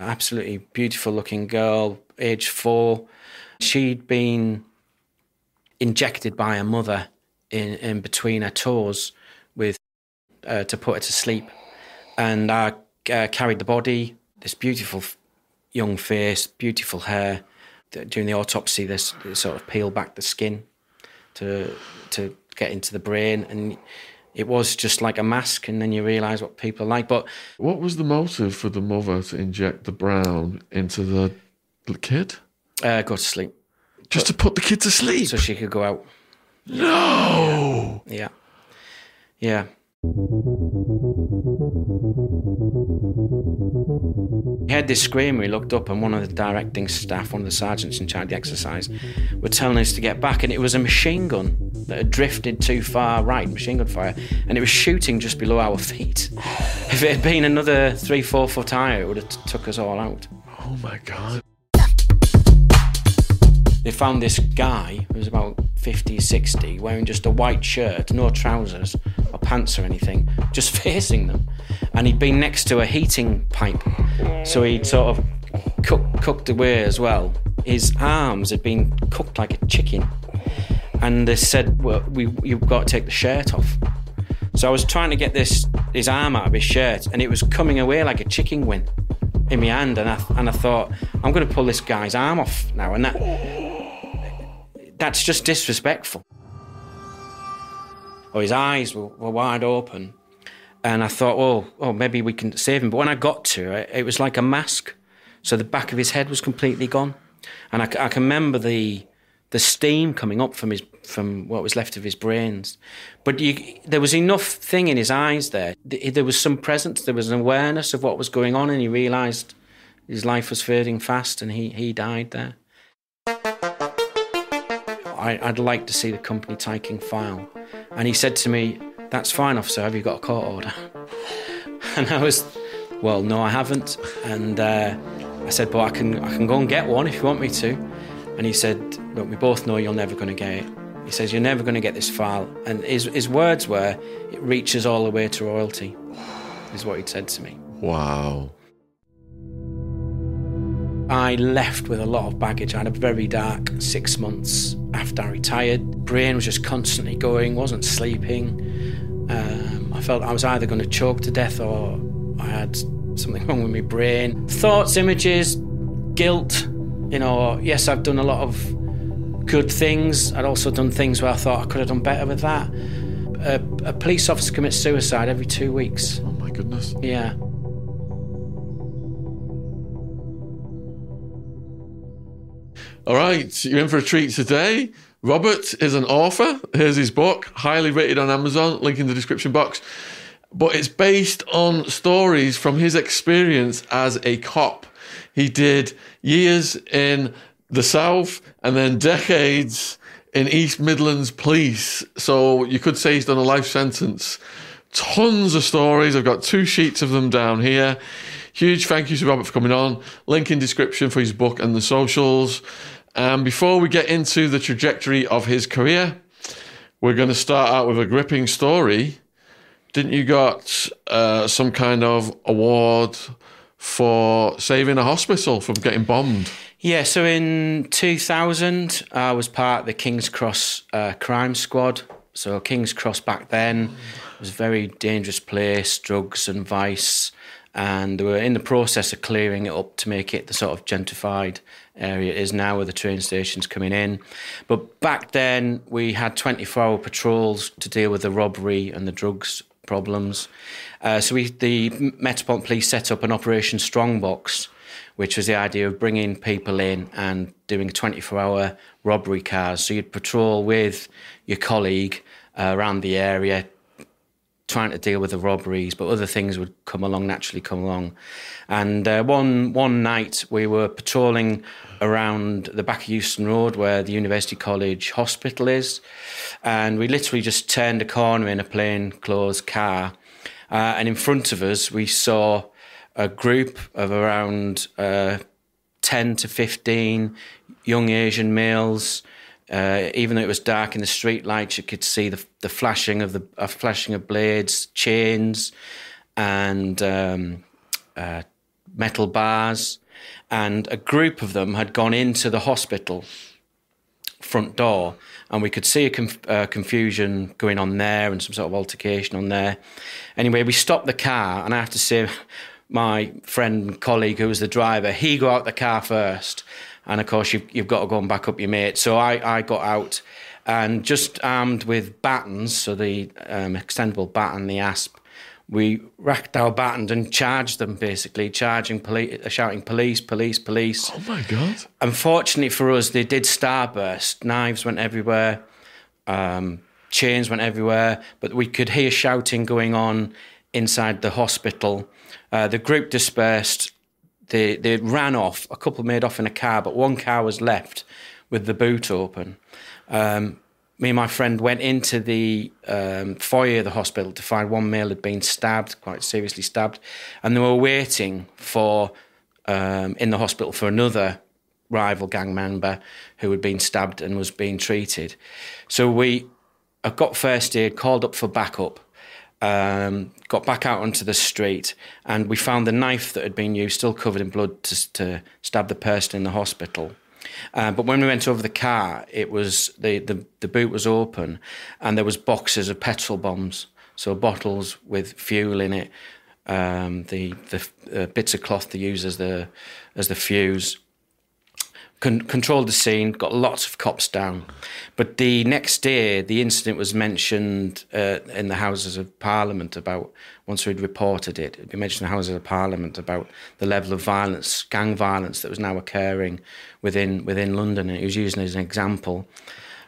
Absolutely beautiful looking girl, age four. She'd been injected by her mother in, in between her toes with uh, to put her to sleep. And I uh, carried the body, this beautiful young face, beautiful hair. During the autopsy, they sort of peel back the skin to to get into the brain, and it was just like a mask. And then you realise what people are like. But what was the motive for the mother to inject the brown into the kid? Uh, go to sleep. Just to put the kid to sleep, so she could go out. No. Yeah. Yeah. He had this scream. We looked up, and one of the directing staff, one of the sergeants in charge of the exercise, were telling us to get back. And it was a machine gun that had drifted too far right, machine gun fire, and it was shooting just below our feet. If it had been another three, four foot higher, it would have t- took us all out. Oh my God. They found this guy who was about 50, 60, wearing just a white shirt, no trousers or pants or anything, just facing them. And he'd been next to a heating pipe. So he'd sort of cook, cooked away as well. His arms had been cooked like a chicken. And they said, well, we, you've got to take the shirt off. So I was trying to get this his arm out of his shirt, and it was coming away like a chicken wing in my hand. And I, and I thought, I'm going to pull this guy's arm off now. And that that's just disrespectful. Oh, his eyes were, were wide open. And I thought, oh, oh, maybe we can save him. But when I got to it, it was like a mask. So the back of his head was completely gone. And I, I can remember the the steam coming up from his from what was left of his brains. But you, there was enough thing in his eyes there. There was some presence. There was an awareness of what was going on, and he realised his life was fading fast, and he he died there. I, would like to see the company taking file. And he said to me, That's fine, officer, have you got a court order? and I was, Well, no, I haven't. And uh, I said, But I can, I can go and get one if you want me to. And he said, Look, we both know you're never going to get it. He says, You're never going to get this file. And his, his words were, It reaches all the way to royalty, is what he'd said to me. Wow. I left with a lot of baggage. I had a very dark six months after I retired. Brain was just constantly going, wasn't sleeping. Um, I felt I was either going to choke to death or I had something wrong with my brain. Thoughts, images, guilt. You know, yes, I've done a lot of good things. I'd also done things where I thought I could have done better with that. A, a police officer commits suicide every two weeks. Oh my goodness. Yeah. All right, you're in for a treat today. Robert is an author. Here's his book, highly rated on Amazon, link in the description box. But it's based on stories from his experience as a cop. He did years in the South and then decades in East Midlands Police. So you could say he's done a life sentence. Tons of stories. I've got two sheets of them down here. Huge thank you to Robert for coming on. Link in description for his book and the socials. And um, before we get into the trajectory of his career, we're going to start out with a gripping story. Didn't you got uh, some kind of award for saving a hospital from getting bombed? Yeah, so in 2000, I was part of the King's Cross uh, crime squad. So King's Cross back then was a very dangerous place, drugs and vice, and they were in the process of clearing it up to make it the sort of gentrified area is now where the train stations coming in. But back then, we had 24 hour patrols to deal with the robbery and the drugs problems. Uh, so we, the Metropolitan Police set up an Operation Strongbox, which was the idea of bringing people in and doing 24 hour robbery cars. So you'd patrol with your colleague uh, around the area, trying to deal with the robberies, but other things would come along, naturally come along. And uh, one one night we were patrolling around the back of Euston Road where the University College Hospital is, and we literally just turned a corner in a plain clothes car, uh, and in front of us we saw a group of around uh, ten to fifteen young Asian males uh, even though it was dark in the street lights, you could see the the flashing of the flashing of blades, chains, and um, uh, metal bars, and a group of them had gone into the hospital front door, and we could see a conf- uh, confusion going on there and some sort of altercation on there. Anyway, we stopped the car, and I have to say, my friend, and colleague who was the driver, he got out the car first, and of course you've, you've got to go and back up your mate. So I, I got out and just armed with batons, so the um, extendable baton, the asp, we racked our batons and charged them basically, charging police, shouting police, police, police. Oh my god! Unfortunately for us, they did starburst. Knives went everywhere, um, chains went everywhere, but we could hear shouting going on inside the hospital. Uh, the group dispersed. They they ran off. A couple made off in a car, but one car was left with the boot open. Um, me and my friend went into the um, foyer of the hospital to find one male had been stabbed, quite seriously stabbed, and they were waiting for um, in the hospital for another rival gang member who had been stabbed and was being treated. So we got first aid, called up for backup, um, got back out onto the street, and we found the knife that had been used, still covered in blood, to, to stab the person in the hospital. Uh, but when we went over the car, it was the, the, the boot was open, and there was boxes of petrol bombs, so bottles with fuel in it, um, the the uh, bits of cloth they use as the as the fuse. Con- controlled the scene, got lots of cops down. But the next day, the incident was mentioned uh, in the Houses of Parliament about, once we'd reported it, it'd been mentioned in the Houses of Parliament about the level of violence, gang violence that was now occurring within within London. And it was used as an example.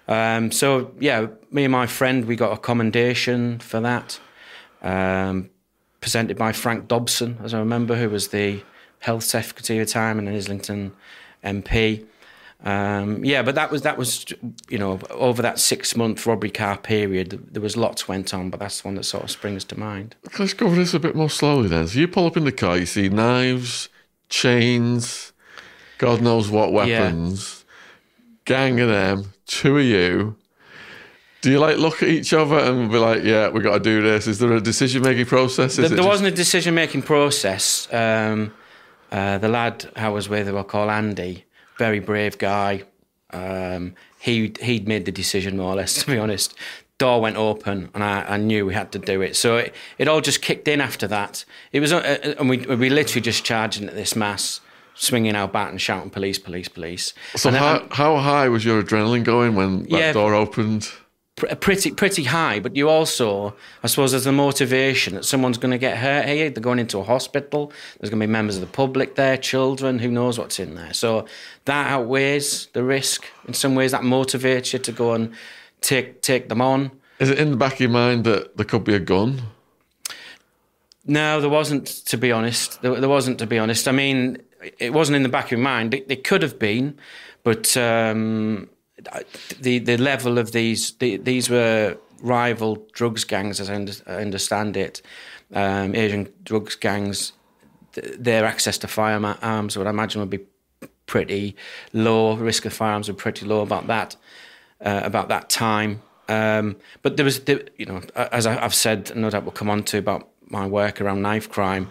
Um, so, yeah, me and my friend, we got a commendation for that, um, presented by Frank Dobson, as I remember, who was the Health Secretary at the time in Islington MP. Um, yeah, but that was that was you know over that six month robbery car period, there was lots went on, but that's the one that sort of springs to mind. Let's go over this a bit more slowly then. So you pull up in the car, you see knives, chains, God knows what weapons, gang of them, two of you. Do you like look at each other and be like, "Yeah, we got to do this"? Is there a decision making process? Is There, there just- wasn't a decision making process. Um, uh, the lad I was with, who I call Andy, very brave guy. Um, he he'd made the decision more or less, to be honest. Door went open, and I, I knew we had to do it. So it, it all just kicked in after that. It was, uh, uh, and we we literally just charging at this mass, swinging our bat and shouting "police, police, police." So how, how high was your adrenaline going when that Yeah. door opened? Pr- pretty pretty high, but you also, I suppose, there's the motivation that someone's going to get hurt here. They're going into a hospital. There's going to be members of the public there, children. Who knows what's in there? So that outweighs the risk in some ways. That motivates you to go and take take them on. Is it in the back of your mind that there could be a gun? No, there wasn't. To be honest, there, there wasn't. To be honest, I mean, it wasn't in the back of your mind. It, it could have been, but um, the the level of these the, these were rival drugs gangs, as I, under, understand it. Um, Asian drugs gangs, th- their access to firearms, would I imagine, would be pretty low. Risk of firearms were pretty low about that uh, about that time. Um, but there was, you know, as I- I've said, no doubt we'll come on to about my work around knife crime.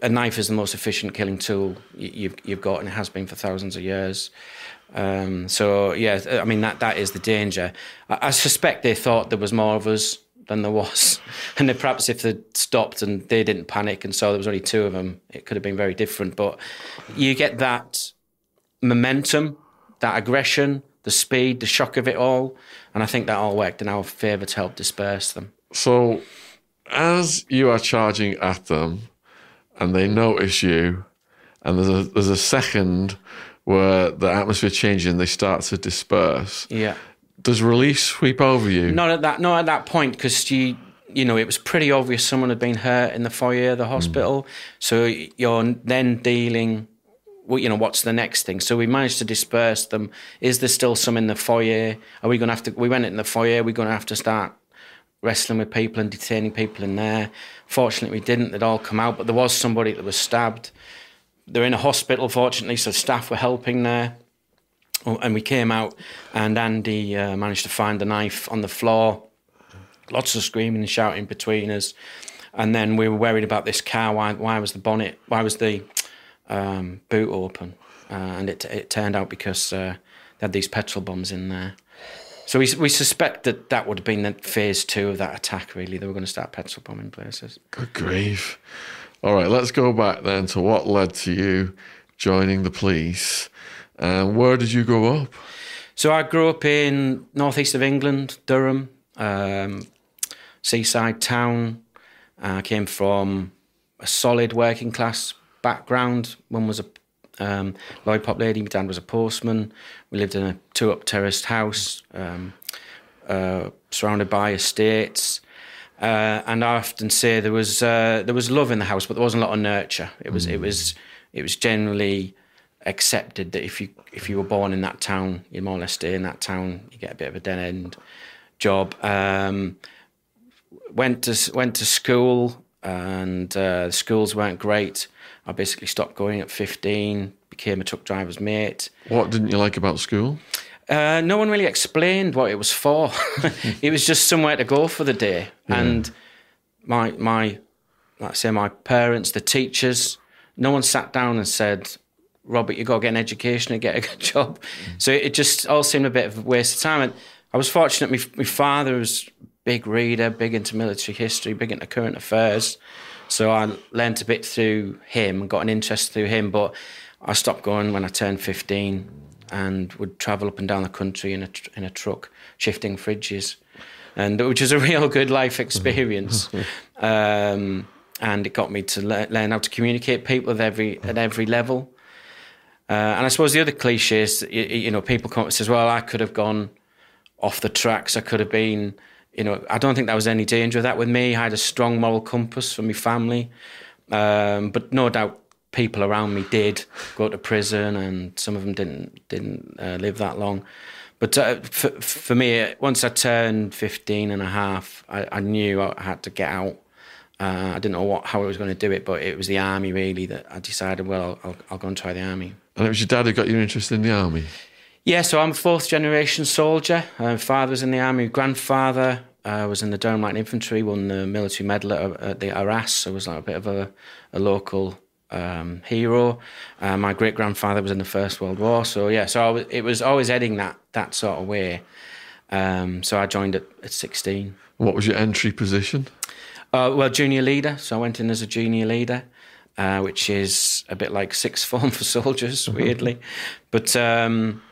A knife is the most efficient killing tool y- you've you've got, and it has been for thousands of years. Um, so yeah, I mean that that is the danger. I, I suspect they thought there was more of us than there was, and then perhaps if they stopped and they didn't panic and saw there was only two of them, it could have been very different. But you get that momentum, that aggression, the speed, the shock of it all, and I think that all worked in our favour to help disperse them. So, as you are charging at them, and they notice you, and there's a there's a second where the atmosphere changes and they start to disperse. Yeah. Does relief sweep over you? Not at that. Not at that point, because you, you know, it was pretty obvious someone had been hurt in the foyer of the hospital. Mm. So you're then dealing. Well, you know, what's the next thing? So we managed to disperse them. Is there still some in the foyer? Are we going to have to? We went in the foyer. We're going to have to start wrestling with people and detaining people in there. Fortunately, we didn't. They'd all come out, but there was somebody that was stabbed. They're in a hospital, fortunately, so staff were helping there. Oh, And we came out, and Andy uh, managed to find the knife on the floor. Lots of screaming and shouting between us. And then we were worried about this car. Why, why was the bonnet, why was the um, boot open, uh, and it it turned out because uh, they had these petrol bombs in there. So we we suspect that that would have been the phase two of that attack. Really, they were going to start petrol bombing places. Good grief. All right, let's go back then to what led to you joining the police. And where did you grow up? So I grew up in northeast of England, Durham, um, seaside town. I came from a solid working class background. One was a um, lollipop lady. My dad was a postman. We lived in a two up terraced house, um, uh, surrounded by estates. Uh, and I often say there was uh, there was love in the house, but there wasn't a lot of nurture. It was it was it was generally accepted that if you if you were born in that town, you more or less stay in that town. You get a bit of a dead end job. Um, went to went to school, and uh, the schools weren't great. I basically stopped going at fifteen. Became a truck driver's mate. What didn't you like about school? Uh, no one really explained what it was for. it was just somewhere to go for the day. Yeah. And my my, like say, my parents, the teachers, no one sat down and said, "Robert, you got to get an education and get a good job." Mm. So it just all seemed a bit of a waste of time. And I was fortunate. My, my father was big reader, big into military history, big into current affairs. So I learnt a bit through him and got an interest through him. But I stopped going when I turned 15 and would travel up and down the country in a, in a truck, shifting fridges, and which was a real good life experience. um, and it got me to le- learn how to communicate people at every at every level. Uh, and I suppose the other cliche is, you, you know, people come says, "Well, I could have gone off the tracks. I could have been." You know, I don't think there was any danger of that with me. I had a strong moral compass from my family, um, but no doubt people around me did go to prison, and some of them didn't didn't uh, live that long. But uh, for, for me, once I turned 15 and a half, I, I knew I had to get out. Uh, I didn't know what how I was going to do it, but it was the army really that I decided. Well, I'll, I'll go and try the army. And it was your dad who got you interested in the army. Yeah, so I'm a fourth generation soldier. Uh, father was in the army. Grandfather uh, was in the Durham Light Infantry. Won the military medal at, at the Arras. So it was like a bit of a, a local um, hero. Uh, my great grandfather was in the First World War, so yeah, so was, it was always heading that that sort of way. Um, so I joined at, at 16. What was your entry position? Uh, well, junior leader. So I went in as a junior leader, uh, which is a bit like sixth form for soldiers, weirdly. but um,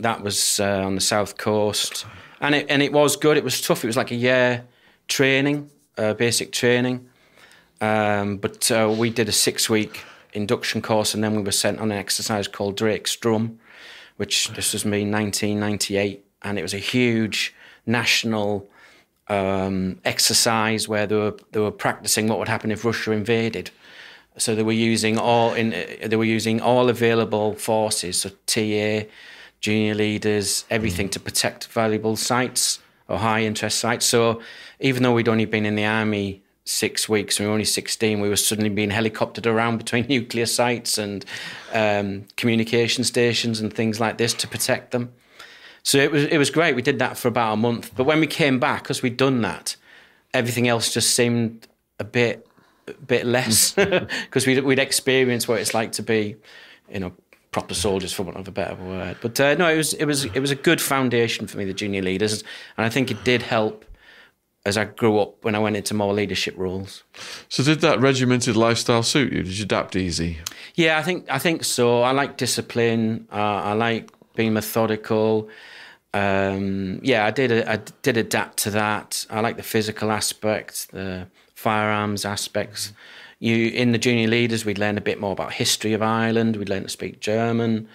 that was uh, on the south coast, and it and it was good. It was tough. It was like a year training, uh, basic training. Um, but uh, we did a six week induction course and then we were sent on an exercise called Drake's Drum, which this was me 1998. And it was a huge national um, exercise where they were, they were practicing what would happen if Russia invaded. So they were using all in they were using all available forces, so TA, junior leaders, everything to protect valuable sites or high interest sites. So even though we'd only been in the army six weeks, we were only 16, we were suddenly being helicoptered around between nuclear sites and um, communication stations and things like this to protect them. So it was it was great. We did that for about a month. But when we came back, because we'd done that, everything else just seemed a bit a bit less because we'd, we'd experienced what it's like to be, you know, proper soldiers for want of a better word. But uh, no, it was it was it was a good foundation for me, the junior leaders, and I think it did help as I grew up when I went into more leadership roles. So did that regimented lifestyle suit you? Did you adapt easy? Yeah, I think I think so. I like discipline. Uh, I like being methodical. Um, yeah, I did. I did adapt to that. I like the physical aspect, the firearms aspects. You in the junior leaders, we'd learn a bit more about history of Ireland. We'd learn to speak German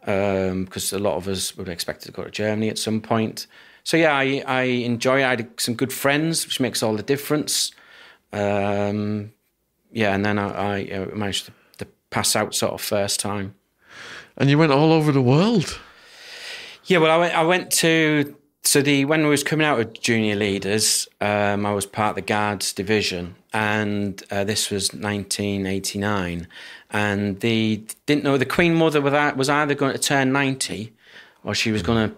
because um, a lot of us would expected to go to Germany at some point so yeah, I, I enjoy it. I had some good friends, which makes all the difference. Um, yeah, and then I, I managed to, to, pass out sort of first time. And you went all over the world. Yeah, well, I went. I went to so the when we was coming out of junior leaders, um, I was part of the guards division, and uh, this was 1989, and they didn't know the Queen Mother was either going to turn 90 or she was going to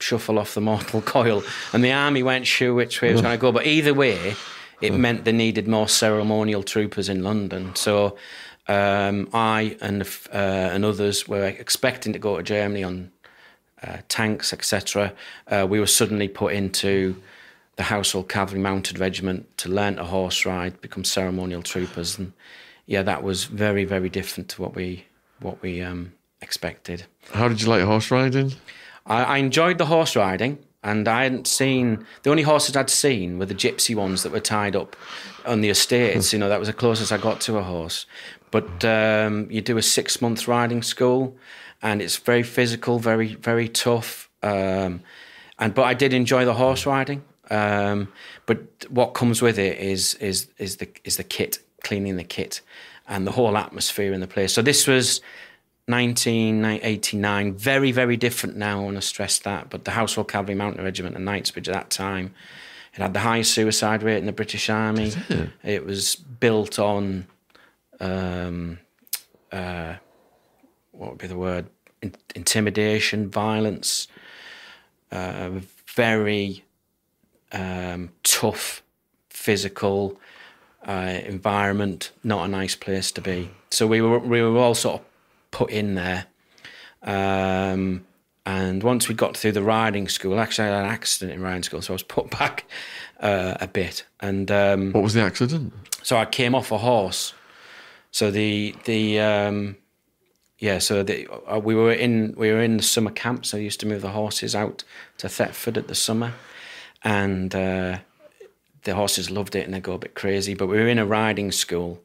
shuffle off the mortal coil. And the army weren't sure which way it was going to go. But either way, it meant they needed more ceremonial troopers in London. So Um, I and uh, and others were expecting to go to Germany on uh, tanks, etc. Uh, we were suddenly put into the Household Cavalry Mounted Regiment to learn to horse ride, become ceremonial troopers, and yeah, that was very very different to what we what we um, expected. How did you like horse riding? I, I enjoyed the horse riding and I hadn't seen the only horses I'd seen were the gypsy ones that were tied up on the estates. you know, that was the closest I got to a horse. But um, you do a six month riding school, and it's very physical, very very tough. Um, and but I did enjoy the horse riding. Um, but what comes with it is is is the is the kit, cleaning the kit, and the whole atmosphere in the place. So this was 1989, very, very different now. I want to stress that. But the Household Cavalry Mounted Regiment and Knightsbridge at that time, it had the highest suicide rate in the British Army. it? it was built on, um, uh, what would be the word? In- intimidation, violence, uh, very um, tough physical uh, environment, not a nice place to be. So we were we were all sort of put in there. Um, and once we got through the riding school, actually I had an accident in riding school, so I was put back uh, a bit. And um, What was the accident? so I came off a horse. So the the um, yeah, so the, uh, we were in we were in the summer camp. So I used to move the horses out to Thetford at the summer, and uh, the horses loved it and they go a bit crazy. But we were in a riding school,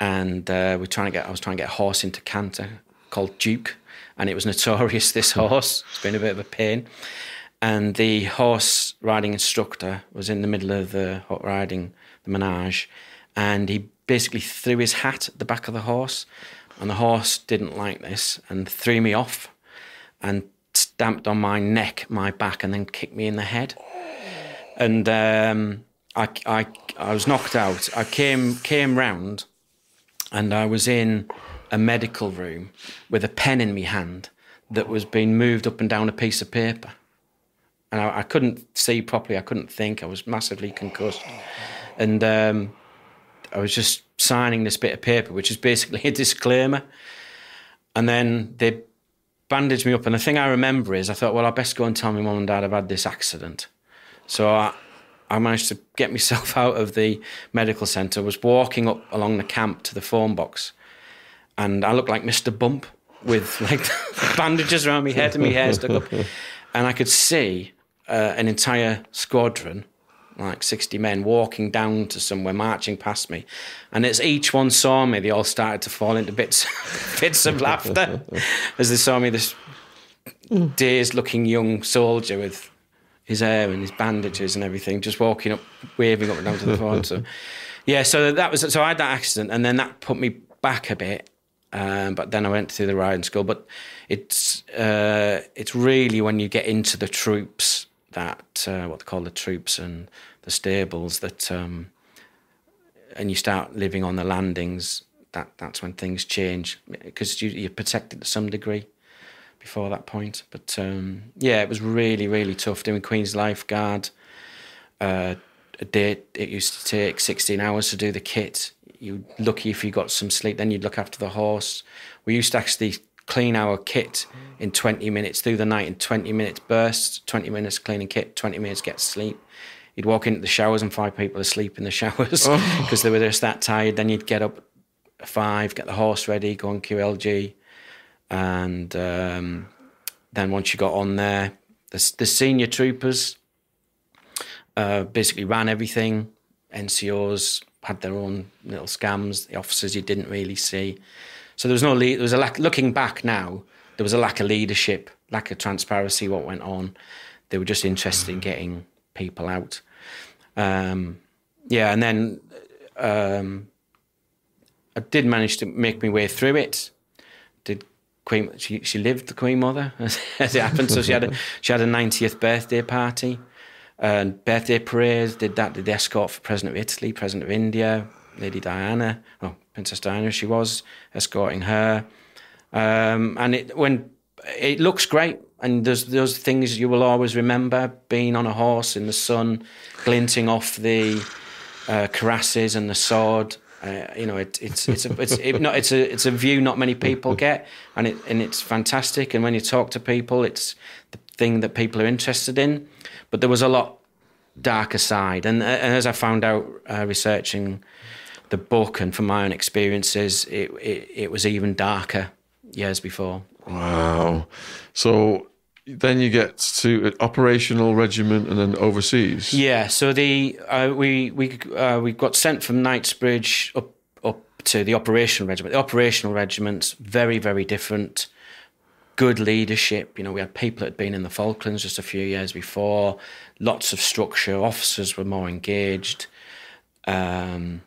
and uh, we're trying to get I was trying to get a horse into canter called Duke, and it was notorious. This horse, it's been a bit of a pain. And the horse riding instructor was in the middle of the hot riding, the menage, and he basically threw his hat at the back of the horse. And the horse didn't like this and threw me off and stamped on my neck, my back, and then kicked me in the head. And um, I, I, I was knocked out. I came, came round and I was in a medical room with a pen in my hand that was being moved up and down a piece of paper and I, I, couldn't see properly. I couldn't think. I was massively concussed, and um, I was just signing this bit of paper, which is basically a disclaimer. And then they bandaged me up, and the thing I remember is I thought, well, I best go and tell my mum and dad I've had this accident. So I, I managed to get myself out of the medical centre. Was walking up along the camp to the phone box, and I looked like Mr. Bump with like bandages around my head and my hair stuck up, and I could see uh, an entire squadron, like 60 men, walking down to somewhere, marching past me. And as each one saw me, they all started to fall into bits, bits of laughter as they saw me, this dazed looking young soldier with his hair and his bandages and everything, just walking up, waving up and down to the phone. So, yeah, so that was, so I had that accident and then that put me back a bit. Um, but then I went through the riding school. But it's uh, it's really when you get into the troops that uh, what they call the troops and the stables that um, and you start living on the landings that that's when things change because you, you're protected to some degree before that point. But um, yeah it was really really tough doing Queen's Lifeguard. Uh, a day it used to take 16 hours to do the kit. You lucky if you got some sleep then you'd look after the horse. We used to actually clean our kit in 20 minutes through the night in 20 minutes bursts 20 minutes cleaning kit 20 minutes get sleep. You'd walk into the showers and five people asleep in the showers because they were just that tired. Then you'd get up at five get the horse ready go on qlg and um, then once you got on there the, the senior troopers uh, basically ran everything ncos had their own little scams the officers you didn't really see so there was no lead. There was a lack. Looking back now, there was a lack of leadership, lack of transparency. What went on? They were just interested in getting people out. Um, yeah, and then um, I did manage to make my way through it. Queen? She she lived the Queen Mother as, as it happened. So she had a she had a ninetieth birthday party and birthday parade. Did that? Did the escort for President of Italy, President of India, Lady Diana. Oh, Princess Diana, she was escorting her. Um, and it when it looks great, and there's those things you will always remember: being on a horse in the sun, glinting off the uh, cuirasses and the sword, Uh, you know, it, it's it's a, it's it, it's a it's a view not many people get, and it and it's fantastic. And when you talk to people, it's the thing that people are interested in. But there was a lot darker side, and, and as I found out uh, researching the book and from my own experiences, it, it it was even darker years before. Wow. So then you get to an operational regiment and then overseas. Yeah. So the uh, we we uh, we got sent from Knightsbridge up up to the operational regiment. The operational regiment's very very different. Good leadership. You know, we had people that had been in the Falklands just a few years before. Lots of structure. Officers were more engaged. Um,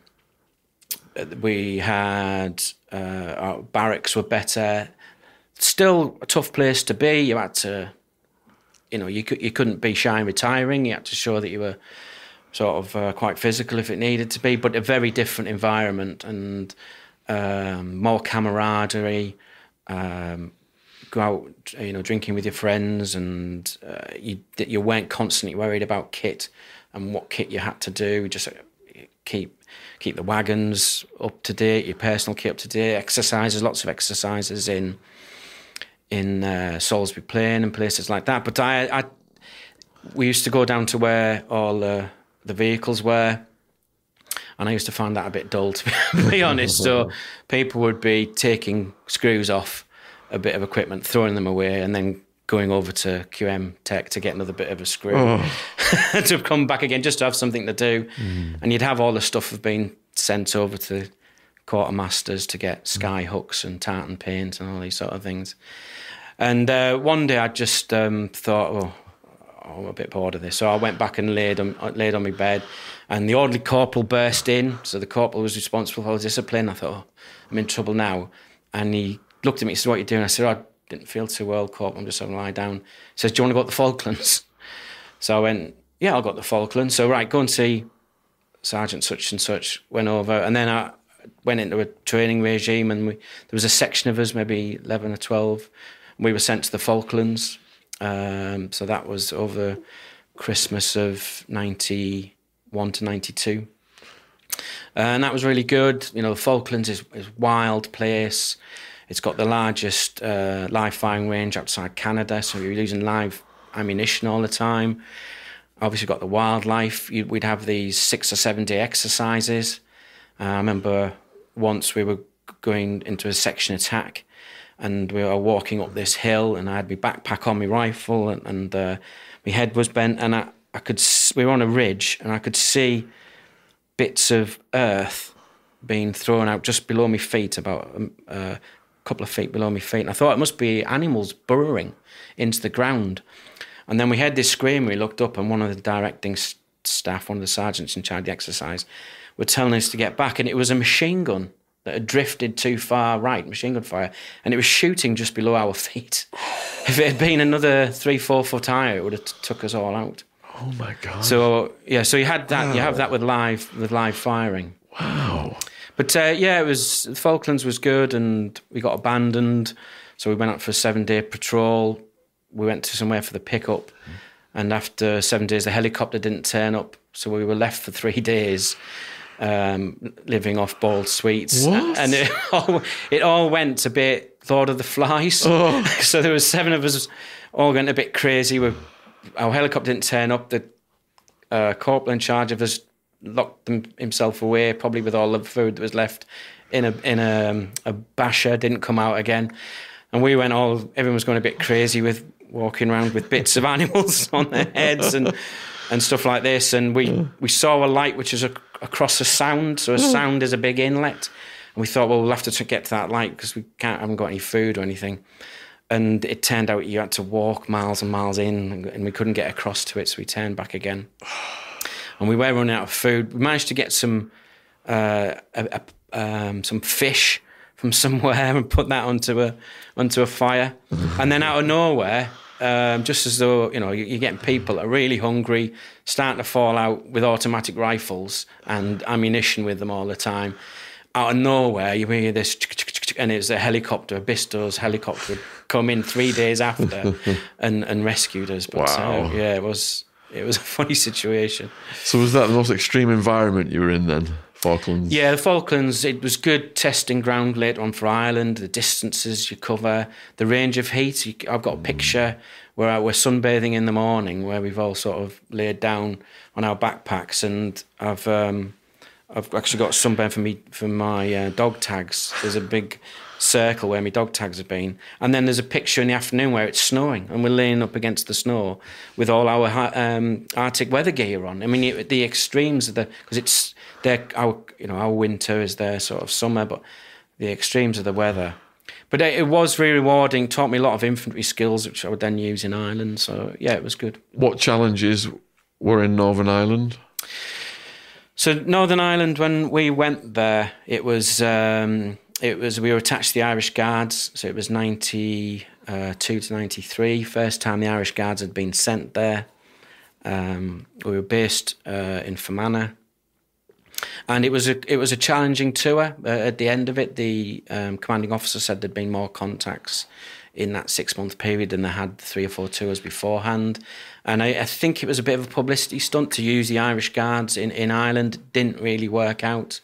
we had uh, our barracks were better. Still a tough place to be. You had to, you know, you could you couldn't be shy in retiring. You had to show that you were sort of uh, quite physical if it needed to be, but a very different environment and um, more camaraderie. Um, go out, you know, drinking with your friends, and uh, you you weren't constantly worried about kit and what kit you had to do. Just uh, keep keep the wagons up to date, your personal kit up to date, exercises, lots of exercises in in uh, Salisbury Plain and places like that. But I, I, we used to go down to where all uh, the vehicles were, and I used to find that a bit dull, to be, be honest. So people would be taking screws off a bit of equipment, throwing them away, and then going over to QM Tech to get another bit of a screw oh. to come back again, just to have something to do. Mm. And you'd have all the stuff being sent over to quartermasters to get sky hooks and tartan paint and all these sort of things. And uh, one day I just um, thought, oh, I'm a bit bored of this. So I went back and laid on, laid on my bed, and the orderly corporal burst in. So the corporal was responsible for discipline. I thought, oh, I'm in trouble now. And he looked at me and said, What are you doing? I said, oh, I didn't feel too well, corporal. I'm just going to lie down. He says, Do you want to go to the Falklands? So I went, Yeah, I'll go to the Falklands. So, right, go and see Sergeant such and such. Went over. And then I went into a training regime, and we, there was a section of us, maybe 11 or 12 we were sent to the Falklands. Um, so that was over Christmas of 91 to 92. and that was really good. You know, the Falklands is, is a wild place. It's got the largest uh, live firing range outside Canada, so you're using live ammunition all the time. Obviously, got the wildlife. You, we'd have these six or seven day exercises. Uh, I remember once we were going into a section attack, and we were walking up this hill, and I had my backpack on my rifle, and, and uh, my head was bent, and I, I could we were on a ridge, and I could see bits of earth being thrown out just below my feet, about um, uh, a couple of feet below my feet, and I thought it must be animals burrowing into the ground. And then we heard this scream. We looked up, and one of the directing staff, one of the sergeants in charge of the exercise, were telling us to get back, and it was a machine gun that had drifted too far right, machine gun fire, and it was shooting just below our feet. if it had been another three, four foot higher, it would have t- took us all out. Oh my god! So yeah, so you had that. Wow. You have that with live with live firing. Wow. But uh, yeah, it was Falklands was good, and we got abandoned. So we went out for a seven day patrol. We went to somewhere for the pickup, and after seven days, the helicopter didn't turn up. So we were left for three days um, living off boiled sweets, what? and it all, it all went a bit Lord of the Flies. Oh. so there was seven of us all going a bit crazy. We, our helicopter didn't turn up. The uh, corporal in charge of us locked them, himself away, probably with all the food that was left in a in a, um, a basher. Didn't come out again, and we went all. Everyone was going a bit crazy with walking around with bits of animals on their heads and and stuff like this. And we we saw a light which is a across a sound. So a mm. sound is a big inlet. And we thought, well, we'll have to get to that light because we can't, haven't got any food or anything. And it turned out you had to walk miles and miles in, and we couldn't get across to it. So we turned back again. And we were running out of food. We managed to get some uh, a, a, um, some fish from somewhere and put that onto a onto a fire. and then out of nowhere, um, just as though you know you're getting people that are really hungry, starting to fall out with automatic rifles and ammunition with them all the time. Out of nowhere, you hear this, and it's a helicopter, a Bristows helicopter, come in three days after and, and rescued us. But uh, wow. Yeah, it was it was a funny situation. So was that the most extreme environment you were in then? Falklands. Yeah, the Falklands, it was good testing ground later on for Ireland, the distances you cover, the range of heat. You, I've got a picture where we're sunbathing in the morning where we've all sort of laid down on our backpacks and I've um, I've actually got sunburn for me for my uh, dog tags. There's a big circle where my dog tags have been, and then there's a picture in the afternoon where it's snowing, and we're laying up against the snow with all our um, Arctic weather gear on. I mean, it, the extremes of the because it's their our you know our winter is their sort of summer, but the extremes of the weather. But it, it was very rewarding. Taught me a lot of infantry skills, which I would then use in Ireland. So yeah, it was good. What challenges were in Northern Ireland? So Northern Ireland, when we went there, it was um, it was we were attached to the Irish Guards. So it was ninety two to ninety three. First time the Irish Guards had been sent there. Um, we were based uh, in Fermanagh, and it was a it was a challenging tour. Uh, at the end of it, the um, commanding officer said there'd been more contacts in that six month period than they had three or four tours beforehand. And I, I, think it was a bit of a publicity stunt to use the Irish Guards in, in Ireland. It didn't really work out.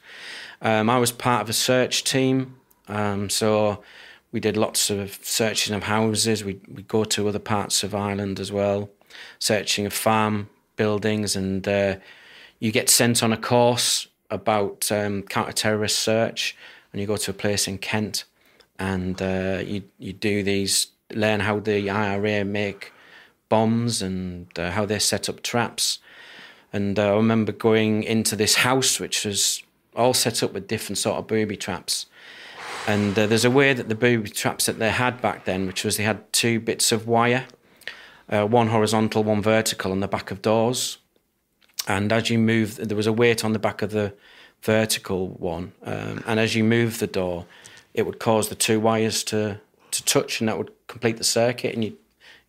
Um, I was part of a search team, um, so we did lots of searching of houses. We we go to other parts of Ireland as well, searching of farm buildings, and uh, you get sent on a course about um, counter-terrorist search, and you go to a place in Kent and uh, you you do these learn how the IRA make bombs and uh, how they set up traps. And uh, I remember going into this house, which was all set up with different sort of booby traps. And uh, there's a way that the booby traps that they had back then, which was they had two bits of wire, uh, one horizontal, one vertical, on the back of doors. And as you move, there was a weight on the back of the vertical one. Um, and as you move the door, it would cause the two wires to, to touch and that would complete the circuit and you'd,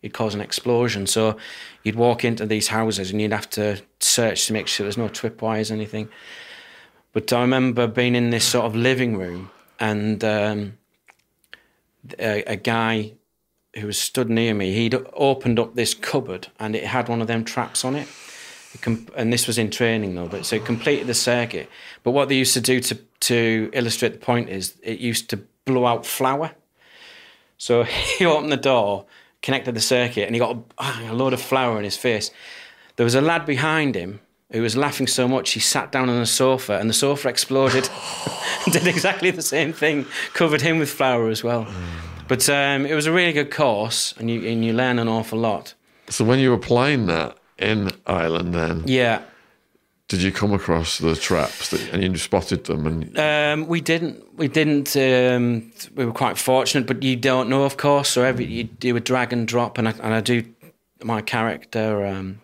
you'd cause an explosion. So you'd walk into these houses and you'd have to search to make sure there's no trip wires or anything. But I remember being in this sort of living room and um, a, a guy who was stood near me, he'd opened up this cupboard and it had one of them traps on it. And this was in training though, but so it completed the circuit. But what they used to do to to illustrate the point is it used to blow out flour. So he opened the door, connected the circuit, and he got a, a load of flour in his face. There was a lad behind him who was laughing so much he sat down on a sofa and the sofa exploded. Did exactly the same thing, covered him with flour as well. But um, it was a really good course, and you and you learn an awful lot. So when you were playing that in Ireland, then yeah, did you come across the traps that, and you spotted them? And um, we didn't. We didn't. Um, we were quite fortunate, but you don't know, of course. So every you do a drag and drop, and I, and I do my character um,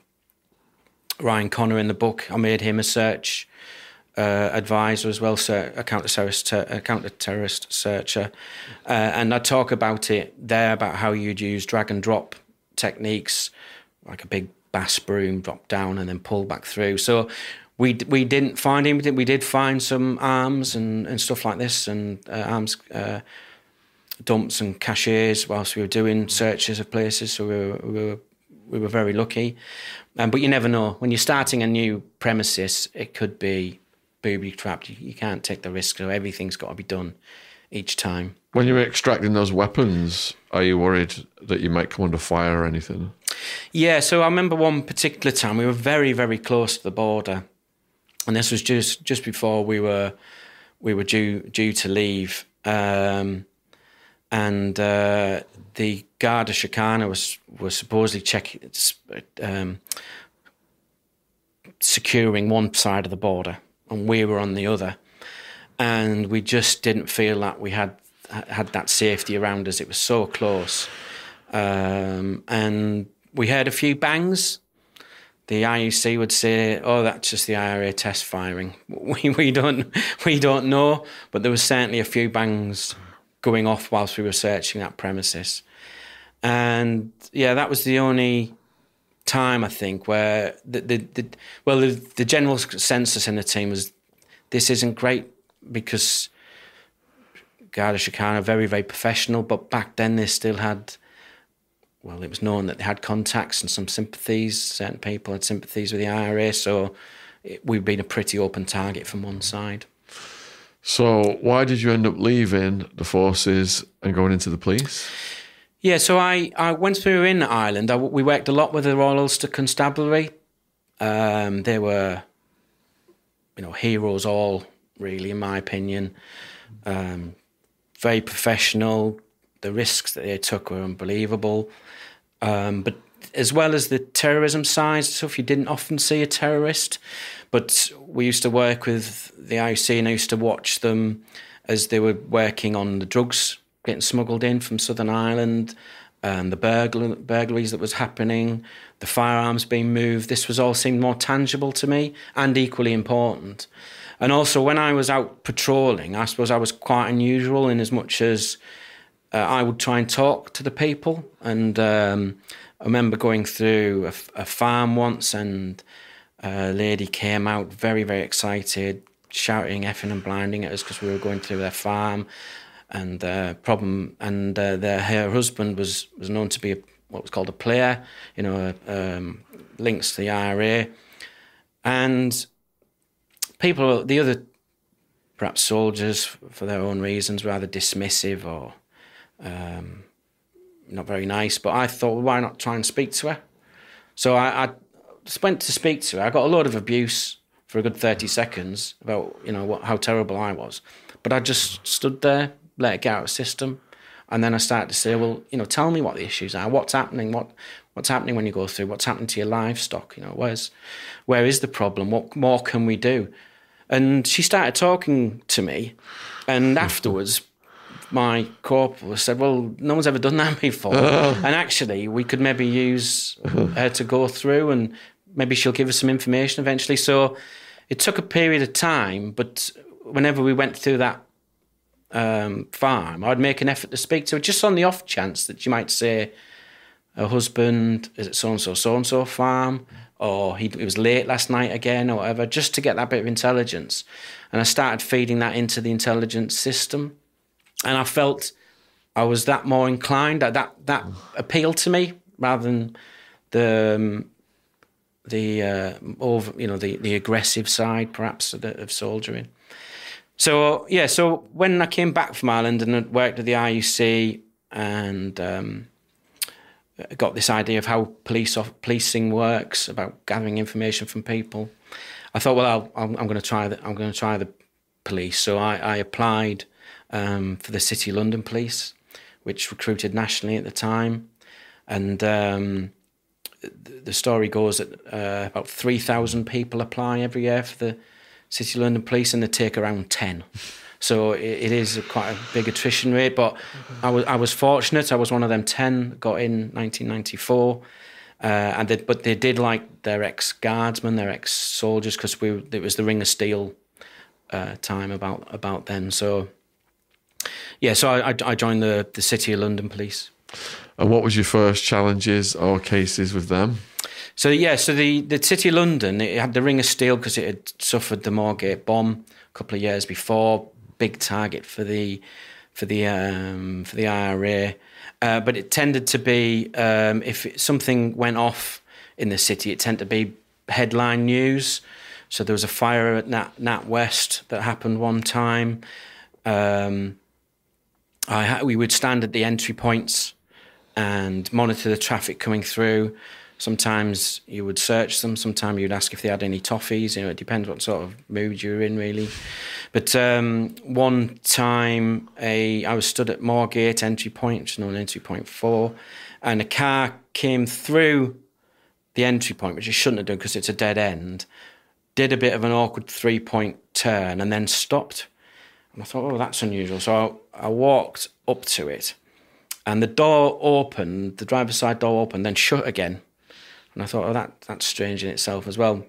Ryan Connor in the book. I made him a search uh, advisor as well, so a counter terrorist, a counter terrorist searcher, uh, and I talk about it there about how you'd use drag and drop techniques, like a big bass broom, drop down and then pull back through. So we we didn't find anything. We did find some arms and, and stuff like this, and uh, arms uh, dumps and caches whilst we were doing searches of places. So we were we were, we were very lucky. Um, but you never know when you're starting a new premises. It could be booby trapped. You, you can't take the risk. So everything's got to be done each time. When you're extracting those weapons, are you worried that you might come under fire or anything? Yeah, so I remember one particular time we were very, very close to the border, and this was just just before we were we were due due to leave, um, and uh, the Garda Síochána was was supposedly checking, um, securing one side of the border, and we were on the other and we just didn't feel that we had had that safety around us. It was so close, um, and we heard a few bangs. The RUC would say, "Oh, that's just the IRA test firing." We we don't we don't know, but there was certainly a few bangs going off whilst we were searching that premises, and yeah, that was the only time I think where the the, the well the, the general consensus in the team was this isn't great because Garda Síochána very, very professional, but back then they still had, well, it was known that they had contacts and some sympathies. Certain people had sympathies with the IRA, so it, we've been a pretty open target from one side. So, why did you end up leaving the forces and going into the police? Yeah, so I, I once we were in Ireland, I, we worked a lot with the Royal Ulster Constabulary. Um, they were, you know, heroes all really, in my opinion. Um, very professional. The risks that they took were unbelievable. Um, but as well as the terrorism side stuff, you didn't often see a terrorist. But we used to work with the RUC and I used to watch them as they were working on the drugs getting smuggled in from Southern Ireland, and the burglar, burglaries that was happening, the firearms being moved. This was all seemed more tangible to me and equally important. And also, when I was out patrolling, I suppose I was quite unusual in as much as uh, I would try and talk to the people. And um, I remember going through a, a, farm once, and a lady came out very, very excited, shouting, effing, and blinding at us because we were going through their farm. And the uh, problem, and uh, the, her husband was, was known to be a, what was called a player, you know, um, links to the IRA. And people, the other perhaps soldiers, for their own reasons, rather dismissive or um, not very nice. But I thought, well, why not try and speak to her? So I, I went to speak to her. I got a lot of abuse for a good 30 seconds about, you know, what, how terrible I was. But I just stood there, let it get out of system. And then I started to say, well, you know, tell me what the issues are. What's happening? What what's happening when you go through? What's happening to your livestock? You know, where's where is the problem? What more can we do? And she started talking to me. And hmm. afterwards, my corporal said, Well, no one's ever done that before. Uh-huh. and actually, we could maybe use uh-huh. her to go through and maybe she'll give us some information eventually. So it took a period of time, but whenever we went through that um, farm, I'd make an effort to speak to her just on the off chance that you might say, Her husband is at so and so, so and so farm or he, he was late last night again or whatever, just to get that bit of intelligence. And I started feeding that into the intelligence system. And I felt I was that more inclined, that that, that appealed to me rather than the um, the uh, over, you know the, the aggressive side perhaps of, the, of soldiering. So yeah, so when I came back from Ireland and worked at the RUC and um, got this idea of how police policing works, about gathering information from people. I thought, well, i am going to try the, I'm going to try the police. So I, I applied um, for the City London Police, which recruited nationally at the time, and um, the story goes that uh, about three thousand people apply every year for the City London Police, and they take around ten. So it, it is quite a big attrition rate. But mm-hmm. I was I was fortunate. I was one of them ten that got in 1994. Uh, and they, but they did like their ex guardsmen, their ex soldiers, because we it was the Ring of Steel uh, time about about then. So yeah, so I, I joined the the City of London Police. And what was your first challenges or cases with them? So yeah, so the the City of London it had the Ring of Steel because it had suffered the Moorgate bomb a couple of years before big target for the for the um, for the IRA. Uh, but it tended to be um, if something went off in the city, it tended to be headline news. So there was a fire at Nat, Nat West that happened one time. Um, I, we would stand at the entry points and monitor the traffic coming through. Sometimes you would search them. Sometimes you'd ask if they had any toffees. You know, it depends what sort of mood you're in, really. But um, one time, a I was stood at Moorgate entry point, which is known entry point four, and a car came through the entry point, which it shouldn't have done because it's a dead end. Did a bit of an awkward three point turn and then stopped. And I thought, oh, that's unusual. So I, I walked up to it, and the door opened, the driver's side door opened, then shut again and I thought, oh, that that's strange in itself as well.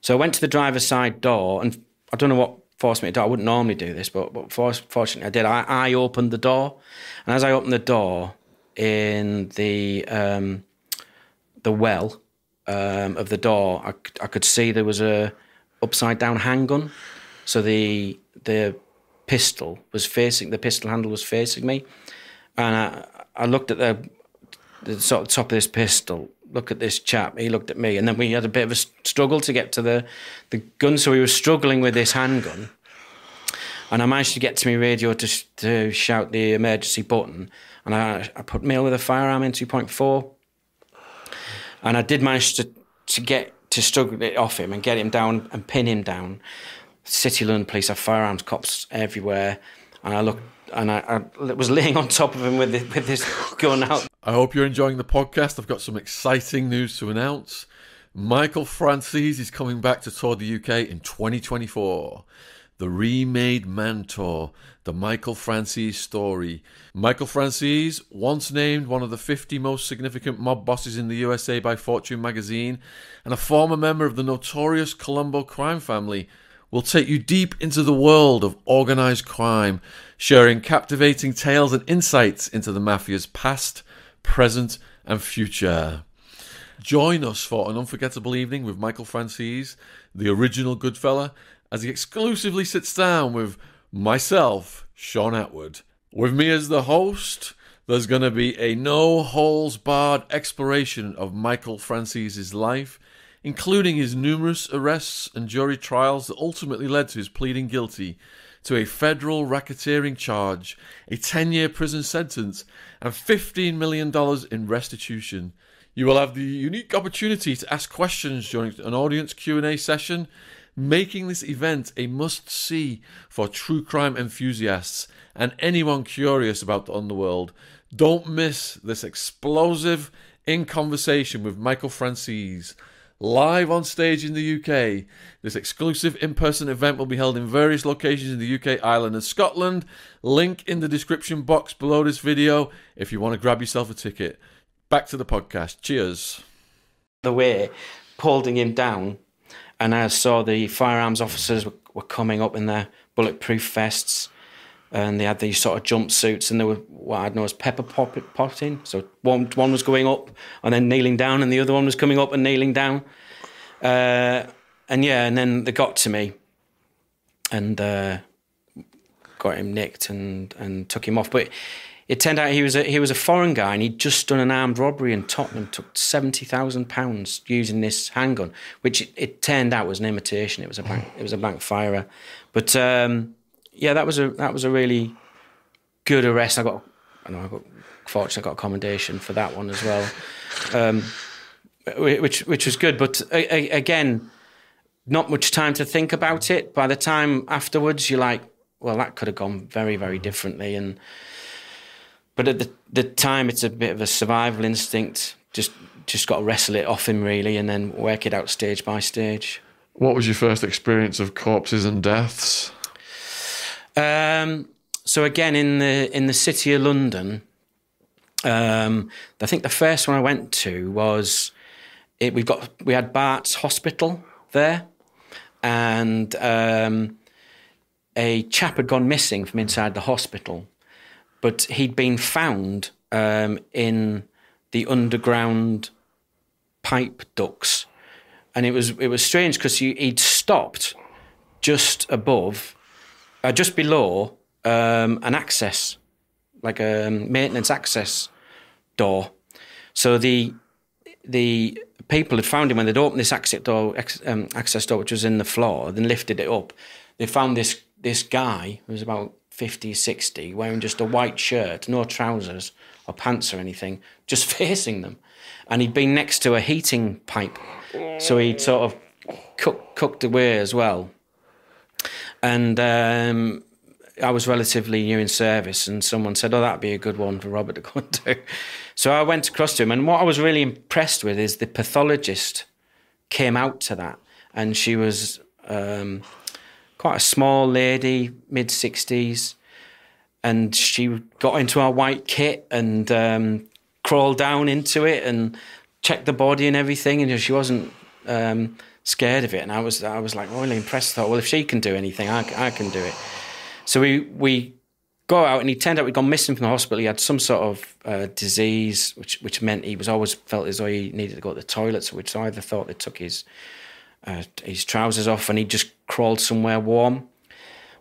So I went to the driver's side door, and I don't know what forced me to do. I wouldn't normally do this, but, but fortunately I did. I, I opened the door, and as I opened the door in the um, the well um, of the door, I, I could see there was a upside down handgun. So the the pistol was facing the pistol handle was facing me, and I, I looked at the the sort of top of this pistol look at this chap. He looked at me, and then we had a bit of a struggle to get to the the gun. So we were struggling with this handgun, and I managed to get to my radio to to shout the emergency button, and I I put Male with a firearm in two point four, and I did manage to to get to struggle it off him and get him down and pin him down. City London police have firearms cops everywhere, and I looked and I, I was laying on top of him with this, with this gun out. I hope you're enjoying the podcast. I've got some exciting news to announce. Michael Franzese is coming back to tour the UK in 2024. The Remade Man Tour, the Michael Franzese story. Michael Franzese, once named one of the 50 most significant mob bosses in the USA by Fortune magazine, and a former member of the notorious Colombo crime family, will take you deep into the world of organized crime, sharing captivating tales and insights into the mafia's past, present, and future. Join us for an unforgettable evening with Michael Franzese, the original Goodfella, as he exclusively sits down with myself, Shaun Attwood. With me as the host, there's going to be a no holes barred exploration of Michael Franzese's life including his numerous arrests and jury trials that ultimately led to his pleading guilty to a federal racketeering charge, a 10 year prison sentence, and $15 million in restitution. You will have the unique opportunity to ask questions during an audience Q&A session, making this event a must-see for true crime enthusiasts and anyone curious about the underworld. Don't miss this explosive in conversation with Michael Franzese live on stage in the UK. This exclusive in person event will be held in various locations in the UK, Ireland, and Scotland. Link in the description box below this video if you want to grab yourself a ticket. Back to the podcast. Cheers. The way, holding him down, and I saw the firearms officers were, were coming up in their bulletproof vests and they had these sort of jumpsuits, and they were what I'd know as pepper potting. So one one was going up and then kneeling down, and the other one was coming up and kneeling down. Uh, and yeah, and then they got to me, and uh, got him nicked and and took him off. But it turned out he was a he was a foreign guy, and he'd just done an armed robbery in Tottenham, took seventy thousand pounds using this handgun, which it, it, turned out was an imitation. It was a bank, it was a bank firer, but. Um, yeah, that was a that was a really good arrest. I got, I know, I got fortunately I got a commendation for that one as well, um, which which was good. But a, a, again, not much time to think about it. By the time afterwards, you're like, well, that could have gone very very differently. And but at the the time, it's a bit of a survival instinct. Just just got to wrestle it off him really, and then work it out stage by stage. What was your first experience of corpses and deaths? Um, so again, in the in the city of London, um, I think the first one I went to was it, we've got we had Bart's Hospital there, and um, a chap had gone missing from inside the hospital, but he'd been found um, in the underground pipe ducts, and it was it was strange because he'd stopped just above uh, just below um, an access, like a um, maintenance access door. So the the people had found him when they'd opened this access door, um, access door, which was in the floor, then lifted it up. They found this this guy who was about 50, 60, wearing just a white shirt, no trousers or pants or anything, just facing them. And he'd been next to a heating pipe. So he'd sort of cook, cooked away as well and um, I was relatively new in service, and someone said, "Oh, that'd be a good one for Robert to go and do." So I went across to him, and what I was really impressed with is the pathologist came out to that, and she was um, quite a small lady, mid sixties, and she got into our white kit and um, crawled down into it and checked the body and everything, and she wasn't. Um, scared of it, and I was I was like really impressed. I thought, well, if she can do anything, I, I can do it. So we we go out, and he turned out we'd gone missing from the hospital. He had some sort of uh, disease, which which meant he was always felt as though he needed to go to the toilet. So which either thought they took his uh, his trousers off, and he just crawled somewhere warm.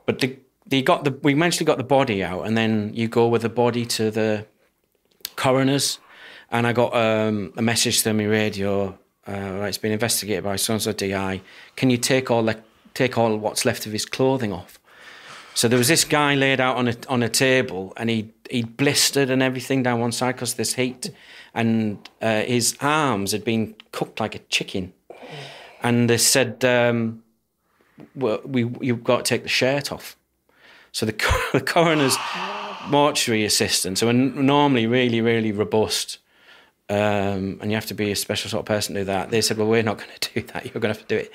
But the, they got the we eventually got the body out, and then you go with the body to the coroner's and I got um, a message through my radio. Uh, right, it's been investigated by so and so DI. Can you take all the take all what's left of his clothing off? So there was this guy laid out on a on a table, and he he blistered and everything down one side because this heat, and uh, his arms had been cooked like a chicken, and they said, um, well, "We you've got to take the shirt off." So the, the coroner's mortuary assistant, so normally really really robust, um, and you have to be a special sort of person to do that. They said, "Well, we're not going to do that. You're going to have to do it."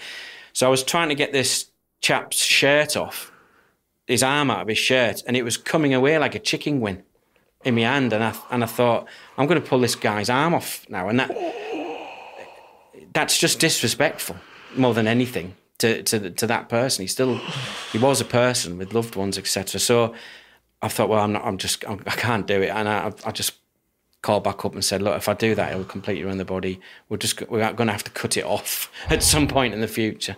So I was trying to get this chap's shirt off his arm out of his shirt and it was coming away like a chicken wing in my hand. And I, and I thought, I'm going to pull this guy's arm off now. And that that's just disrespectful more than anything to, to, to that person. He still, he was a person with loved ones, etc. So I thought, well, I'm not, I'm just, I'm, I can not do it. And I, I just called back up and said, look, if I do that, it will completely ruin the body. We're just, we're going to have to cut it off at some point in the future.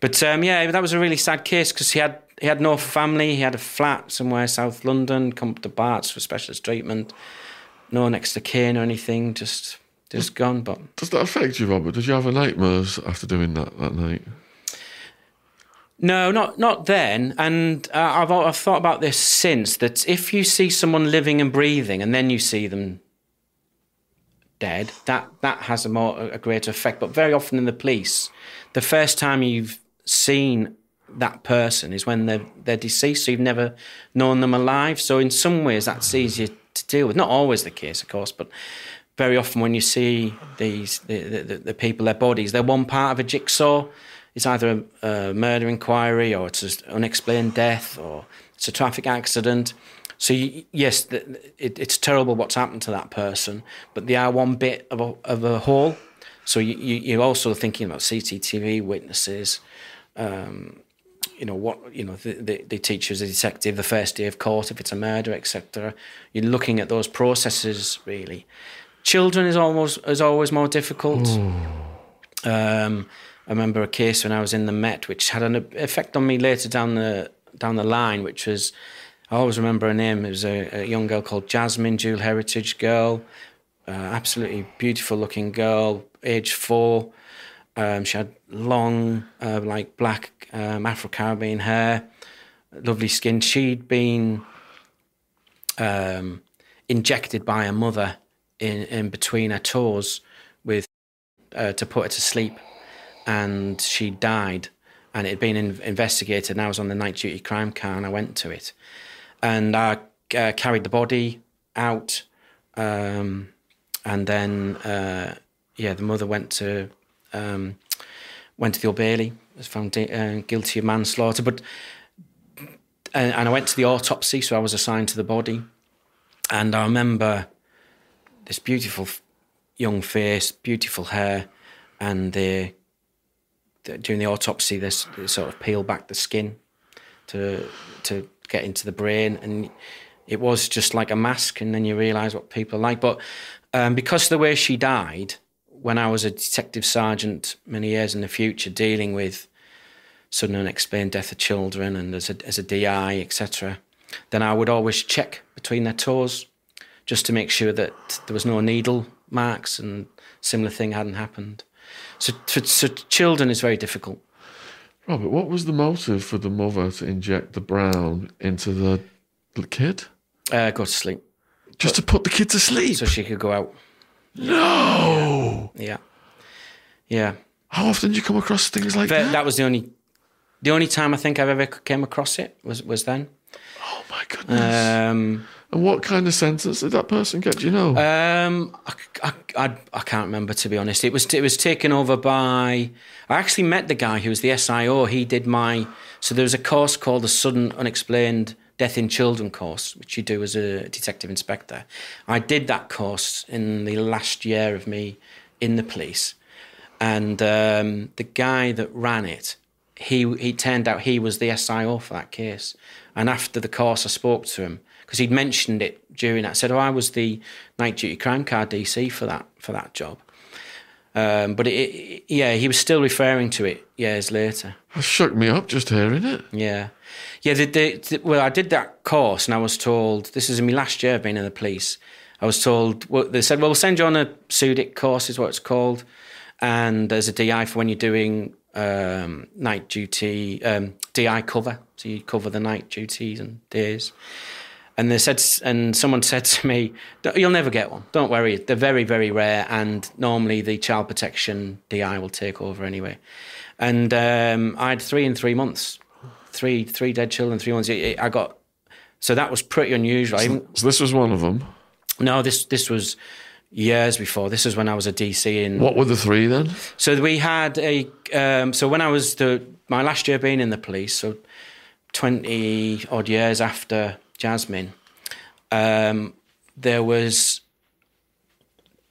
But um, yeah, that was a really sad case because he had he had no family. He had a flat somewhere South London. Come up to Barts for specialist treatment. No next to kin or anything. Just just gone. But does that affect you, Robert? Did you have a nightmares after doing that that night? No, not not then. And uh, I've I've thought about this since. That if you see someone living and breathing, and then you see them dead, that that has a more a greater effect. But very often in the police, the first time you've seen that person is when they're they're deceased, so you've never known them alive. So in some ways, that's easier to deal with. Not always the case, of course, but very often when you see these the, the, the people, their bodies, they're one part of a jigsaw. It's either a, a murder inquiry or it's an unexplained death or it's a traffic accident. So you, yes, the, it, it's terrible what's happened to that person, but they are one bit of a, of a whole. So you, you, you're also thinking about CCTV witnesses, um, you know what you know the, the, the teacher as a detective the first day of court if it's a murder etc you're looking at those processes really children is almost is always more difficult um, I remember a case when I was in the Met which had an effect on me later down the down the line which was I always remember her name. It was a, a young girl called Jasmine dual heritage girl uh, absolutely beautiful looking girl age four. Um, she had long, uh, like black um, Afro Caribbean hair, lovely skin. She'd been um, injected by her mother in, in between her toes with uh, to put her to sleep, and she died. And it had been in, investigated. And I was on the night duty crime car, and I went to it, and I uh, carried the body out, um, and then uh, yeah, the mother went to um, went to the Old Bailey, was found uh, guilty of manslaughter. But and, and I went to the autopsy, so I was assigned to the body, and I remember this beautiful young face, beautiful hair, and they, during the autopsy, they, sort of peel back the skin to to get into the brain, and it was just like a mask, and then you realise what people are like. But um, because of the way she died, when I was a detective sergeant many years in the future, dealing with sudden unexplained death of children and as a, as a DI, etc., then I would always check between their toes just to make sure that there was no needle marks and similar thing hadn't happened. So, for, so children is very difficult. Robert, what was the motive for the mother to inject the brown into the kid? Uh, go to sleep. Just but, to put the kid to sleep? So she could go out. No. Yeah. Yeah. How often do you come across things like that? That was the only, the only time I think I've ever came across it was was then. Oh my goodness. Um, and what kind of sentence did that person get? Do you know? Um, I, I, I, I, can't remember to be honest. It was it was taken over by. I actually met the guy who was the SIO. He did my. So there was a course called the Sudden Unexplained Death in Children course, which you do as a detective inspector. I did that course in the last year of me in the police, and um, the guy that ran it, he he turned out he was the SIO for that case. And after the course, I spoke to him because he'd mentioned it during that. Said, "Oh, I was the night duty crime car DC for that for that job." Um, but it, it, yeah, he was still referring to it years later. That shook me up just hearing it. Yeah. Yeah, the, the, the, well, I did that course and I was told, this is in my last year of being in the police, I was told, well, they said, well, we'll send you on a SUDIC course, is what it's called. And there's a DI for when you're doing um, night duty, um, DI cover. So you cover the night duties and days. And they said, and someone said to me, "You'll never get one. Don't worry. They're very, very rare, and normally the child protection DI will take over anyway." And um, I had three in three months, three three dead children, three months. I got so that was pretty unusual. So, so this was one of them. No, this this was years before. This was when I was a DC in. What were the three then? So we had a. Um, so when I was the my last year being in the police, so twenty odd years after Jasmine, um, there was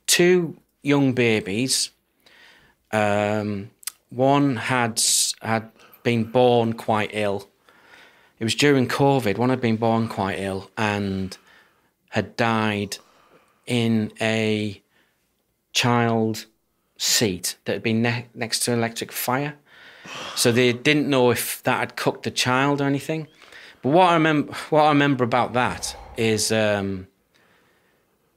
two young babies. Um, one had had been born quite ill. It was during COVID. One had been born quite ill and had died in a child seat that had been ne- next to an electric fire. So they didn't know if that had cooked the child or anything. But what I remember, what I remember about that is um,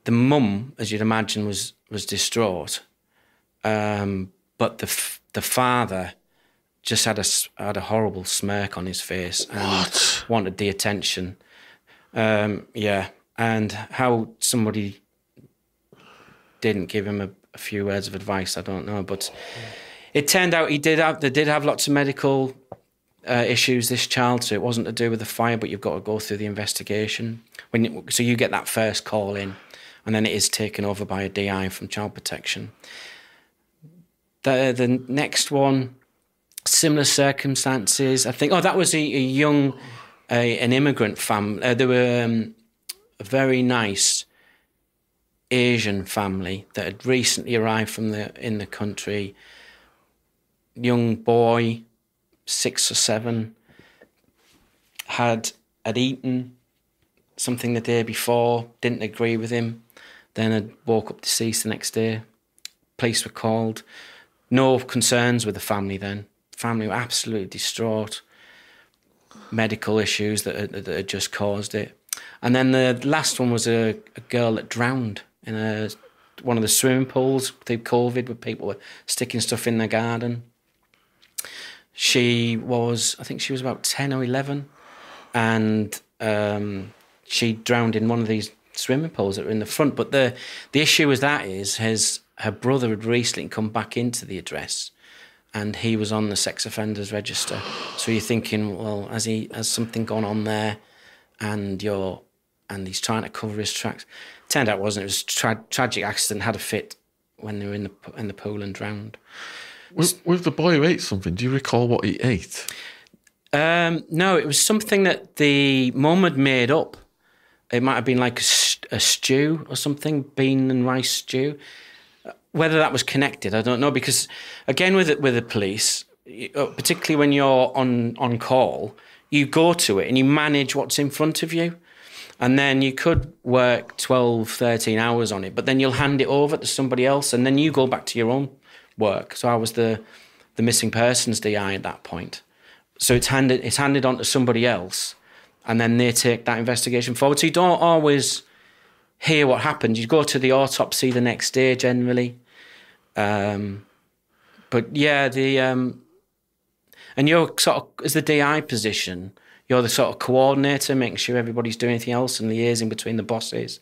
the mum, as you'd imagine, was was distraught, um, but the f- the father just had a had a horrible smirk on his face and what? wanted the attention. Um, yeah, and how somebody didn't give him a, a, few words of advice, I don't know, but it turned out he did have they did have lots of medical uh, issues. This child, so it wasn't to do with the fire, but you've got to go through the investigation. When you, so you get that first call in, and then it is taken over by a DI from Child Protection. The the next one, similar circumstances. I think. Oh, that was a, a young, a, an immigrant family. Uh, they were um, a very nice Asian family that had recently arrived from the in the country. Young boy, six or seven, had had eaten something the day before, didn't agree with him, then had woke up deceased the next day. Police were called. No concerns with the family then. Family were absolutely distraught. Medical issues that, that had just caused it. And then the last one was a, a girl that drowned in a one of the swimming pools through COVID, where people were sticking stuff in their garden. She was, I think she was about ten or eleven, and um, she drowned in one of these swimming pools that were in the front. But the the issue with that is his her brother had recently come back into the address, and he was on the sex offenders register. So you're thinking, well, has he has something gone on there, and you're and he's trying to cover his tracks. Turned out it wasn't. It was tra- tragic accident. Had a fit when they were in the in the pool and drowned. With, with the boy who ate something, do you recall what he ate? Um, no, it was something that the mum had made up. It might have been like a, a stew or something, bean and rice stew. Whether that was connected, I don't know. Because again, with it, with the police, uh, particularly when you're on on call, you go to it and you manage what's in front of you. And then you could work 12, 13 hours on it, but then you'll hand it over to somebody else and then you go back to your own work. So I was the, the missing persons DI at that point. So it's handed, it's handed on to somebody else and then they take that investigation forward. So you don't always hear what happened. You go to the autopsy the next day generally. Um, but yeah, the, um, and you're sort of, as the DI position, you're the sort of coordinator, making sure everybody's doing anything else and liaising between the bosses.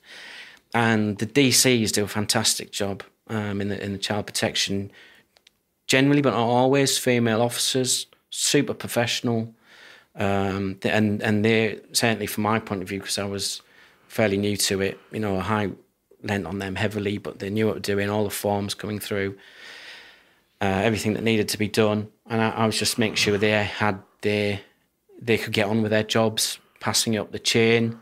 And the DCs do a fantastic job um, in the in the child protection, generally, but not always. Female officers, super professional, um, and and they certainly, from my point of view, because I was fairly new to it, you know, I lent on them heavily, but they knew what they were doing. All the forms coming through, uh, everything that needed to be done, and I, I was just making sure they had their they could get on with their jobs, passing up the chain,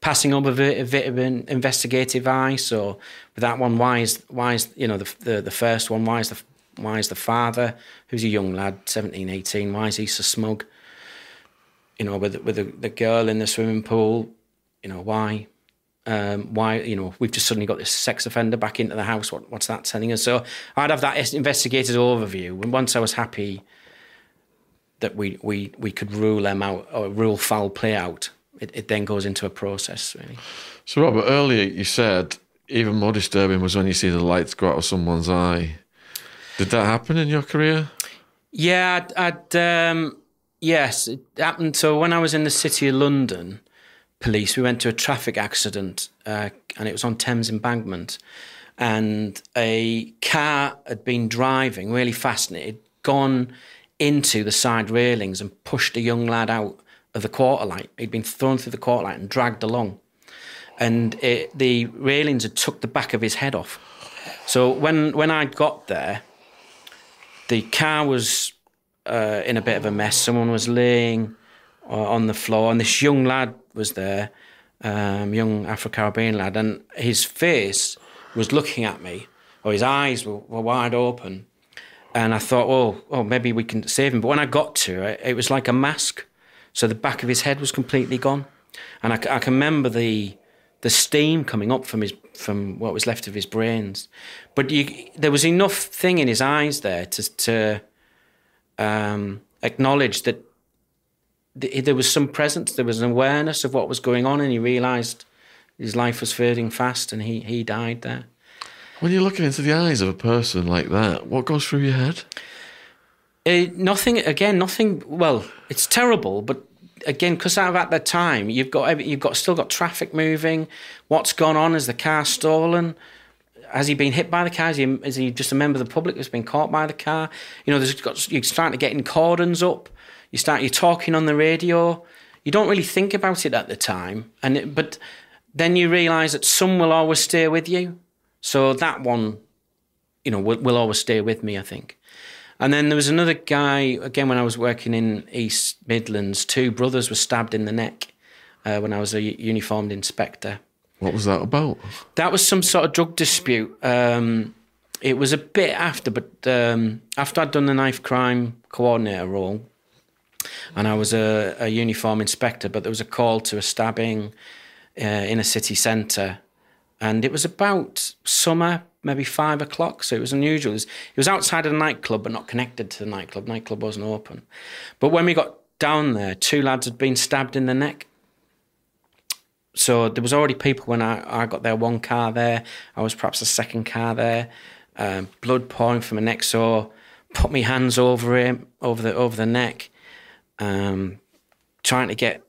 passing up a bit, of an investigative eye. So with that one, why is why is you know the the, the first one? Why is the why is the father, who's a young lad, 17, 18, why is he so smug? You know, with with the, the girl in the swimming pool, you know why? Um, why you know we've just suddenly got this sex offender back into the house? What what's that telling us? So I'd have that investigated overview, and once I was happy that we, we, we could rule them out or rule foul play out, it, it then goes into a process really. So, Robert, earlier you said even more disturbing was when you see the lights go out of someone's eye. Did that happen in your career? Yeah, I'd, I'd um, yes, it happened. So when I was in the city of London, police, we went to a traffic accident, uh, and it was on Thames Embankment, and a car had been driving really fast, and it had gone into the side railings and pushed a young lad out of the quarter light. He'd been thrown through the quarter light and dragged along, and it, the railings had took the back of his head off. So when when I got there, the car was uh, in a bit of a mess. Someone was laying uh, on the floor, and this young lad was there, um, young Afro Caribbean lad, and his face was looking at me, or his eyes were, were wide open. And I thought, oh, oh, maybe we can save him. But when I got to it, it was like a mask. So the back of his head was completely gone. And I, I can remember the the steam coming up from his from what was left of his brains. But you, there was enough thing in his eyes there to to um, acknowledge that th- there was some presence, there was an awareness of what was going on, and he realised his life was fading fast, and he he died there. When you're looking into the eyes of a person like that, what goes through your head? Uh, nothing again. Nothing. Well, it's terrible, but again, because at the time you've got you've got still got traffic moving. What's gone on? Is the car stolen? Has he been hit by the car? Is he, is he just a member of the public that's been caught by the car? You know, there's got you're starting to get in cordons up. You start you're talking on the radio. You don't really think about it at the time, and it, but then you realise that some will always stay with you. So that one, you know, will, will always stay with me. I think. And then there was another guy, again, when I was working in East Midlands, two brothers were stabbed in the neck uh, when I was a uniformed inspector. What was that about? That was some sort of drug dispute. Um, it was a bit after, but um, after I'd done the knife crime coordinator role, and I was a, a uniform inspector, but there was a call to a stabbing uh, in a city centre. And it was about summer, maybe five o'clock, so it was unusual. It was, outside of the nightclub, but not connected to the nightclub. Nightclub wasn't open. But when we got down there, two lads had been stabbed in the neck. So there was already people when I, I got there. One car there, I was perhaps the second car there. Um, blood pouring from my neck, so put my hands over him, over the over the neck, um, trying to get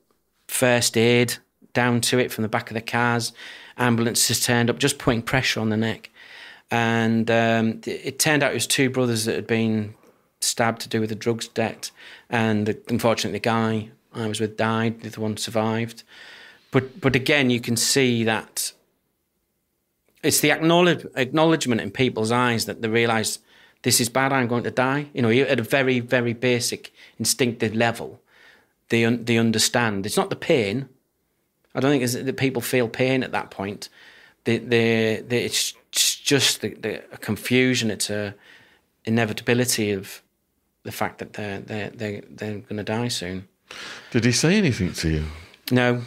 first aid down to it from the back of the cars. Ambulances turned up, just putting pressure on the neck. And um, it turned out it was two brothers that had been stabbed to do with a drugs debt. And the, unfortunately, the guy I was with died, the other one survived. But, but again, you can see that it's the acknowledge, acknowledgement in people's eyes that they realise this is bad, I'm going to die. You know, at a very, very basic instinctive level, they, un- they understand. It's not the pain. I don't think that people feel pain at that point. They, they, they, it's just the, the a confusion. It's a inevitability of the fact that they're they're they're, they're going to die soon. Did he say anything to you? No,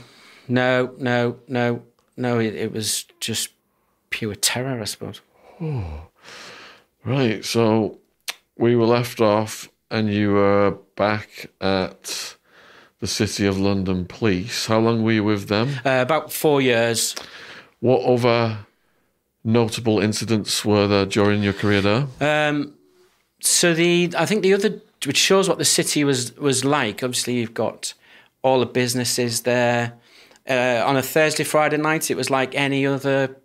no, no, no, no. It, it was just pure terror, I suppose. Oh. Right. So we were left off, and you were back at the City of London Police. How long were you with them? Uh, about four years. What other notable incidents were there during your career there? Um, so the I think the other which shows what the city was was like. Obviously, you've got all the businesses there. Uh, on a Thursday, Friday night, it was like any other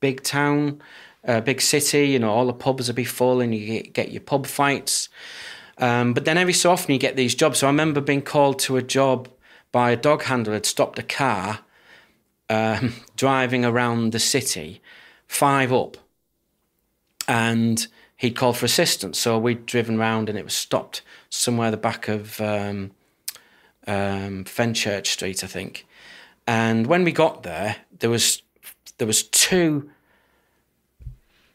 big town, uh, big city. You know, all the pubs would be full, and you get, your pub fights. Um, but then every so often you get these jobs. So I remember being called to a job by a dog handler had stopped a car um, driving around the city, five up, and he'd called for assistance. So we'd driven round and it was stopped somewhere at the back of um, um, Fenchurch Street, I think. And when we got there, there was there was two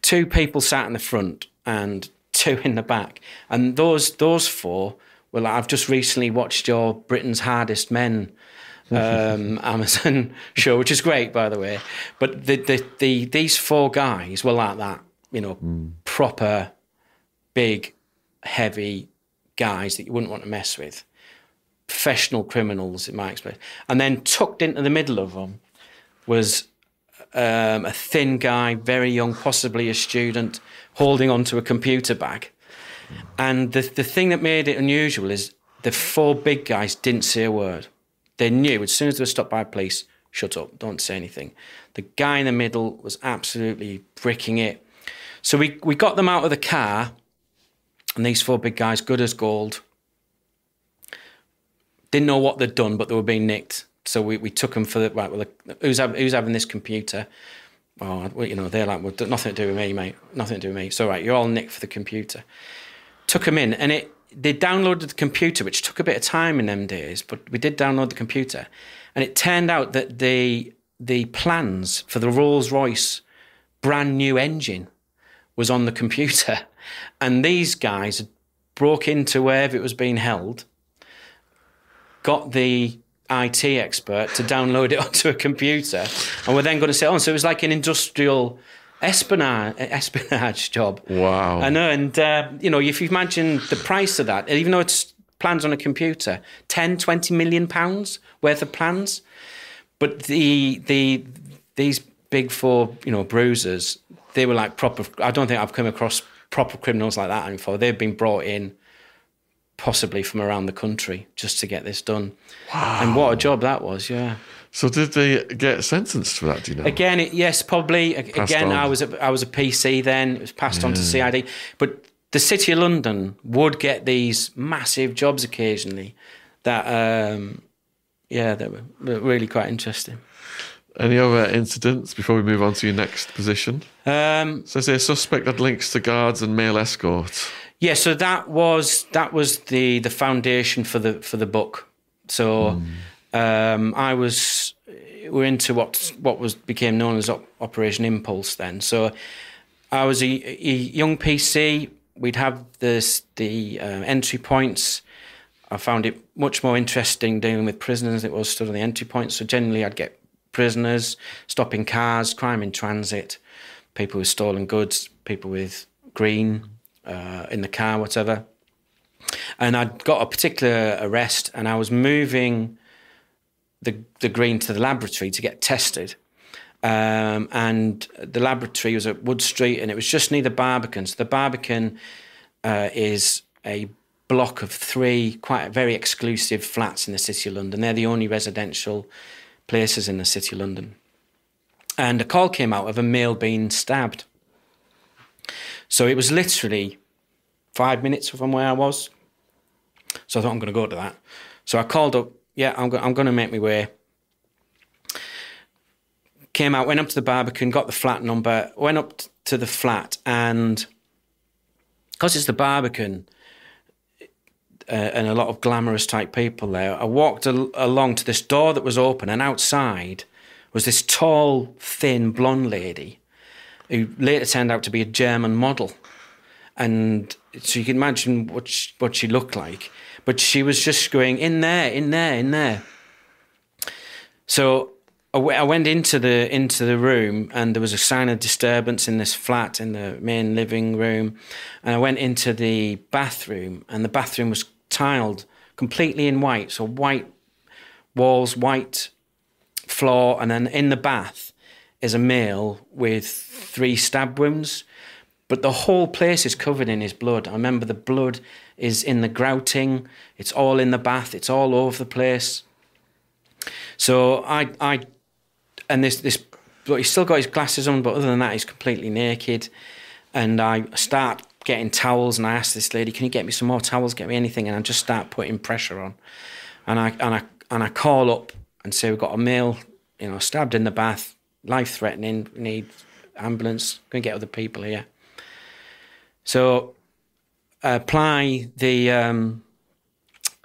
two people sat in the front and two in the back, and those those four were like, I've just recently watched your Britain's Hardest Men um, Amazon show, which is great, by the way. But the, the, the these four guys were like that, you know, mm. proper, big, heavy guys that you wouldn't want to mess with. professional criminals, in my experience. And then tucked into the middle of them was um, a thin guy, very young, possibly a student, holding onto a computer bag. And the, the thing that made it unusual is the four big guys didn't say a word. They knew as soon as they were stopped by police, shut up, don't say anything. The guy in the middle was absolutely bricking it. So we, we got them out of the car, and these four big guys, good as gold, didn't know what they'd done, but they were being nicked. So we, we took them for the right. Well, who's having, who's having this computer? Oh, well, you know, they're like, well, nothing to do with me, mate. Nothing to do with me. So right, you're all nicked for the computer. Took them in, and it they downloaded the computer, which took a bit of time in them days, but we did download the computer, and it turned out that the the plans for the Rolls Royce brand new engine was on the computer, and these guys had broke into wherever it was being held, got the IT expert to download it onto a computer, and we're then going to say, "Oh, so it was like an industrial." Espionage espionage job. Wow. I know, and uh, you know, if you imagine the price of that, even though it's plans on a computer, 10, 20 million pounds worth of plans. But the the these big four, you know, bruisers, they were like proper. I don't think I've come across proper criminals like that before. They've been brought in possibly from around the country just to get this done. Wow. And what a job that was, yeah. So did they get sentenced for that? Do you know? Again, it, yes, probably. Passed Again, on. I was a, I was a PC then. It was passed yeah. on to CID, but the City of London would get these massive jobs occasionally. That um, yeah, that were, were really quite interesting. Any other incidents before we move on to your next position? Um, so, say a suspect had links to guards and male escorts. Yeah, so that was that was the the foundation for the for the book. So mm. Um, I was we're into what what was became known as Operation Impulse then. So I was a, a young PC. We'd have this the uh, entry points. I found it much more interesting dealing with prisoners than it was studying the entry points. So generally, I'd get prisoners, stopping cars, crime in transit, people with stolen goods, people with green uh, in the car, whatever. And I'd got a particular arrest, and I was moving the the green to the laboratory to get tested. Um, and the laboratory was at Wood Street, and it was just near the Barbican. So the Barbican uh, is a block of three quite very exclusive flats in the city of London. They're the only residential places in the city of London. And a call came out of a male being stabbed. So it was literally five minutes from where I was. So I thought I'm going to go to that. So I called up. Yeah, I'm, go- I'm going to make my way. Came out, went up to the Barbican, got the flat number, went up t- to the flat, and because it's the Barbican uh, and a lot of glamorous type people there, I walked al- along to this door that was open, and outside was this tall, thin, blonde lady who later turned out to be a German model and so you can imagine what she, what she looked like. But she was just going in there, in there, in there. So I went into the into the room, and there was a sign of disturbance in this flat in the main living room. And I went into the bathroom, and the bathroom was tiled completely in white, so white walls, white floor, and then in the bath is a male with three stab wounds but the whole place is covered in his blood. I remember the blood is in the grouting, it's all in the bath, it's all over the place. So I, I, and this, this, but he's still got his glasses on, but other than that, he's completely naked. And I start getting towels, and I ask this lady, "Can you get me some more towels? Get me anything?" And I just start putting pressure on, and I and I and I call up and say, "We've got a male, you know, stabbed in the bath, life threatening, need ambulance, and get other people here." So apply the um,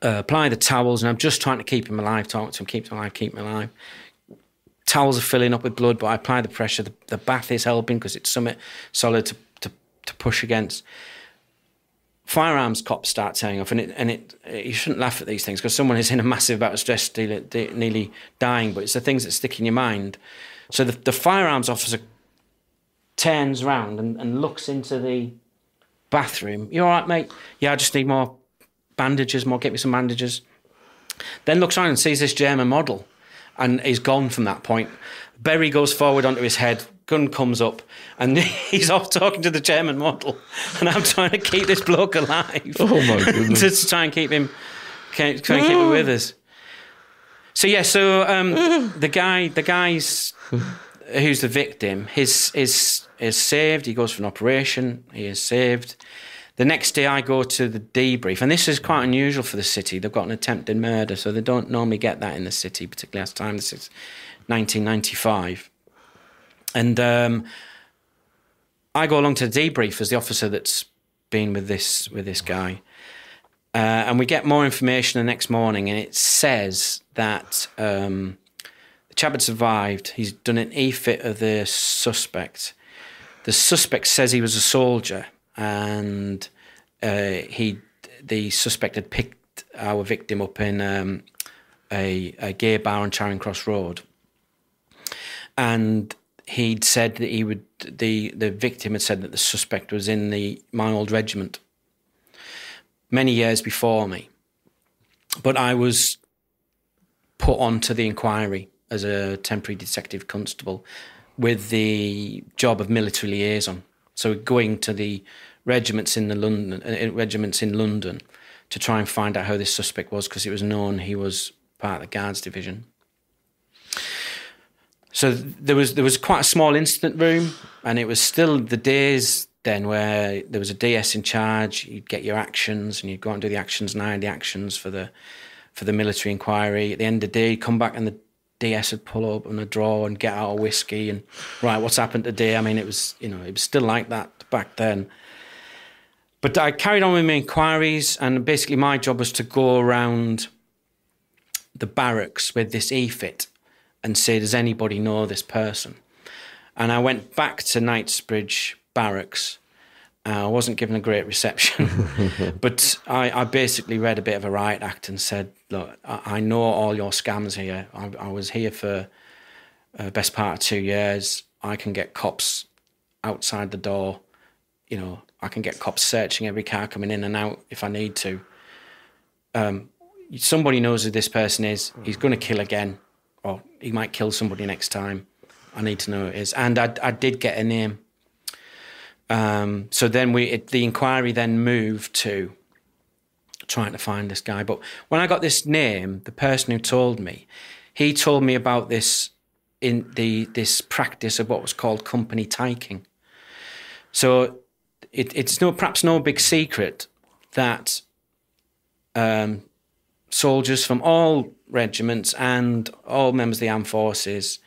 uh, apply the towels, and I'm just trying to keep him alive. Talk to him, keep him alive, keep him alive. Towels are filling up with blood, but I apply the pressure. The, the bath is helping because it's something solid to, to, to push against. Firearms cops start turning off, and it and it you shouldn't laugh at these things because someone is in a massive bout of stress, nearly dying. But it's the things that stick in your mind. So the, the firearms officer turns around and, and looks into the bathroom. You all right, mate? Yeah, I just need more bandages, more. Get me some bandages. Then looks around and sees this German model and he's gone from that point. Berry goes forward onto his head, gun comes up, and he's off talking to the German model. And I'm trying to keep this bloke alive. Oh my goodness. to try and keep him, try and keep him with us. So yeah, so um, the guy, the guy's who's the victim, his is is saved. He goes for an operation. He is saved. The next day, I go to the debrief, and this is quite unusual for the city. They've got an attempted murder, so they don't normally get that in the city, particularly last time. This is 1995, and um, I go along to the debrief as the officer that's been with this with this guy, uh, and we get more information the next morning, and it says that um, chap had survived. He's done an e-fit of the suspect. The suspect says he was a soldier and uh, he the suspect had picked our victim up in um, a, a gay bar on Charing Cross Road, and he'd said that he would the the victim had said that the suspect was in the my old regiment many years before me, but I was put onto the inquiry as a temporary detective constable with the job of military liaison. So going to the regiments in the London uh, regiments in London to try and find out how this suspect was because it was known he was part of the guards division. So there was there was quite a small incident room, and it was still the days then where there was a DS in charge. You'd get your actions, and you'd go and do the actions nine, the actions for the for the military inquiry. At the end of the day, you'd come back and the DS would pull up and a draw and get out a whiskey and right, what's happened today? I mean, it was you know it was still like that back then. But I carried on with my inquiries, and basically my job was to go around the barracks with this e-fit and say, does anybody know this person? And I went back to Knightsbridge barracks. Uh, I wasn't given a great reception, but I, I, basically read a bit of a riot act and said, "Look, I, I know all your scams here. I, I was here for uh, best part of two years. I can get cops outside the door. You know, I can get cops searching every car coming in and out if I need to. Um, somebody knows who this person is. He's going to kill again, or he might kill somebody next time. I need to know who it is. And I, I did get a name. Um, so then we, it, the inquiry then moved to trying to find this guy. But when I got this name, the person who told me, he told me about this in the this practice of what was called company tyking. So it, it's no perhaps no big secret that um, soldiers from all regiments and all members of the armed forces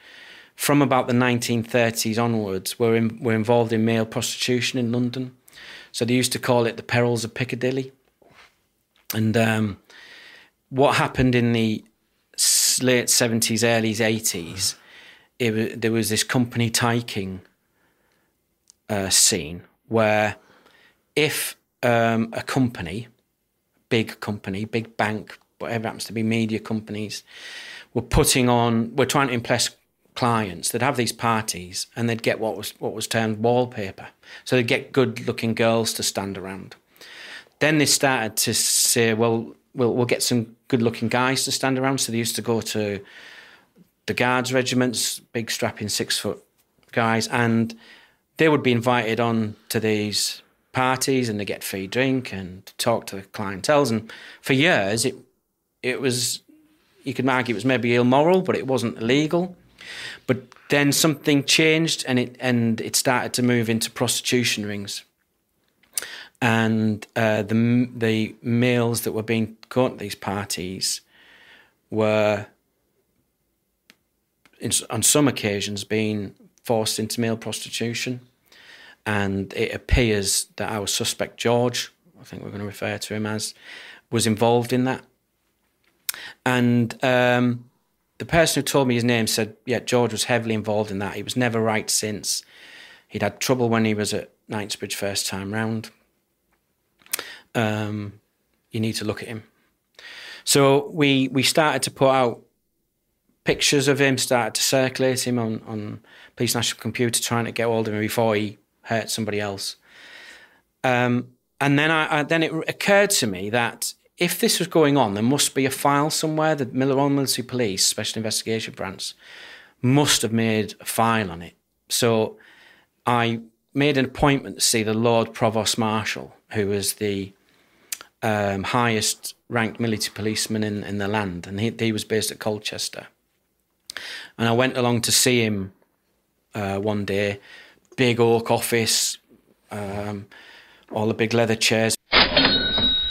from about the 1930s onwards were in, were involved in male prostitution in London. So they used to call it the perils of Piccadilly. And um, what happened in the late 70s, early 80s, it, there was this company taking uh, scene where if um, a company, big company, big bank, whatever happens to be media companies, were putting on, were trying to impress clients, they'd have these parties and they'd get what was what was termed wallpaper. So they'd get good looking girls to stand around. Then they started to say, well, we'll we'll get some good looking guys to stand around. So they used to go to the guards regiments, big strapping six foot guys, and they would be invited on to these parties and they get free drink and talk to the clientels. And for years, it it was you could argue it was maybe immoral, but it wasn't illegal. But then something changed, and it and it started to move into prostitution rings. And uh, the the males that were being caught at these parties were, in, on some occasions, being forced into male prostitution and it appears that our suspect George, I think we're going to refer to him as, was involved in that. And um, the person who told me his name said, yeah, George was heavily involved in that. He was never right since. He'd had trouble when he was at Knightsbridge first time round. Um, you need to look at him. So we we started to put out pictures of him, started to circulate him on, on Police National Computer, trying to get hold of him before he hurt somebody else. Um, and then I, I, then it occurred to me that if this was going on, there must be a file somewhere. The Royal Military Police Special Investigation Branch must have made a file on it. So I made an appointment to see the Lord Provost Marshal, who was the um, highest ranked military policeman in, in the land, and he, he was based at Colchester. And I went along to see him uh, one day, big oak office, um, all the big leather chairs.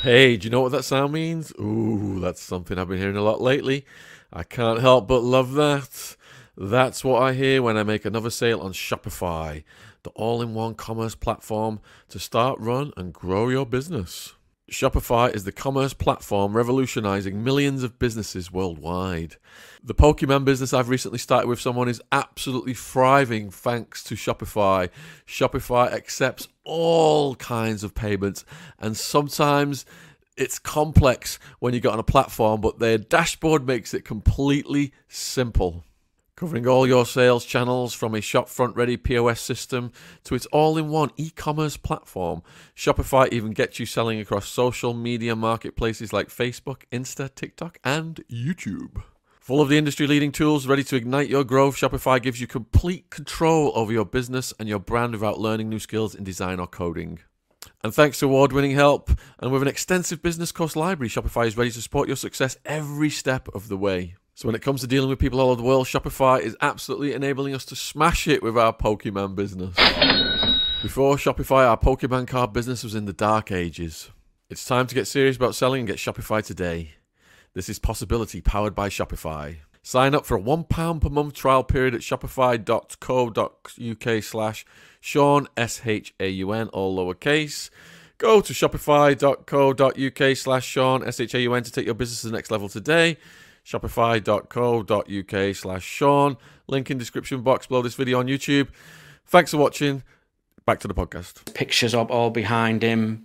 Hey, do you know what that sound means? Ooh, that's something I've been hearing a lot lately. I can't help but love that. That's what I hear when I make another sale on Shopify, the all in one commerce platform to start, run, and grow your business. Shopify is the commerce platform revolutionizing millions of businesses worldwide. The Pokemon business I've recently started with someone is absolutely thriving thanks to Shopify. Shopify accepts all kinds of payments, and sometimes it's complex when you get on a platform, but their dashboard makes it completely simple covering all your sales channels from a shopfront ready POS system to its all in one e commerce platform. Shopify even gets you selling across social media marketplaces like Facebook, Insta, TikTok, and YouTube. Full of the industry leading tools ready to ignite your growth, Shopify gives you complete control over your business and your brand without learning new skills in design or coding. And thanks to award winning help and with an extensive business course library, Shopify is ready to support your success every step of the way. So when it comes to dealing with people all over the world, Shopify is absolutely enabling us to smash it with our Pokemon business. Before Shopify, our Pokemon card business was in the dark ages. It's time to get serious about selling and get Shopify today. This is Possibility powered by Shopify. Sign up for a £1 per month trial period at shopify.co.uk slash Shaun, S-H-A-U-N, all lowercase. Go to shopify.co.uk slash Shaun, S-H-A-U-N to take your business to the next level today shopify.co.uk slash Shaun. Link in description box below this video on YouTube. Thanks for watching. Back to the podcast. Pictures up all behind him.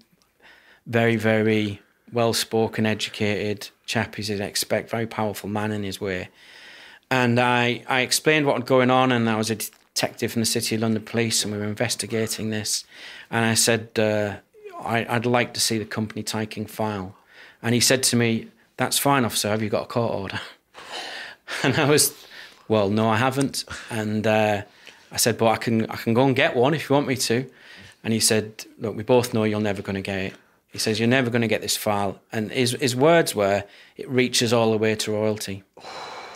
Very, very well spoken, educated chap as you'd expect. Very powerful man in his way. And I, I explained what was going on, and I was a detective from the City of London Police, and we were investigating this. And I said, uh, I, I'd like to see the company taking file. And he said to me, that's fine, officer. Have you got a court order? and I was, well, no, I haven't. And uh, I said, but I can, I can go and get one if you want me to. And he said, look, we both know you're never going to get it. He says, you're never going to get this file. And his, his words were, it reaches all the way to royalty,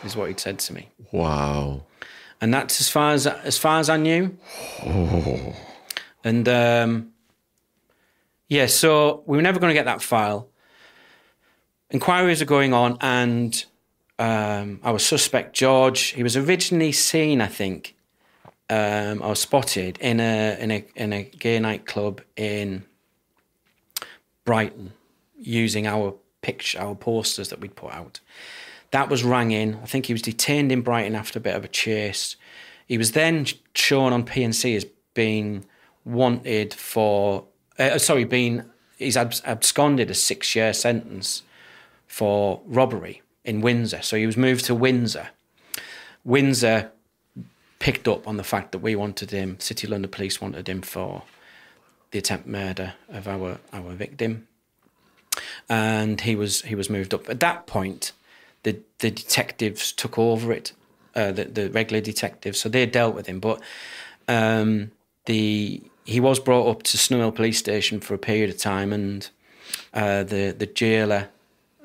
is what he'd said to me. Wow. And that's as far as, as far as I knew. Oh. And um, yeah, so we were never going to get that file inquiries are going on, and um, our suspect George, he was originally seen, I think, um, or spotted in a in a in a gay nightclub in Brighton, using our picture, our posters that we'd put out. That was rang in. I think he was detained in Brighton after a bit of a chase. He was then shown on PNC as being wanted for, uh, sorry, being he's absconded a six-year sentence for robbery in Windsor. So he was moved to Windsor. Windsor picked up on the fact that we wanted him, City London Police wanted him for the attempt murder of our our victim, and he was he was moved up. At that point, the the detectives took over it, uh, the the regular detectives, so they dealt with him. But um, the he was brought up to Snowhill Police Station for a period of time, and uh, the the jailer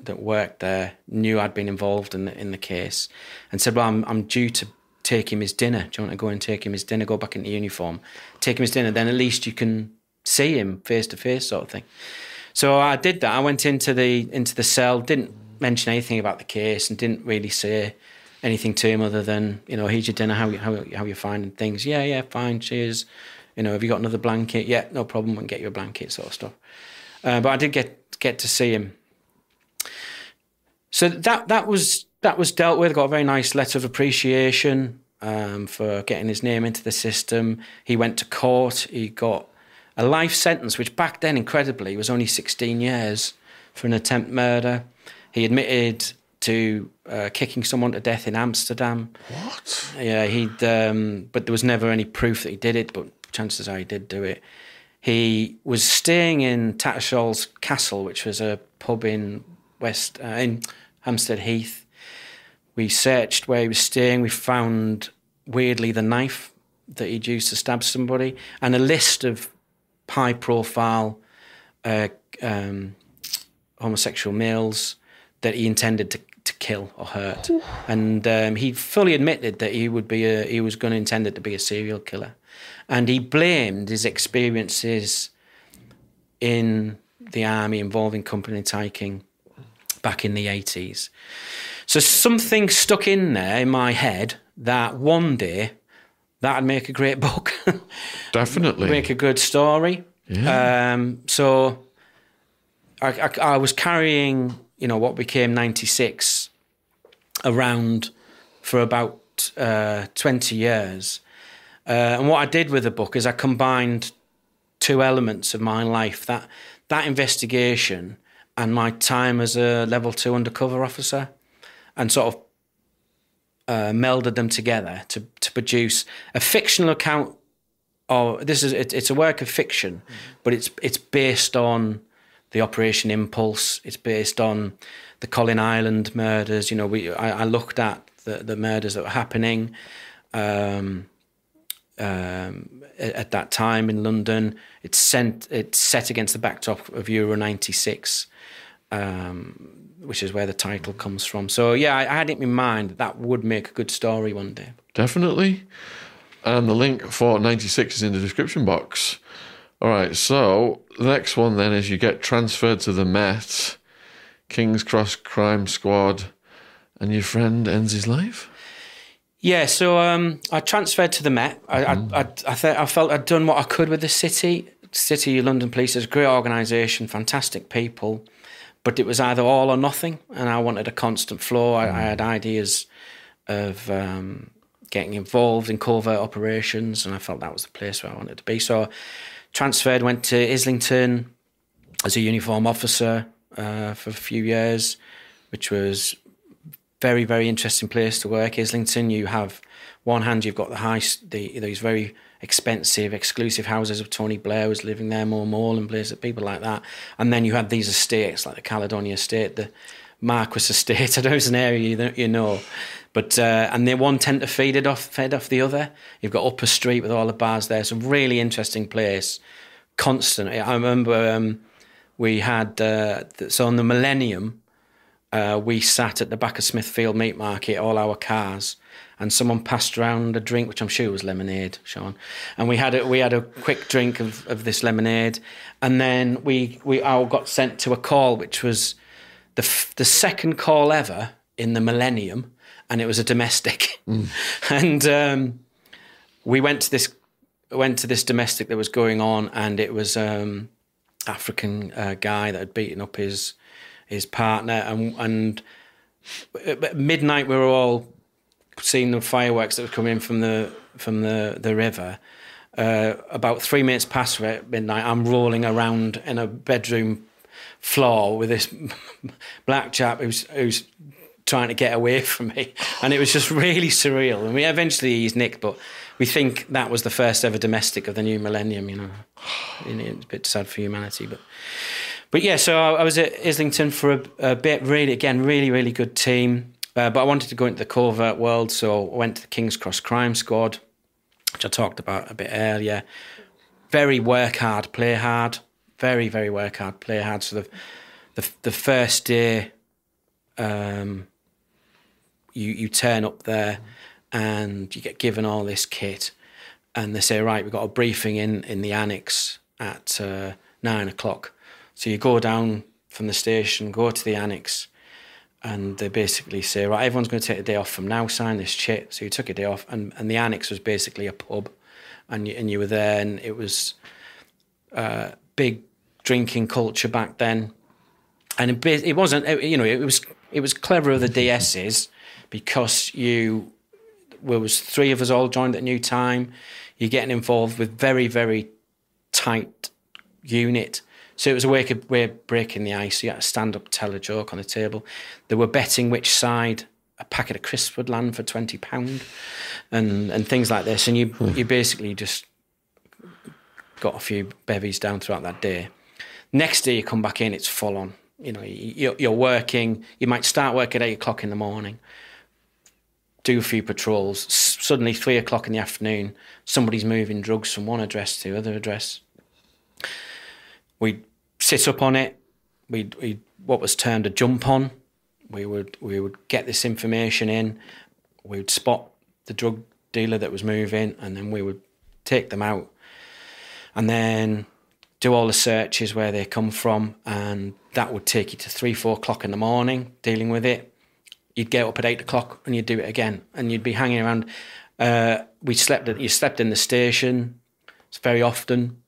that worked there knew I'd been involved in the, in the case and said, Well, I'm, I'm due to take him his dinner. Do you want to go and take him his dinner, go back into uniform, take him his dinner? Then at least you can see him face to face, sort of thing. So I did that. I went into the into the cell, didn't mention anything about the case, and didn't really say anything to him other than, you know, here's your dinner. How how how you finding things? Yeah, yeah, fine. Cheers. You know, have you got another blanket? Yeah, no problem. We can get you a blanket, sort of stuff. Uh, but I did get get to see him so that that was that was dealt with. Got a very nice letter of appreciation um, for getting his name into the system. He went to court. He got a life sentence, which back then, incredibly, was only 16 years for an attempt murder. He admitted to uh, kicking someone to death in Amsterdam. What? Yeah, he'd. Um, but there was never any proof that he did it. But chances are he did do it. He was staying in Tattershall's Castle, which was a pub in West uh, in Hampstead Heath. We searched where he was staying. We found weirdly the knife that he'd used to stab somebody and a list of high profile uh, um, homosexual males that he intended to, to kill or hurt. And um, he fully admitted that he would be a, he was going to intend it to be a serial killer. And he blamed his experiences in the army involving company taking back in the 80s. So something stuck in there in my head that one day that'd make a great book. Definitely. make a good story. Yeah. Um, so I, I, I was carrying, you know, what became 96 around for about uh, 20 years. Uh, and what I did with the book is I combined two elements of my life that that investigation and my time as a level two undercover officer and sort of uh, melded them together to, to produce a fictional account of this is it, it's a work of fiction but it's it's based on the operation impulse it's based on the Colin Ireland murders you know we i, I looked at the, the murders that were happening um, um, at, at that time in London. It's sent. It's set against the backdrop of Euro '96, um, which is where the title comes from. So yeah, I, I had it in mind that that would make a good story one day. Definitely. And the link for 96 is in the description box. All right, so the next one then is you get transferred to the Met, King's Cross Crime Squad, and your friend ends his life? Yeah, so um, I transferred to the Met. I, I, I, I, th- I felt I'd done what I could with the city. City London Police is a great organisation, fantastic people, but it was either all or nothing, and I wanted a constant flow. I, I had ideas of um, getting involved in covert operations, and I felt that was the place where I wanted to be. So, transferred, went to Islington as a uniform officer uh, for a few years, which was very very interesting place to work. Islington, you have one hand you've got the high the these very expensive exclusive houses of Tony Blair was living there, more Mall and places, people like that, and then you had these estates like the Caledonia Estate, the Marquess Estate. I know it's an area you, you know, but uh, and they one tend to feed it off fed off the other. You've got Upper Street with all the bars there. Some really interesting place. Constant. I remember um, we had uh, so on the Millennium uh, we sat at the back of Smithfield Meat Market, all our cars, and someone passed around a drink, which I'm sure was lemonade, Shaun. And we had a, we had a quick drink of, of this lemonade, and then we we all got sent to a call, which was the f- the second call ever in the Millennium, and it was a domestic, mm. and um, we went to this went to this domestic that was going on, and it was um, African uh, guy that had beaten up his his partner, and and at midnight we were all seeing the fireworks that were coming from the from the the river. Uh, about three minutes past midnight, I'm rolling around in a bedroom floor with this black chap who's who's trying to get away from me, and it was just really surreal. And we eventually he's Nick, but we think that was the first ever domestic of the new millennium. You know, it's a bit sad for humanity, but but yeah, so I, I was at Islington for a, a, bit. Really, again, really, really good team. Uh, but I wanted to go into the covert world, so I went to the King's Cross Crime Squad, which I talked about a bit earlier. Very work hard, play hard. Very, very work hard, play hard. So the the, the first day, um, you you turn up there, and you get given all this kit, and they say, right, we've got a briefing in in the annex at uh, nine o'clock so you go down from the station, go to the annex, and they basically say, right, everyone's going to take a day off from now, sign this shit. So you took a day off, and, and the annex was basically a pub, and you, and you were there, and it was uh, big drinking culture back then. And it, wasn't, you know, it was it was clever of the DSs because you there was three of us all joined at a new time. You're getting involved with very very tight unit so it was a way of, way of breaking the ice. You had to stand up, tell a joke on the table. They were betting which side a packet of crisps would land for twenty pound, and and things like this. And you hmm. you basically just got a few bevies down throughout that day. Next day you come back in, it's full on. You know, you're, you're working. You might start work at eight o'clock in the morning, do a few patrols. S- Suddenly, three o'clock in the afternoon, somebody's moving drugs from one address to other address. We'd sit up on it. We'd, we'd what was termed a jump on. We would we would get this information in. We would spot the drug dealer that was moving, and then we would take them out, and then do all the searches where they come from, and that would take you to three, four o'clock in the morning dealing with it. You'd get up at eight o'clock and you'd do it again, and you'd be hanging around. Uh, we slept. At, you slept in the station. It's very often.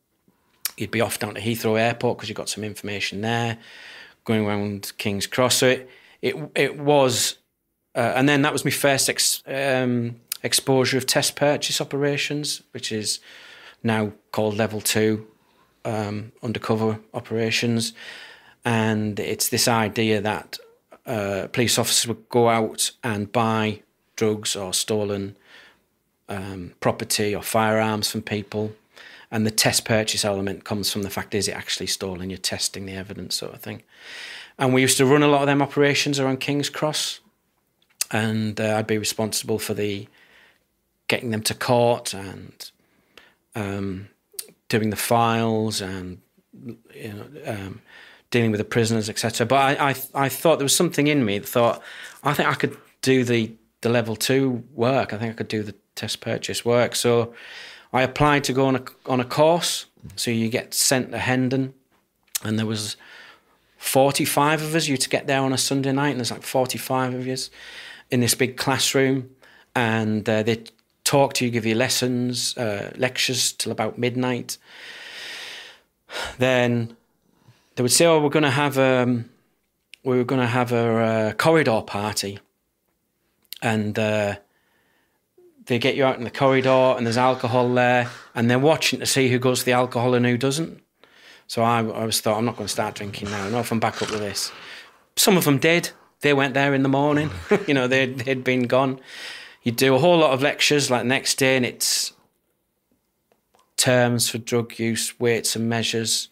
You'd be off down to Heathrow Airport because you got some information there, going around King's Cross. So it it it was, uh, and then that was my first ex, um, exposure of test purchase operations, which is now called level two um, undercover operations, and it's this idea that uh, police officers would go out and buy drugs or stolen um, property or firearms from people. And the test purchase element comes from the fact is it actually stolen? You're testing the evidence, sort of thing. And we used to run a lot of them operations around King's Cross, and uh, I'd be responsible for the getting them to court and um, doing the files and you know um, dealing with the prisoners, etc. But I, I I thought there was something in me that thought I think I could do the the level two work. I think I could do the test purchase work. So I applied to go on a on a course. So you get sent to Hendon, and there was forty five of us. You to get there on a Sunday night, and there's like forty five of us in this big classroom, and uh, they talk to you, give you lessons, uh, lectures till about midnight. Then they would say, "Oh, we're going to have um, we were going to have a, uh corridor party," and uh, they get you out in the corridor, and there's alcohol there, and they're watching to see who goes to the alcohol and who doesn't. So I, I was thought, I'm not going to start drinking now. Not if I'm back up with this. Some of them did. They went there in the morning. you know, they'd, they'd been gone. You do a whole lot of lectures like next day, and it's terms for drug use, weights and measures,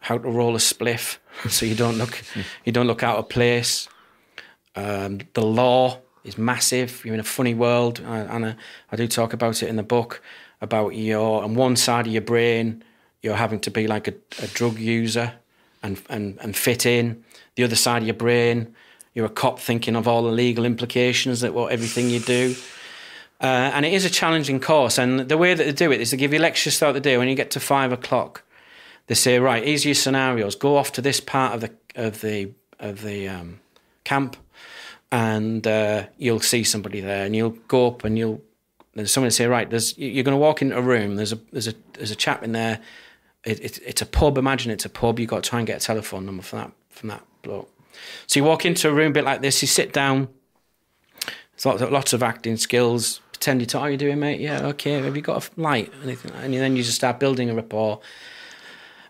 how to roll a spliff so you don't look you don't look out of place. Um, the law is massive. You're in a funny world, and I, I do talk about it in the book about your on one side of your brain you're having to be like a, a drug user and, and and fit in. The other side of your brain, you're a cop thinking of all the legal implications that what everything you do. Uh, and it is a challenging course. And the way that they do it is they give you lectures throughout the day. When you get to five o'clock, they say, right, here's your scenarios. Go off to this part of the of the of the um, camp, and uh, you'll see somebody there, and you'll go up and you'll. There's someone say, right, there's you're going to walk into a room. There's a there's a there's a chap in there. It, it, it's a pub. Imagine it's a pub. You've got to try and get a telephone number from that from that bloke. So you walk into a room a bit like this. You sit down. There's lots of, lots of acting skills. Pretend you talk. How you doing, mate? Yeah, okay. Have you got a light? Anything? And then you just start building a rapport.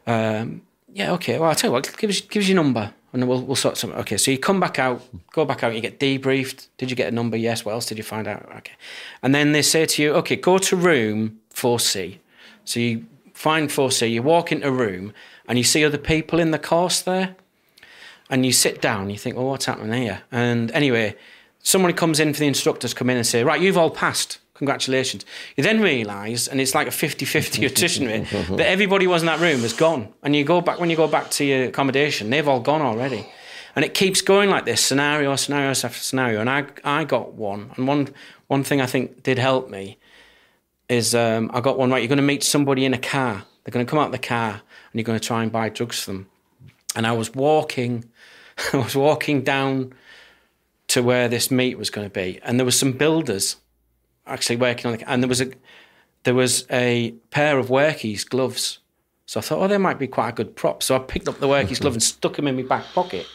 Um, yeah, okay. Well, I'll tell you what. Give us give us your number, and then we'll we'll sort something. Okay. So you come back out, go back out. You get debriefed. Did you get a number? Yes. What else did you find out? Okay. And then they say to you, okay, go to room four C. So you find four C. You walk into a room, and you see other people in the course there and you sit down, you think, well, what's happening here? And anyway, somebody comes in for the instructors come in and say, right, you've all passed. Congratulations. You then realise, and it's like a 50 50 attrition rate, that everybody was in that room has gone. And you go back, when you go back to your accommodation, they've all gone already. And it keeps going like this, scenario, scenario after scenario. And I, I got one. And one, one thing I think did help me is um, I got one right. You're going to meet somebody in a car. They're going to come out of the car and you're going to try and buy drugs for them. And I was walking I was walking down to where this meet was going to be, and there were some builders actually working on it, and there was a there was a pair of workies gloves. So I thought, oh, they might be quite a good prop. So I picked up the workies glove and stuck them in my back pocket.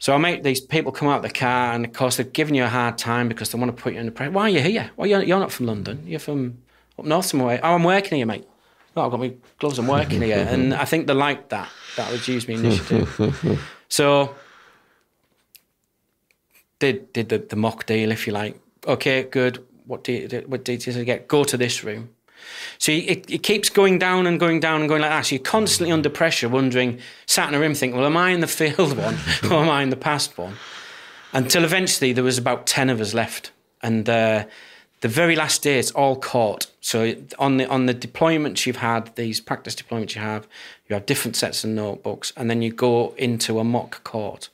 So I make these people come out of the car, and of course they're giving you a hard time because they want to put you in the press. Why are you here? Well, you're, you're not from London. You're from up north somewhere. Oh, I'm working here, mate. No, I've got my gloves. I'm working here, and I think they liked that. That would use me initiative. So did did the, the mock deal, if you like. Okay, good. What de- what details did I get? Go to this room. So it, it keeps going down and going down and going like that. So you're constantly under pressure, wondering, sat in a room thinking, well, am I in the field one or am I in the past one? Until eventually there was about 10 of us left. And uh, the very last day, it's all caught. So on the on the deployments you've had, these practice deployments you have, you have different sets of notebooks, and then you go into a mock court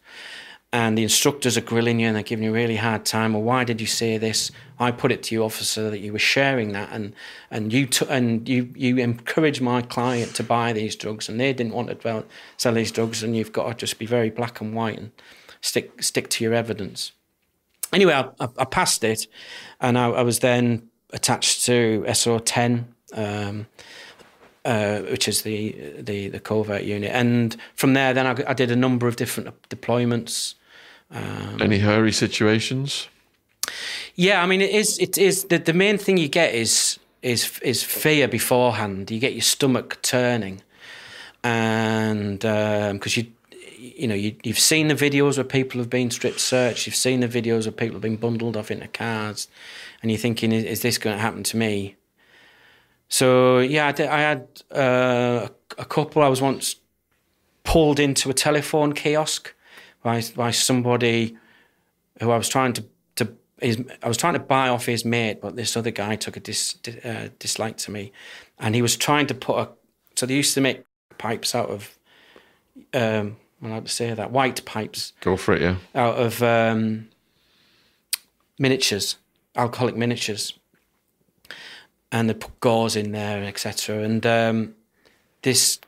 and the instructors are grilling you and they're giving you a really hard time. Well, why did you say this? I put it to you, officer, that you were sharing that, and and you t- and you you encouraged my client to buy these drugs, and they didn't want to sell these drugs, and you've got to just be very black and white and stick stick to your evidence. Anyway, I, I, I passed it, and I, I, was then attached to SO ten. Um, uh, which is the, the the covert unit, and from there, then I, I did a number of different deployments. Um, Any hairy situations? Yeah, I mean, it is. It is the the main thing you get is is is fear beforehand. You get your stomach turning, and because um, you you know you, you've seen the videos where people have been strip searched. You've seen the videos where people have been bundled off into cars, and you're thinking, is, is this going to happen to me? So yeah, I, did, I had uh, a couple. I was once pulled into a telephone kiosk by by somebody who I was trying to to his, I was trying to buy off his mate, but this other guy took a dis, uh, dislike to me, and he was trying to put a. So they used to make pipes out of. Um, I like to say that white pipes. Go for it, yeah. Out of um, miniatures, alcoholic miniatures, and they put gauze in there, etc. And um, this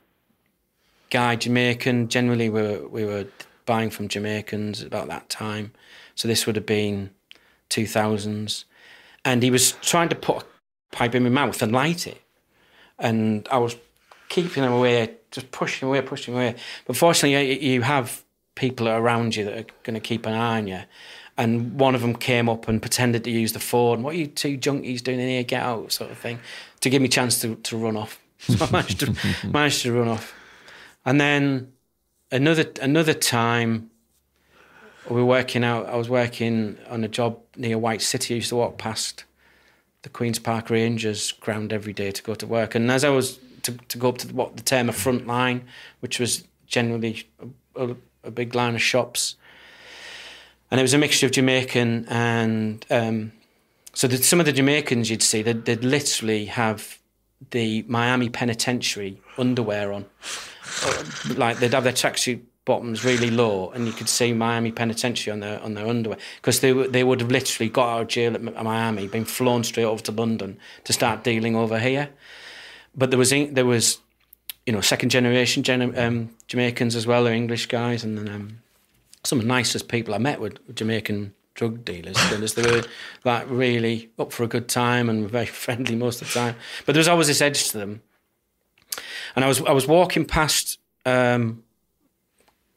guy, Jamaican, generally we were, we were buying from Jamaicans about that time. So this would have been 2000s. And he was trying to put a pipe in my mouth and light it. And I was keeping him away, just pushing away, pushing away. But fortunately, you have people around you that are going to keep an eye on you. And one of them came up and pretended to use the phone. What are you two junkies doing in here? Get out, sort of thing, to give me a chance to, to run off. So I managed to, managed to run off. And then another another time we were working out I was working on a job near White City. I used to walk past the Queen's Park Rangers ground every day to go to work. And as I was to, to go up to the, what the term a front line, which was generally a, a, a, big line of shops, and it was a mixture of Jamaican and um, so some of the Jamaicans you'd see they'd, they'd literally have the Miami Penitentiary underwear on like they'd have their tracksuit bottoms really low, and you could see Miami Penitentiary on their on their underwear because they they would have literally got out of jail at Miami, been flown straight over to London to start dealing over here. But there was there was, you know, second generation um, Jamaicans as well, or English guys, and then um, some of the nicest people I met were Jamaican drug dealers because they were like really up for a good time and were very friendly most of the time. But there was always this edge to them and I was I was walking past um,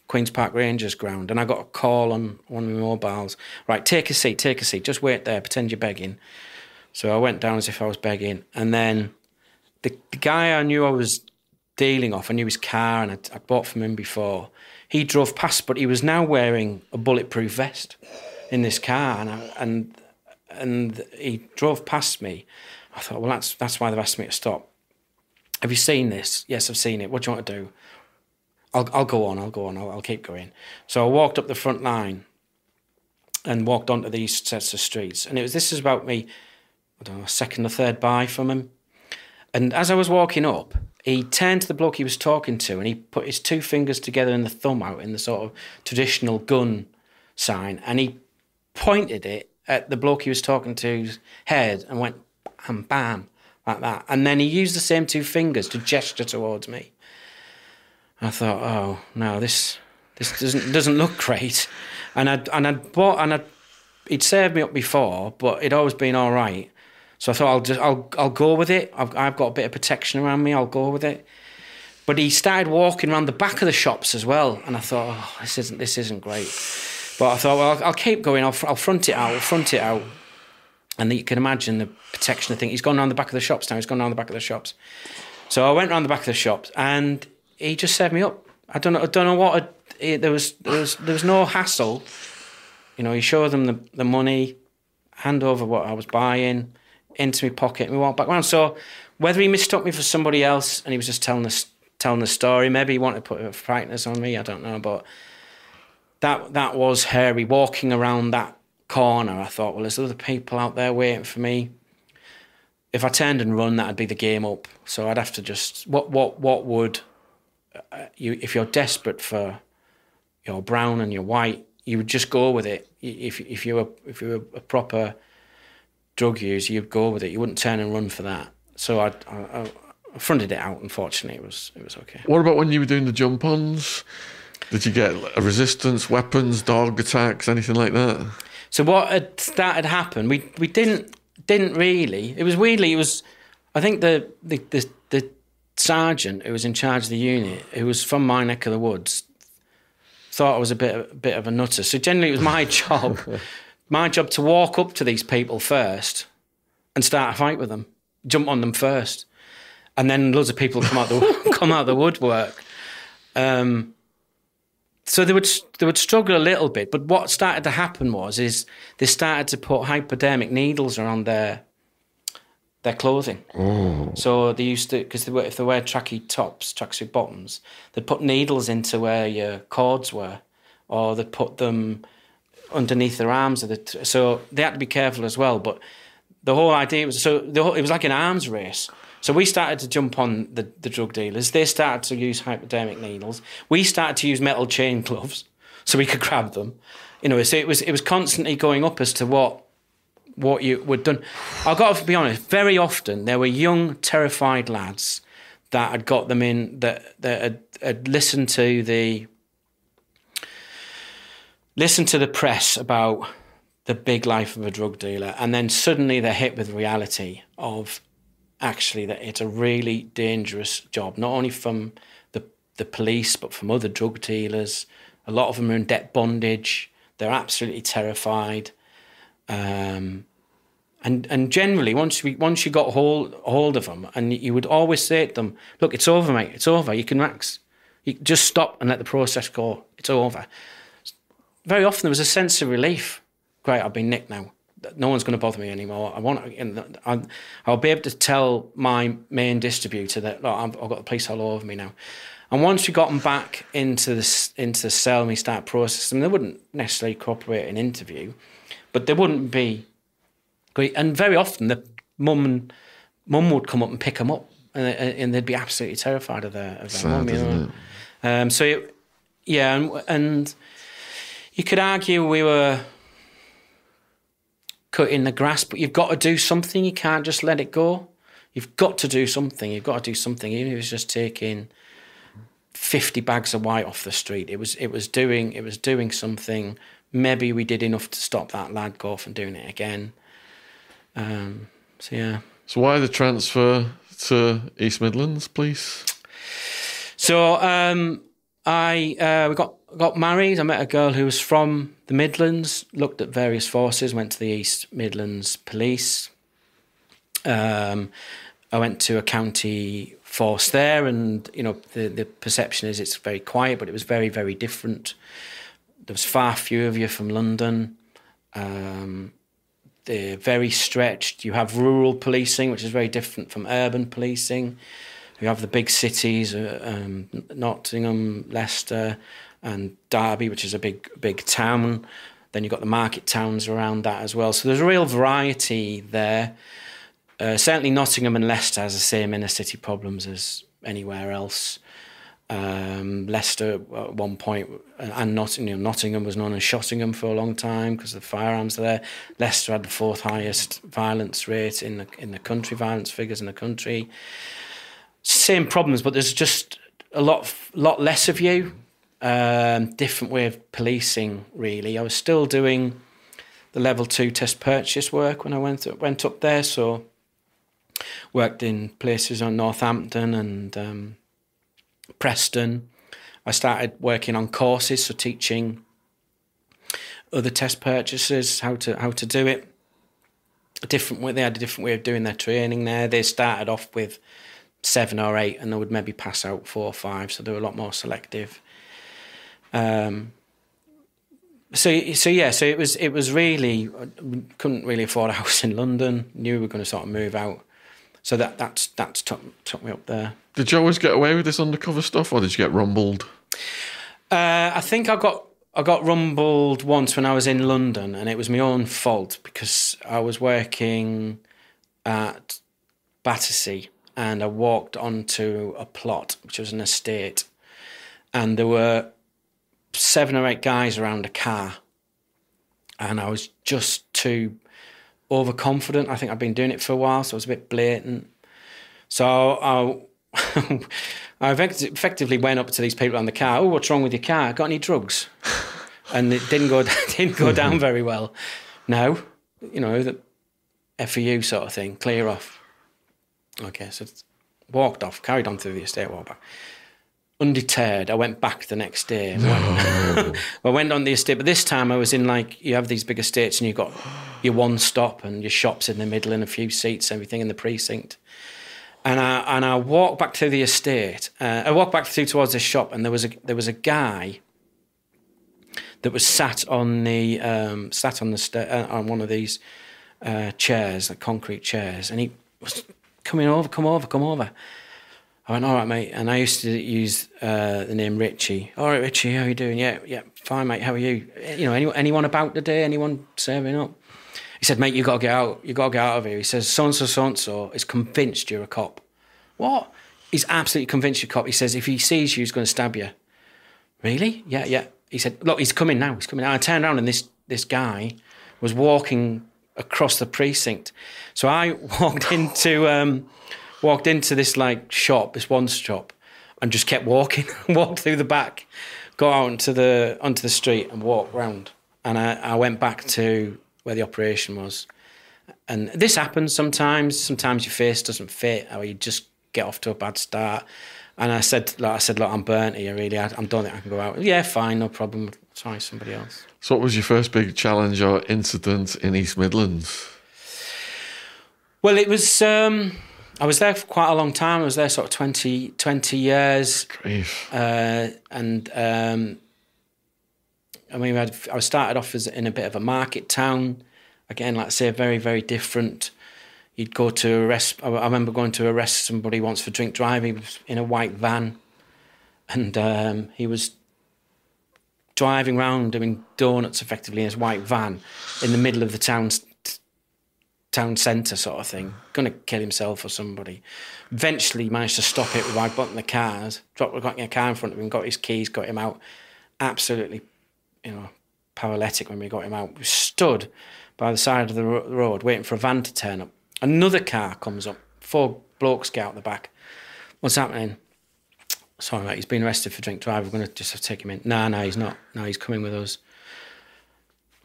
Queens Park Rangers ground, and I got a call on one of my mobiles. Right, take a seat, take a seat. Just wait there, pretend you're begging. So I went down as if I was begging, and then the, the guy I knew I was dealing off, I knew his car, and I'd, I'd bought from him before. He drove past, but he was now wearing a bulletproof vest in this car, and I, and and he drove past me. I thought, well, that's that's why they've asked me to stop. Have you seen this? Yes, I've seen it. What do you want to do? I'll, I'll go on, I'll go on, I'll, I'll keep going. So I walked up the front line and walked onto these sets of streets. And it was this is about me, I don't know, second or third buy from him. And as I was walking up, he turned to the bloke he was talking to and he put his two fingers together and the thumb out in the sort of traditional gun sign and he pointed it at the bloke he was talking to's head and went bam bam like that. And then he used the same two fingers to gesture towards me. I thought, oh no, this this doesn't doesn't look great. And I and I bought and I he'd served me up before, but it'd always been all right. So I thought I'll just I'll I'll go with it. I've I've got a bit of protection around me. I'll go with it. But he started walking around the back of the shops as well, and I thought, oh, this isn't this isn't great. But I thought, well, I'll, I'll keep going. I'll I'll front it out. I'll front it out. And you can imagine the protection of thing. He's gone around the back of the shops now. He's gone around the back of the shops. So I went around the back of the shops, and he just served me up. I don't know. I don't know what. there was there was there was no hassle. You know, he showed them the, the money, hand over what I was buying. into my pocket and we walked back around. So whether he mistook me for somebody else and he was just telling us telling the story, maybe he wanted to put a brightness on me. I don't know, but that that was hairy. Walking around that corner, I thought, well, there's other people out there waiting for me. If I turned and run, that'd be the game up. So I'd have to just what what what would uh, you if you're desperate for your brown and your white, you would just go with it. If if you were if you were a proper drug user, you'd go with it. You wouldn't turn and run for that. So I, I, I fronted it out. Unfortunately, it was it was okay. What about when you were doing the jump ons? Did you get a resistance, weapons, dog attacks, anything like that? So what had started happened? We we didn't didn't really. It was weirdly. It was. I think the the the, the sergeant who was in charge of the unit, who was from my neck of the woods, thought I was a bit a bit of a nutter. So generally, it was my job, my job to walk up to these people first and start a fight with them, jump on them first, and then loads of people come out the come out the woodwork. Um, so they would they would struggle a little bit, but what started to happen was is they started to put hypodermic needles around their their clothing. Oh. So they used to because they were, if they wear tracky tops, tracksuit bottoms, they'd put needles into where your cords were, or they'd put them underneath their arms. Of the so they had to be careful as well. But the whole idea was so the whole, it was like an arms race. So we started to jump on the, the drug dealers. They started to use hypodermic needles. We started to use metal chain gloves so we could grab them. You know, so it was it was constantly going up as to what what you were done. I've got to be honest. Very often there were young, terrified lads that had got them in that that had, had listened to the listened to the press about the big life of a drug dealer, and then suddenly they're hit with reality of actually that it's a really dangerous job, not only from the the police but from other drug dealers. A lot of them are in debt bondage. They're absolutely terrified. Um, and and generally, once we once you got hold hold of them, and you would always say to them, "Look, it's over, mate. It's over. You can relax. You just stop and let the process go. It's over." Very often there was a sense of relief. Great, I've been nicked now. No one's going to bother me anymore. I want, and I'll be able to tell my main distributor that I've got the police all over me now. And once we got them back into the into the cell and we start processing, they wouldn't necessarily cooperate in interview, but they wouldn't be great. And very often the mum and mum would come up and pick them up, and, and they'd be absolutely terrified of their of their mum. You know? um, so it, yeah, and, and you could argue we were cutting the grass, but you've got to do something. You can't just let it go. You've got to do something. You've got to do something. Even if it's just taking fifty bags of white off the street, it was it was doing it was doing something. Maybe we did enough to stop that lad go from doing it again. Um, so yeah. So why the transfer to East Midlands, please? So um, I uh, we got got married. I met a girl who was from the Midlands. Looked at various forces. Went to the East Midlands Police. Um, I went to a county force there, and you know the the perception is it's very quiet, but it was very very different. There was far fewer of you from London. Um, they're very stretched. You have rural policing, which is very different from urban policing. You have the big cities, uh, um, Nottingham, Leicester, and Derby, which is a big big town. Then you've got the market towns around that as well. So there's a real variety there. Uh, certainly, Nottingham and Leicester has the same inner city problems as anywhere else. Um, Leicester at one point, and Not, you know, Nottingham was known as Shottingham for a long time because the firearms there. Leicester had the fourth highest violence rate in the in the country, violence figures in the country. Same problems, but there's just a lot lot less of you. Um, different way of policing, really. I was still doing the level two test purchase work when I went went up there, so worked in places on Northampton and. Um, Preston. I started working on courses, so teaching other test purchasers how to how to do it. A different way they had a different way of doing their training there. They started off with seven or eight, and they would maybe pass out four or five, so they were a lot more selective. Um, so so yeah, so it was it was really we couldn't really afford a house in London. Knew we were going to sort of move out, so that that's that's took took me up there. Did you always get away with this undercover stuff, or did you get rumbled? Uh, I think I got I got rumbled once when I was in London, and it was my own fault because I was working at Battersea, and I walked onto a plot which was an estate, and there were seven or eight guys around a car, and I was just too overconfident. I think I'd been doing it for a while, so I was a bit blatant. So I, I effectively went up to these people on the car. Oh, what's wrong with your car? Got any drugs? and it didn't go didn't go down very well. No, you know the F for you sort of thing. Clear off. Okay, so walked off, carried on through the estate, walked back undeterred, I went back the next day. No. I went on the estate, but this time I was in like you have these big estates and you've got your one stop and your shops in the middle and a few seats, everything in the precinct. And I and I walked back to the estate. Uh, I walked back through towards the shop, and there was a there was a guy that was sat on the um, sat on the sta- uh, on one of these uh, chairs, the concrete chairs, and he was coming over, come over, come over. I went, all right, mate. And I used to use uh, the name Richie. All right, Richie, how are you doing? Yeah, yeah, fine, mate. How are you? You know, anyone, anyone about day? Anyone serving up? He said, mate, you got to get out. You got to get out of here. He says, so and so, so and so is convinced you're a cop. What? He's absolutely convinced you're a cop. He says, if he sees you, he's going to stab you. Really? Yeah, yeah. He said, look, he's coming now. He's coming now. I turned around and this this guy was walking across the precinct. So I walked into. Um, walked into this like shop, this one shop, and just kept walking, walked through the back, got out onto the onto the street and walked round. And I, I went back to where the operation was. And this happens sometimes. Sometimes your face doesn't fit, or you just get off to a bad start. And I said, like I said, look, I'm burnt here. Really, I, I don't think I can go out. Yeah, fine, no problem. Try somebody else. So, what was your first big challenge or incident in East Midlands? Well, it was. Um, I was there for quite a long time. I was there sort of 20, 20 years. Uh, and um, I mean, I started off as in a bit of a market town. Again, like I say, very, very different. You'd go to arrest. I remember going to arrest somebody once for drink driving. In a white van, and um, he was driving around doing donuts effectively in his white van in the middle of the town town centre sort of thing, going to kill himself or somebody. Eventually managed to stop it by button the cars, dropped got in a car in front of him, got his keys, got him out. Absolutely, you know, paralytic when we got him out. We stood by the side of the road waiting for a van to turn up. Another car comes up, four blokes get out the back. What's happening? Sorry, mate, he's been arrested for drink drive. We're going to just have to take him in. No, no, he's not. No, he's coming with us.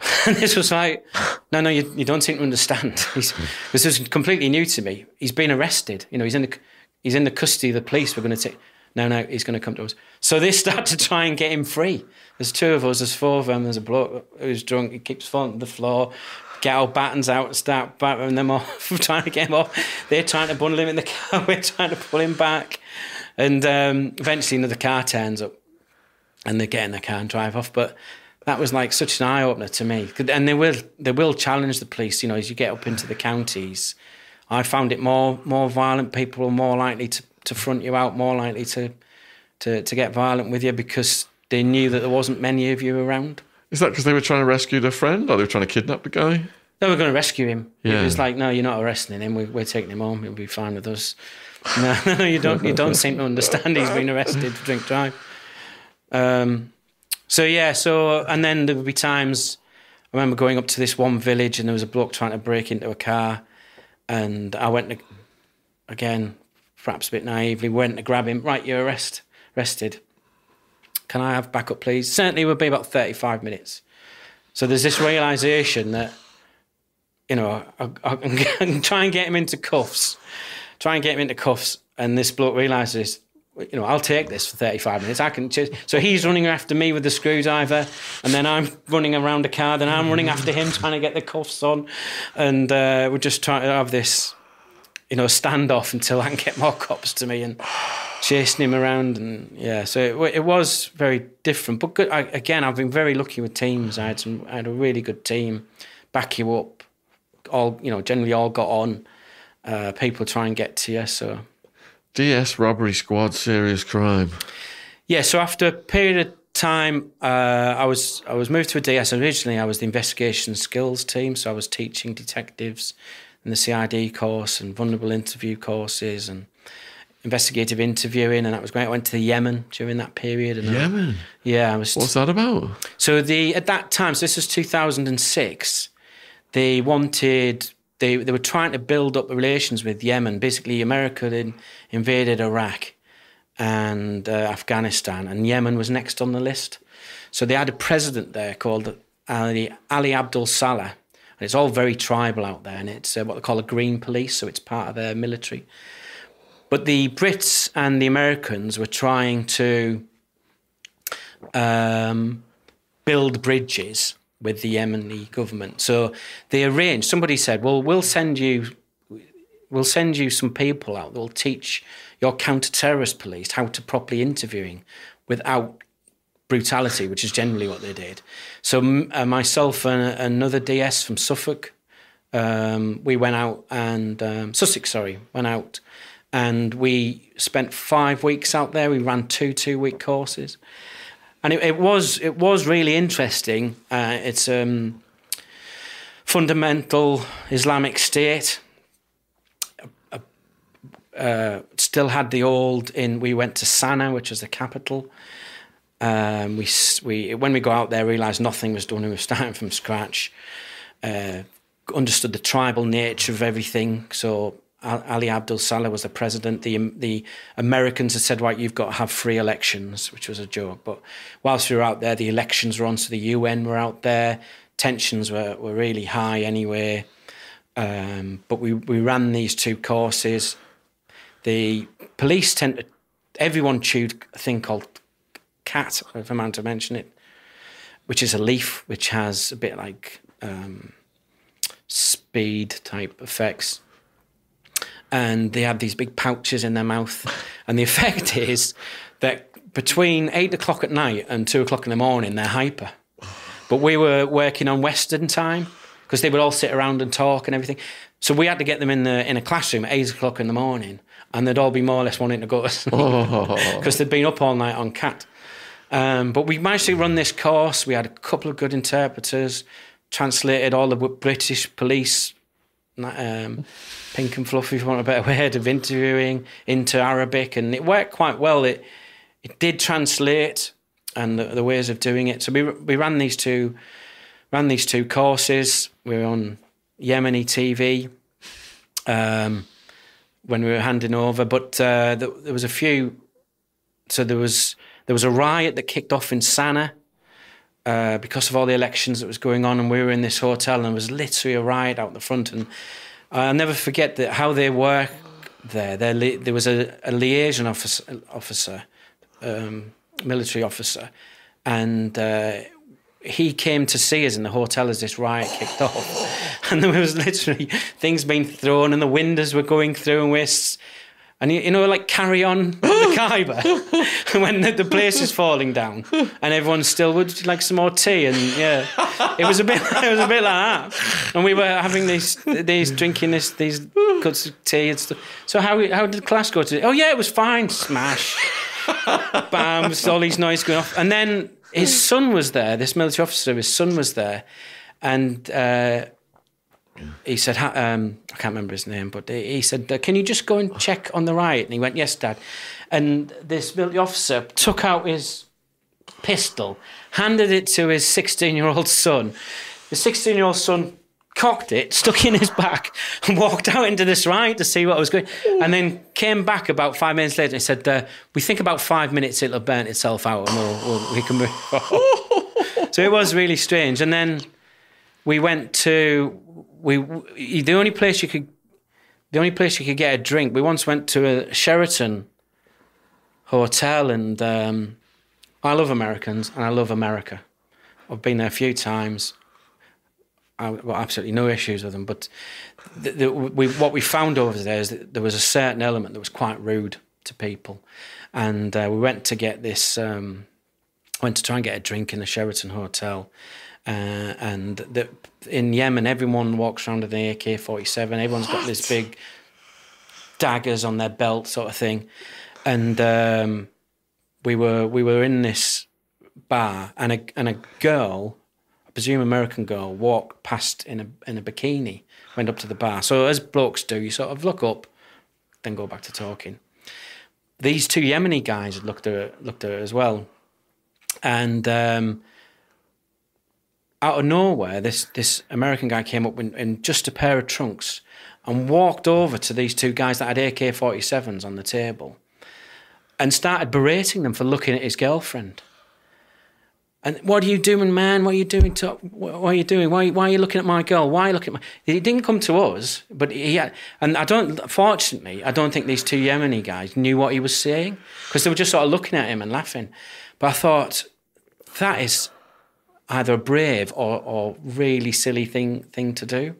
And this was like, no, no, you, you don't seem to understand. He's, this is completely new to me. He's been arrested. You know, he's in the he's in the custody of the police. We're going to take. No, no, he's going to come to us. So they start to try and get him free. There's two of us. There's four of them. There's a bloke who's drunk. He keeps falling to the floor. Get our batons out, and start battering them off, trying to get him off. They're trying to bundle him in the car. We're trying to pull him back. And um, eventually, another car turns up, and they get in the car and drive off. But that was like such an eye opener to me. And they will they will challenge the police. You know, as you get up into the counties, I found it more more violent. People are more likely to, to front you out, more likely to, to to get violent with you because they knew that there wasn't many of you around. Is that because they were trying to rescue their friend, or they were trying to kidnap the guy? They were going to rescue him. Yeah. It was like, no, you're not arresting him. We, are taking him home. He'll be fine with us. no, no, you don't. You don't seem to understand. He's been arrested for drink drive. Um, so yeah, so and then there would be times I remember going up to this one village and there was a bloke trying to break into a car, and I went to, again, perhaps a bit naively, went to grab him. Right, you're arrest, arrested. Can I have backup, please? Certainly, would be about thirty-five minutes. So there's this realization that, you know, I, I can try and get him into cuffs, try and get him into cuffs, and this bloke realizes you know, I'll take this for 35 minutes. I can just, so he's running after me with the screwdriver, and then I'm running around the car, then I'm running after him trying to get the cuffs on, and uh, we're just trying to have this, you know, standoff until I can get more cops to me. And chasing him around, and yeah, so it, it was very different. But good, I, again, I've been very lucky with teams. I had some, I had a really good team, back you up. All you know, generally all got on. Uh, people try and get to you, so DS robbery squad, serious crime. Yeah, so after a period of time, uh, I was I was moved to a DS. Originally, I was the investigation skills team, so I was teaching detectives in the CID course and vulnerable interview courses and investigative interviewing, and that was great. I went to Yemen during that period. And I- Yemen. yeah, I was. What's that about? So the at that time, so this was 2006. They wanted they they were trying to build up relations with Yemen. Basically, America invaded Iraq and uh, Afghanistan, and Yemen was next on the list. So they had a president there called Ali, Ali Abdul Salah. And it's all very tribal out there, and it's uh, what they call a green police, so it's part of their military. But the Brits and the Americans were trying to um, build bridges with the Yemeni government. So they arranged. Somebody said, "Well, we'll send you, we'll send you some people out that will teach your counter-terrorist police how to properly interviewing without brutality, which is generally what they did." So uh, myself and another DS from Suffolk, um, we went out and um, Sussex, sorry, went out. And we spent five weeks out there. We ran two two-week courses and it, it was it was really interesting. Uh, it's um, fundamental Islamic State. Uh, uh, still had the old in. We went to Sana'a, which was the capital. Um, we we when we go out there, realised nothing was done. We were starting from scratch. Uh, understood the tribal nature of everything. So Ali Abdul Salah was the president. The the Americans had said, "Right, you've got to have free elections," which was a joke. But whilst we were out there, the elections were on, so the UN were out there. Tensions were, were really high anyway. Um, but we, we ran these two courses. The police tend to, everyone chewed a thing called khat, if I'm to mention it, which is a leaf which has a bit like um, speed type effects. And they have these big pouches in their mouth. And the effect is that between eight o'clock at night and two o'clock in the morning, they're hyper. But we were working on Western time because they would all sit around and talk and everything. So we had to get them in the in a classroom at eight o'clock in the morning, and they'd all be more or less wanting to go to sleep because they'd been up all night on khat. Um, but we managed to run this course. We had a couple of good interpreters, translated all the British police, um, pink and fluffy, you want a better word, of interviewing into Arabic, and it worked quite well. It it did translate and the, the ways of doing it. So we we ran these two ran these two courses. We were on Yemeni TV um, when we were handing over, but uh, there, there was a few. So there was there was a riot that kicked off in Sana'a uh, because of all the elections that was going on, and we were in this hotel, and there was literally a riot out the front. And I'll never forget that how they work there. There, li- there was a, a liaison officer, officer um, military officer, and uh, he came to see us in the hotel as this riot kicked off, and there was literally things being thrown, and the windows were going through, and we're. And you, know, like carry on Khyber when the, the place is falling down, and everyone still would like some more tea, and yeah, it was a bit, it was a bit like that. And we were having these, these drinking this, these cups of tea and stuff. So how how did class go today? Oh yeah, it was fine. Smash bam, all these noise going off. And then his son was there, this military officer, his son was there. And uh, he said, um, I can't remember his name, but he said, Can you just go and check on the riot? And he went, Yes, Dad. And this military officer took out his pistol, handed it to his 16 year old son. The 16 year old son cocked it, stuck it in his back, and walked out into this riot to see what was going And then came back about five minutes later and said, uh, We think about five minutes it'll burnt itself out and we'll, we'll, we can move so it was really strange. And then we went to, we the only place you could, the only place you could get a drink, we once went to a Sheraton hotel and um, I love Americans and I love America. I've been there a few times. I've got absolutely no issues with them, but the, the, we, what we found over there is that there was a certain element that was quite rude. to people, and uh, we went to get this. Um, went to try and get a drink in the Sheraton Hotel, uh, and the, in Yemen, everyone walks around with an AK forty seven. Everyone's got this big daggers on their belt, sort of thing, and um, we were we were in this bar, and a and a girl, I presume American girl, walked past in a in a bikini, went up to the bar. So as blokes do, you sort of look up, then go back to talking. These two Yemeni guys looked at her, looked at her as well, and um, out of nowhere, this this American guy came up in, in just a pair of trunks and walked over to these two guys that had AK 47s on the table and started berating them for looking at his girlfriend. And what are you doing, man? What are you doing? To, what are you doing? Why, why are you looking at my girl? Why are you looking at my? He didn't come to us, but he had, and I don't. Fortunately, I don't think these two Yemeni guys knew what he was saying because they were just sort of looking at him and laughing. But I thought that is either a brave or, or really silly thing thing to do.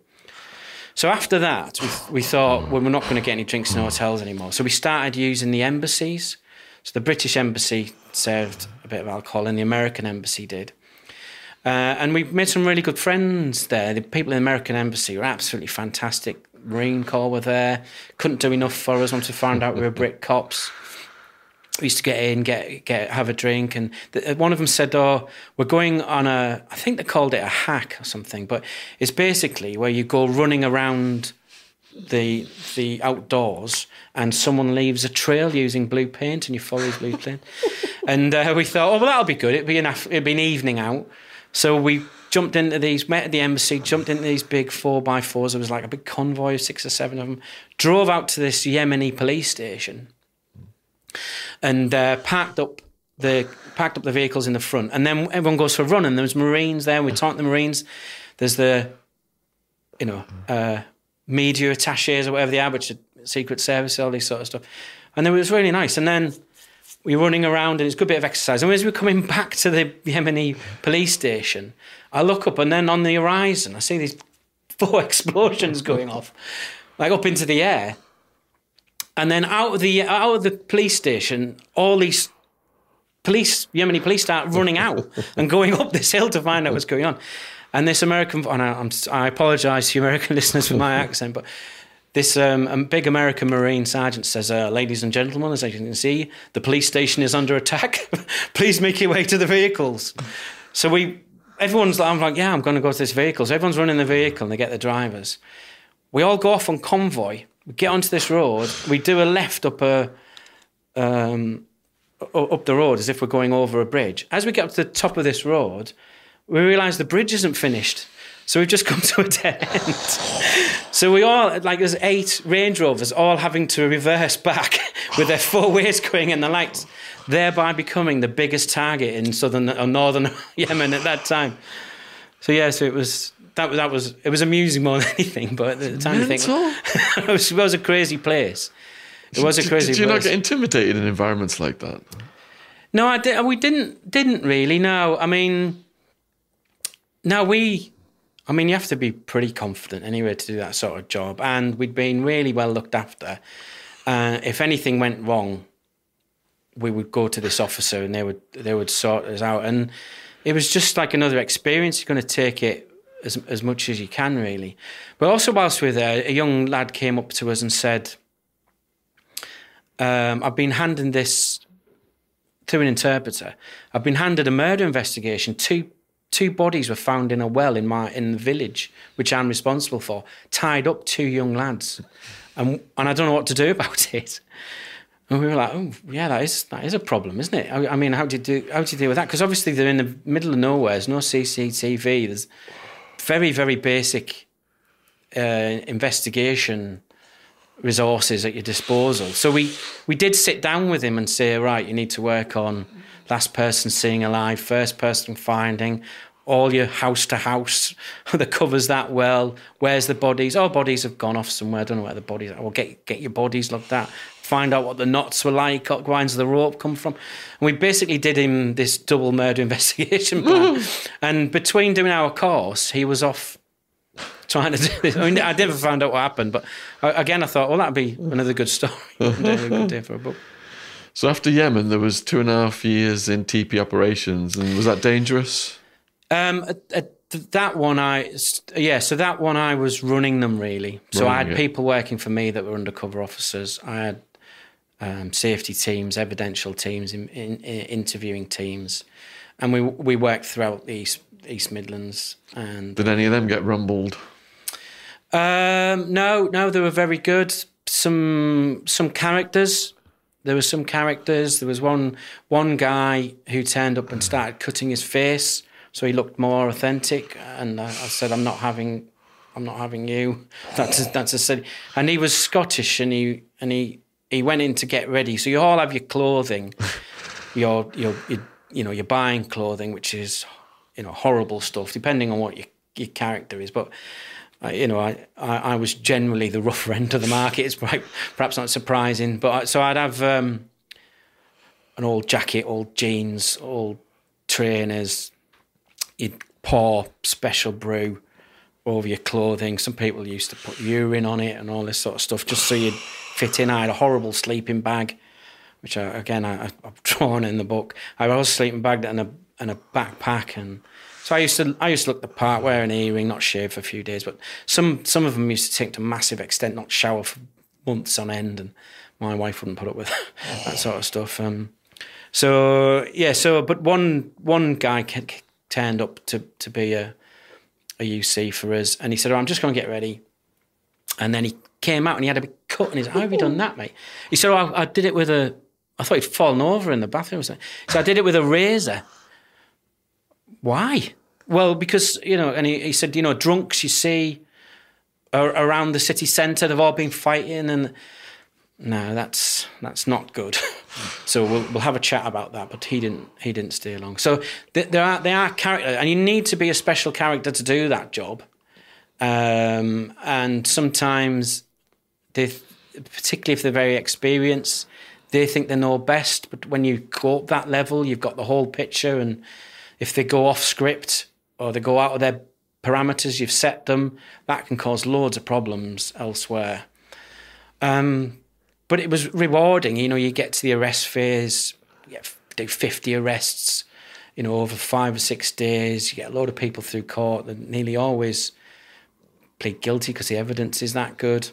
So after that, we, we thought well, we're not going to get any drinks in hotels anymore. So we started using the embassies. So the British embassy served a bit of alcohol, and the American embassy did. Uh, and we made some really good friends there. The people in the American embassy were absolutely fantastic. Marine Corps were there. Couldn't do enough for us once we found out we were Brit cops. We used to get in, get get have a drink, and the, one of them said, "Oh, we're going on a. I think they called it a hack or something, but it's basically where you go running around." The the outdoors and someone leaves a trail using blue paint and you follow his blue paint. And uh, we thought oh well that'll be good. It'd be an it'd be an evening out. So we jumped into these met at the embassy jumped into these big four by fours. There was like a big convoy of six or seven of them drove out to this Yemeni police station and uh, parked up the packed up the vehicles in the front. And then everyone goes for a run and there's marines there. We talk to the marines. There's the you know uh, media attaches or whatever they are, which are Secret Service, all this sort of stuff. And then it was really nice. And then we were running around and it's a good bit of exercise. And as we're coming back to the Yemeni police station, I look up and then on the horizon, I see these four explosions going off, like up into the air. And then out of the out of the police station, all these police, Yemeni police, start running out and going up this hill to find out what's going on. And this American, and I, I'm, I apologize to American listeners for my accent, but this um, big American Marine sergeant says, uh, "Ladies and gentlemen, as you can see, the police station is under attack. Please make your way to the vehicles." So we, everyone's like, "I'm like, yeah, I'm going to go to this vehicle." So everyone's running the vehicle, and they get the drivers. We all go off on convoy. We get onto this road. We do a left up a. Um, up the road as if we're going over a bridge. As we get up to the top of this road, we realise the bridge isn't finished. So we've just come to a dead end. so we all, like, there's eight Range Rovers all having to reverse back with their four ways going and the lights, thereby becoming the biggest target in southern or northern Yemen at that time. So yeah, so it was that was that was it was amusing more than anything. But at the time, you think it was, it was a crazy place. It was a crazy. Did you place. not get intimidated in environments like that? No, I did, we didn't. Didn't really. No, I mean now we, I mean, you have to be pretty confident anyway to do that sort of job, and we'd been really well looked after. Uh, if anything went wrong, we would go to this officer and they would they would sort us out, and it was just like another experience. You're going to take it as as much as you can, really. But also, whilst we were there, a young lad came up to us and said, um, "I've been handing this." To an interpreter, I've been handed a murder investigation. Two two bodies were found in a well in my in the village, which I'm responsible for, tied up two young lads, and and I don't know what to do about it. And we were like, oh yeah, that is that is a problem, isn't it? I, I mean, how do you do how do you deal with that? Because obviously they're in the middle of nowhere. There's no CCTV. There's very very basic uh, investigation resources at your disposal. So we we did sit down with him and say, right, you need to work on last person seeing alive, first person finding, all your house to house the covers that well. Where's the bodies? Oh, bodies have gone off somewhere. I don't know where the bodies are. Well, get, get your bodies looked at. Find out what the knots were like, what winds of the rope come from. And we basically did him this double murder investigation plan. and between doing our course, he was off trying to do this. I mean, I never found out what happened, but uh, again, I thought, well, that'd be another good story. A good day for a book. So after Yemen, there was two and a half years in TP operations, and was that dangerous? Um, at, at that one, I yeah. So that one, I was running them really. So I had it. people working for me that were undercover officers. I had um, safety teams, evidential teams, in, in, in interviewing teams, and we we worked throughout the East, East Midlands. And Did any of them get rumbled? um, no, no, they were very good. Some some characters. There were some characters. There was one one guy who turned up and started cutting his face, so he looked more authentic. And I, I said, "I'm not having, I'm not having you." That's a, that's a silly. And he was Scottish, and he and he he went in to get ready. So you all have your clothing, your your, your you know your buying clothing, which is you know horrible stuff, depending on what your your character is, but. I, you know, I, I, was generally the rougher end of the market. It's perhaps, not surprising, but I, so I'd have um, an old jacket, old jeans, old trainers. You'd pour special brew over your clothing. Some people used to put urine on it and all this sort of stuff just so you'd fit in. I had a horrible sleeping bag, which I, again I, I've drawn in the book. I had a sleeping bag and a and a backpack and. So I used to I used to look the part, wear an earring, not shave for a few days. But some some of them used to take to massive extent, not shower for months on end, and my wife wouldn't put up with that sort of stuff. Um, so yeah, so but one one guy turned up to to be a a UC for us, and he said, oh, "I'm just going to get ready," and then he came out and he had a big cut, and he's, like, "How have you done that, mate?" He said, oh, I, "I did it with a." I thought he'd fallen over in the bathroom. So I did it with a razor. Why? Well, because you know, and he, he said, you know, drunks you see ar- around the city centre, they've all been fighting, and no, that's that's not good. so we'll we'll have a chat about that. But he didn't he didn't stay long. So th- there are there are characters, and you need to be a special character to do that job. Um, and sometimes they, particularly if they're very experienced, they think they know best. But when you go up that level, you've got the whole picture, and if they go off script or they go out of their parameters, you've set them, that can cause loads of problems elsewhere. Um, but it was rewarding. You know, you get to the arrest phase, do 50 arrests, you know, over five or six days. You get a load of people through court that nearly always plead guilty because the evidence is that good.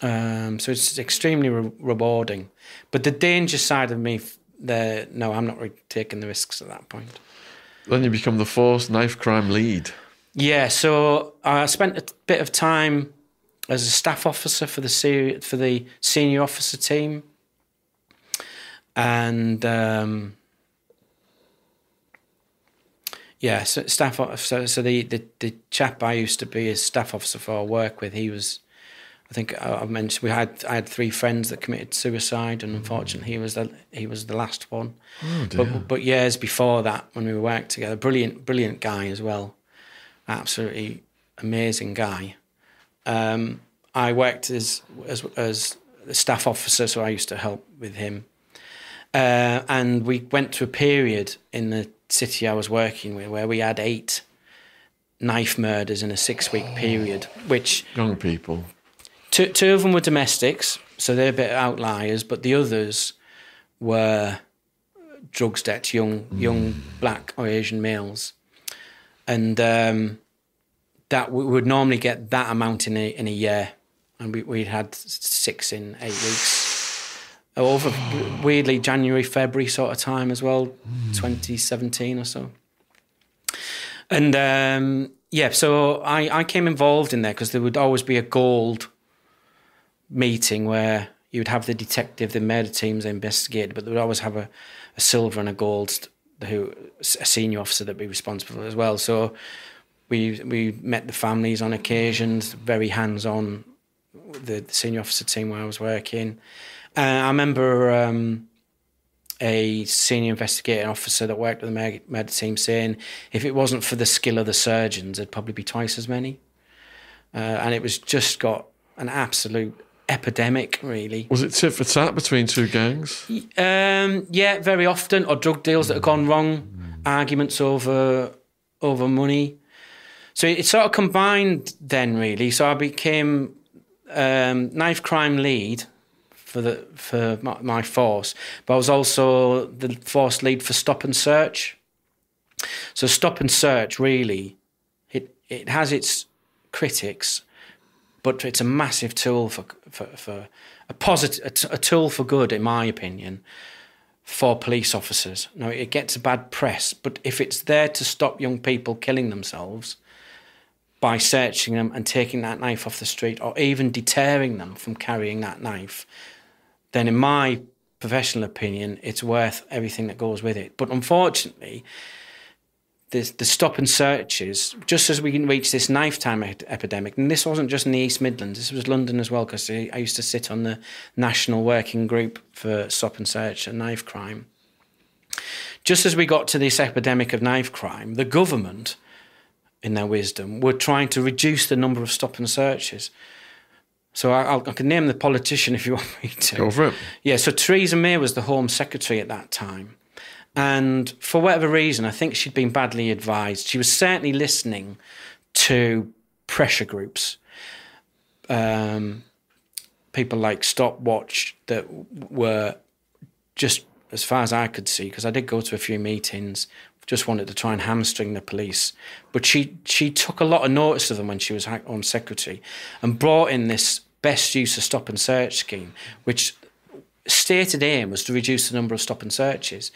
Um, so it's extremely re- rewarding. But the danger side of me, the no, I'm not really taking the risks at that point. Then you become the force knife crime lead. Yeah, so I spent a bit of time as a staff officer for the se- for the senior officer team, and um, yeah, so staff officer. So the, the the chap I used to be a staff officer for, or work with, he was. I think I I mentioned we had I had three friends that committed suicide, and unfortunately he was the he was the last one. Oh. But but years before that, when we worked together, brilliant brilliant guy as well, absolutely amazing guy. Um, I worked as as as a staff officer, so I used to help with him. Uh, and we went to a period in the city I was working with where we had eight knife murders in a six week period, which Young people. Two, two of them were domestics, so they're a bit outliers, but the others were drugs debt, young young black or Asian males, and um, that we would normally get that amount in a in a year, and we we had six in eight weeks. Over weirdly January February sort of time as well, 2017 or so. And um, yeah, so I, I came involved in there because there would always be a gold meeting where you would have the detective, the murder teams investigated, but they would always have a, a silver and a gold who a senior officer that'd be responsible as well. So we we met the families on occasions, very hands on. The, the senior officer team where I was working, uh, I remember um, a senior investigating officer that worked with the med team saying, if it wasn't for the skill of the surgeons, there'd probably be twice as many. Uh, and it was just got an absolute epidemic, really. Was it tit for tat between two gangs? Um, yeah, very often, or drug deals that have gone wrong, arguments over over money. So it sort of combined then, really. So I became um, knife crime lead for the for my, my force, but I was also the force lead for stop and search. So stop and search really, it it has its critics, but it's a massive tool for for, for a positive a, a tool for good, in my opinion, for police officers. Now it gets a bad press, but if it's there to stop young people killing themselves by searching them and taking that knife off the street, or even deterring them from carrying that knife, then in my professional opinion, it's worth everything that goes with it. But unfortunately, the, the stop and searches, just as we can reach this knife time epidemic, and this wasn't just in the East Midlands, this was London as well, because I used to sit on the national working group for stop and search and knife crime. Just as we got to this epidemic of knife crime, the government, in their wisdom, were trying to reduce the number of stop and searches. So I, I can name the politician if you want me to. Go for it. Yeah, so Theresa May was the Home Secretary at that time. And for whatever reason, I think she'd been badly advised. She was certainly listening to pressure groups, um, people like Stopwatch that were just as far as I could see, because I did go to a few meetings, just wanted to try and hamstring the police. But she she took a lot of notice of them when she was Home Secretary, and brought in this best use of stop and search scheme, which stated aim was to reduce the number of stop and searches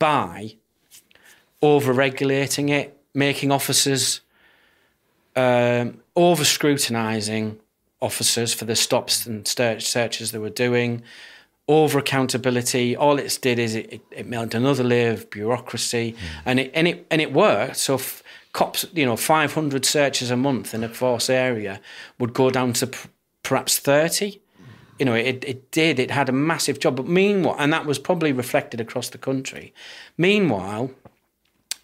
by over regulating it, making officers um, over scrutinising officers for the stops and searches they were doing, over accountability. All it did is it, it, it made another layer of bureaucracy, mm. and it and it and it worked. So. F- cops, you know, 500 searches a month in a force area would go down to p- perhaps 30 you know, it, it did. It had a massive job. But meanwhile, and that was probably reflected across the country. Meanwhile,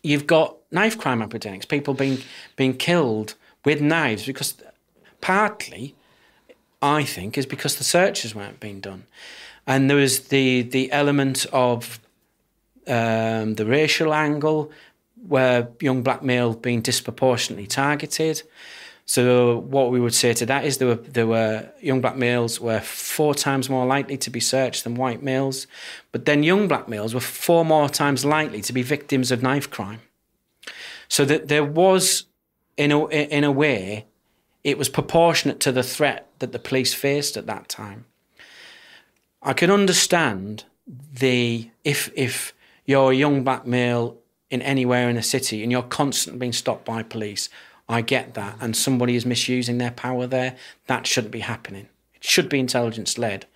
you've got knife crime epidemics, people being being killed with knives because partly, I think, is because the searches weren't being done, and there was the the element of um, the racial angle where young black male being disproportionately targeted. So what we would say to that is there were there were young black males were four times more likely to be searched than white males, but then young black males were four more times likely to be victims of knife crime. So that there was, in a in a way, it was proportionate to the threat that the police faced at that time. I can understand the if if you're a young black male in anywhere in a city and you're constantly being stopped by police I get that. And somebody is misusing their power there. That shouldn't be happening. It should be intelligence led.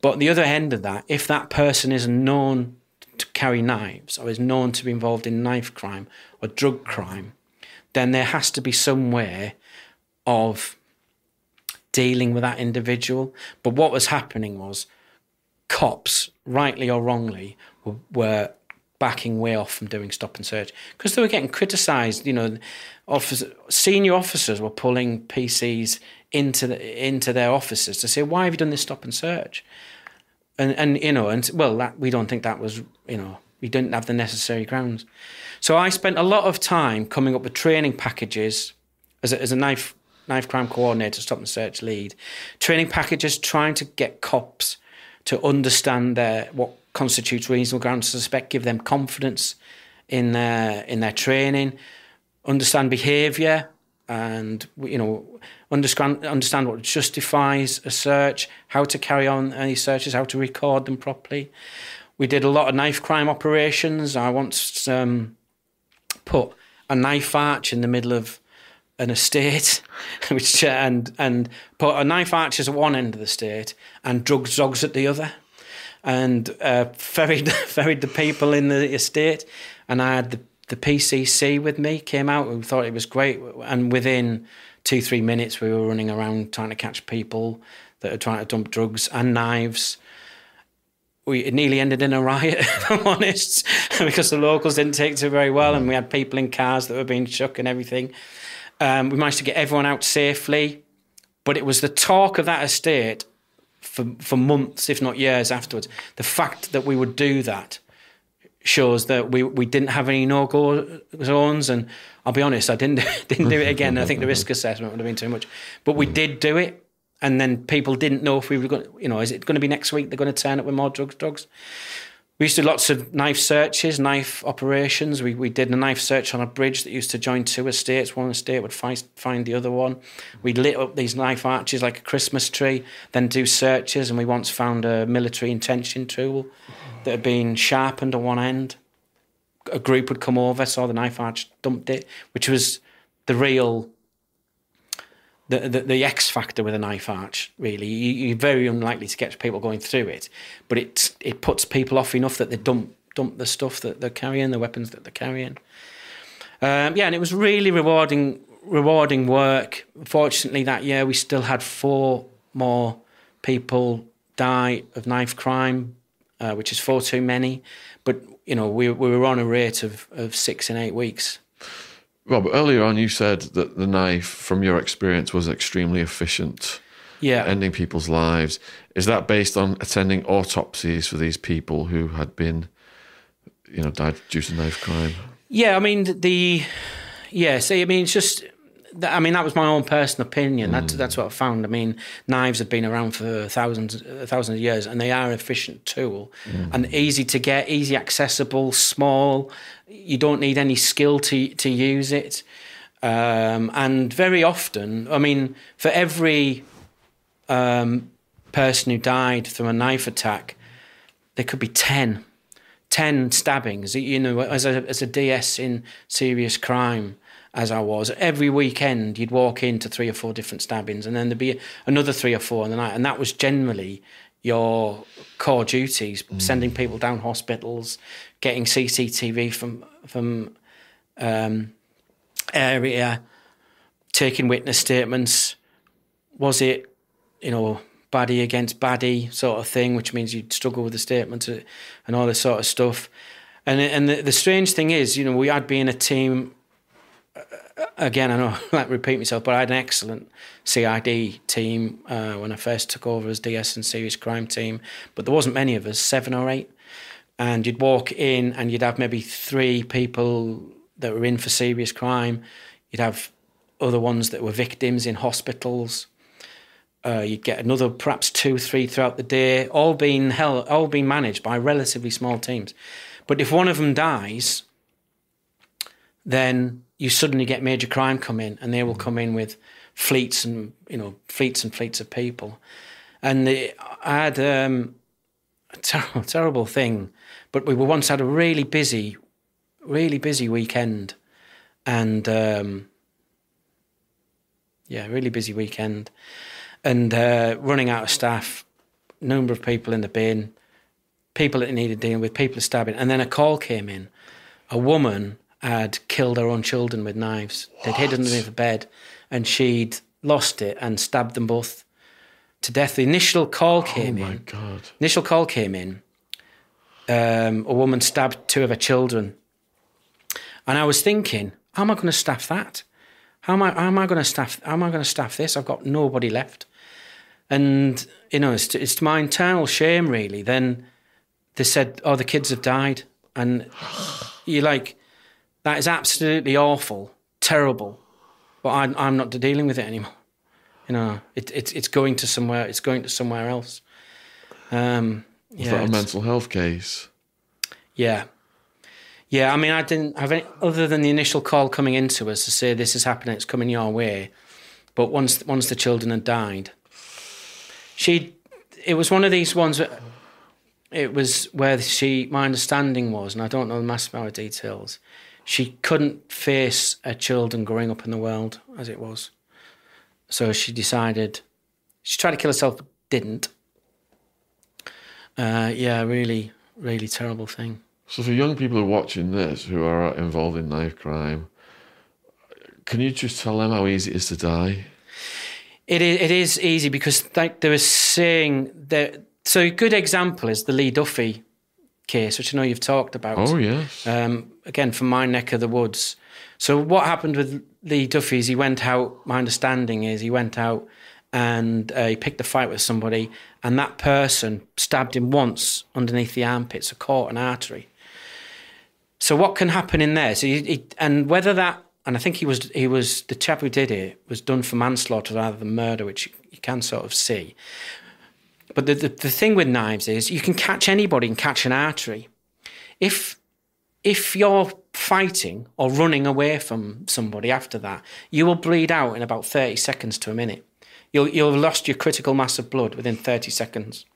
But the other end of that, if that person is known to carry knives or is known to be involved in knife crime or drug crime, then there has to be some way of dealing with that individual. But what was happening was cops, rightly or wrongly, were, were backing way off from doing stop and search because they were getting criticised. You know, officers, senior officers were pulling PCs into the, into their offices to say, "Why have you done this stop and search?" And and you know, and well, that, we don't think that was you know we didn't have the necessary grounds. So I spent a lot of time coming up with training packages as a, as a knife knife crime coordinator, stop and search lead, training packages trying to get cops to understand their what constitutes reasonable grounds to suspect, give them confidence in their in their training, understand behaviour, and you know understand understand what justifies a search, how to carry on any searches, how to record them properly. We did a lot of knife crime operations. I once um, put a knife arch in the middle of an estate, which and and put a knife archers at one end of the estate and drug dogs at the other, and uh, ferried ferried the people in the estate, and I had the the PCC with me. Came out, we thought it was great, and within two three minutes we were running around trying to catch people that are trying to dump drugs and knives we it nearly ended in a riot, if I'm honest, because the locals didn't take to it very well, and we had people in cars that were being shook and everything. Um, we managed to get everyone out safely, but it was the talk of that estate for for months, if not years afterwards. The fact that we would do that shows that we, we didn't have any no go zones. And I'll be honest, I didn't didn't do it again. I think the risk assessment would have been too much, but we did do it. And then people didn't know if we were going. You know, is it going to be next week? They're going to turn up with more drugs. Drugs. We used to do lots of knife searches, knife operations. We, we did a knife search on a bridge that used to join two estates. One estate would find, find the other one. We lit up these knife arches like a Christmas tree, then do searches. And we once found a military entrenching tool that had been sharpened on one end. A group would come over, saw the knife arch, dumped it, which was the real the, the, the X factor with a knife arch. Really, you, are very unlikely to get people going through it, but it it puts people off enough that they dump dump the stuff that they're carrying, the weapons that they're carrying. Um, yeah, and it was really rewarding rewarding work. Fortunately, that year we still had four more people die of knife crime, uh, which is four too many. But you know, we we were on a rate of of six in eight weeks. Rob, earlier on you said that the knife, from your experience, was extremely efficient. Yeah. Ending people's lives. Is that based on attending autopsies for these people who had been, you know, died due to knife crime? Yeah, I mean the, yeah. See, I mean, it's just I mean, that was my own personal opinion. Mm. That, that's what I found. I mean, knives have been around for thousands, thousands of years, and they are an efficient tool mm. and easy to get, easy accessible, small. You don't need any skill to to use it. Um, and very often, I mean, for every um, person who died from a knife attack, there could be 10, 10 stabbings. You know, as a, as a DS in serious crime, as I was. Every weekend, you'd walk into three or four different stabbings, and then there'd be another three or four in the night, and that was generally your core duties: mm. sending people down hospitals, getting CCTV from from um, area, taking witness statements. Was it, you know, baddie against baddie sort of thing, which means you'd struggle with the statements and all this sort of stuff. And and the, the strange thing is, you know, we had been a team again, I know I repeat myself, but I had an excellent CID team uh, when I first took over as DS and serious crime team. But there wasn't many of us, seven or eight. And you'd walk in and you'd have maybe three people that were in for serious crime. You'd have other ones that were victims in hospitals. Uh, you'd get another perhaps two, three throughout the day, all being held, all being managed by relatively small teams. But if one of them dies, then you suddenly get major crime come in, and they will come in with fleets and you know fleets and fleets of people. And the, I had um, a ter- terrible thing, but we were once had a really busy, really busy weekend, and um, yeah, really busy weekend, and uh, running out of staff, number of people in the bin, people that needed dealing with, people stabbing, and then a call came in, a woman had killed her own children with knives. What? They'd hidden underneath the bed, and she'd lost it and stabbed them both to death. The initial call oh came in. Oh my god! Initial call came in. Um, a woman stabbed two of her children, and I was thinking, how am I going to staff that? How am I? How am I going to staff? How am I going to staff this? I've got nobody left, and you know, it's to, it's to my internal shame, really. Then they said, "Oh, the kids have died," and you're like, that is absolutely awful, terrible. But I'm, I'm not dealing with it anymore. You know, it, it, it's going to somewhere. It's going to somewhere else. Um, Was yeah, that a mental health case? Yeah, yeah. I mean, I didn't have any other than the initial call coming into us to say this is happening. It's coming your way. But once once the children had died, she. It was one of these ones. That, it was where she. My understanding was, and I don't know the mass amount of details she couldn't face her children growing up in the world as it was. So she decided, she tried to kill herself, but didn't. Uh, yeah, really, really terrible thing. So for young people who are watching this, who are involved in knife crime, can you just tell them how easy it is to die? It is, it is easy because like they were saying that. So a good example is the Lee Duffy case, which I know you've talked about. Oh yes. Um, again, from my neck of the woods. So what happened with Lee Duffy is he went out. My understanding is he went out and uh, he picked a fight with somebody, and that person stabbed him once underneath the armpits, a caught an artery. So what can happen in there? So he, he, and whether that and I think he was he was the chap who did it was done for manslaughter rather than murder, which you can sort of see. But the, the, the thing with knives is you can catch anybody and catch an artery. If if you're fighting or running away from somebody after that, you will bleed out in about 30 seconds to a minute. You'll, you'll have lost your critical mass of blood within 30 seconds.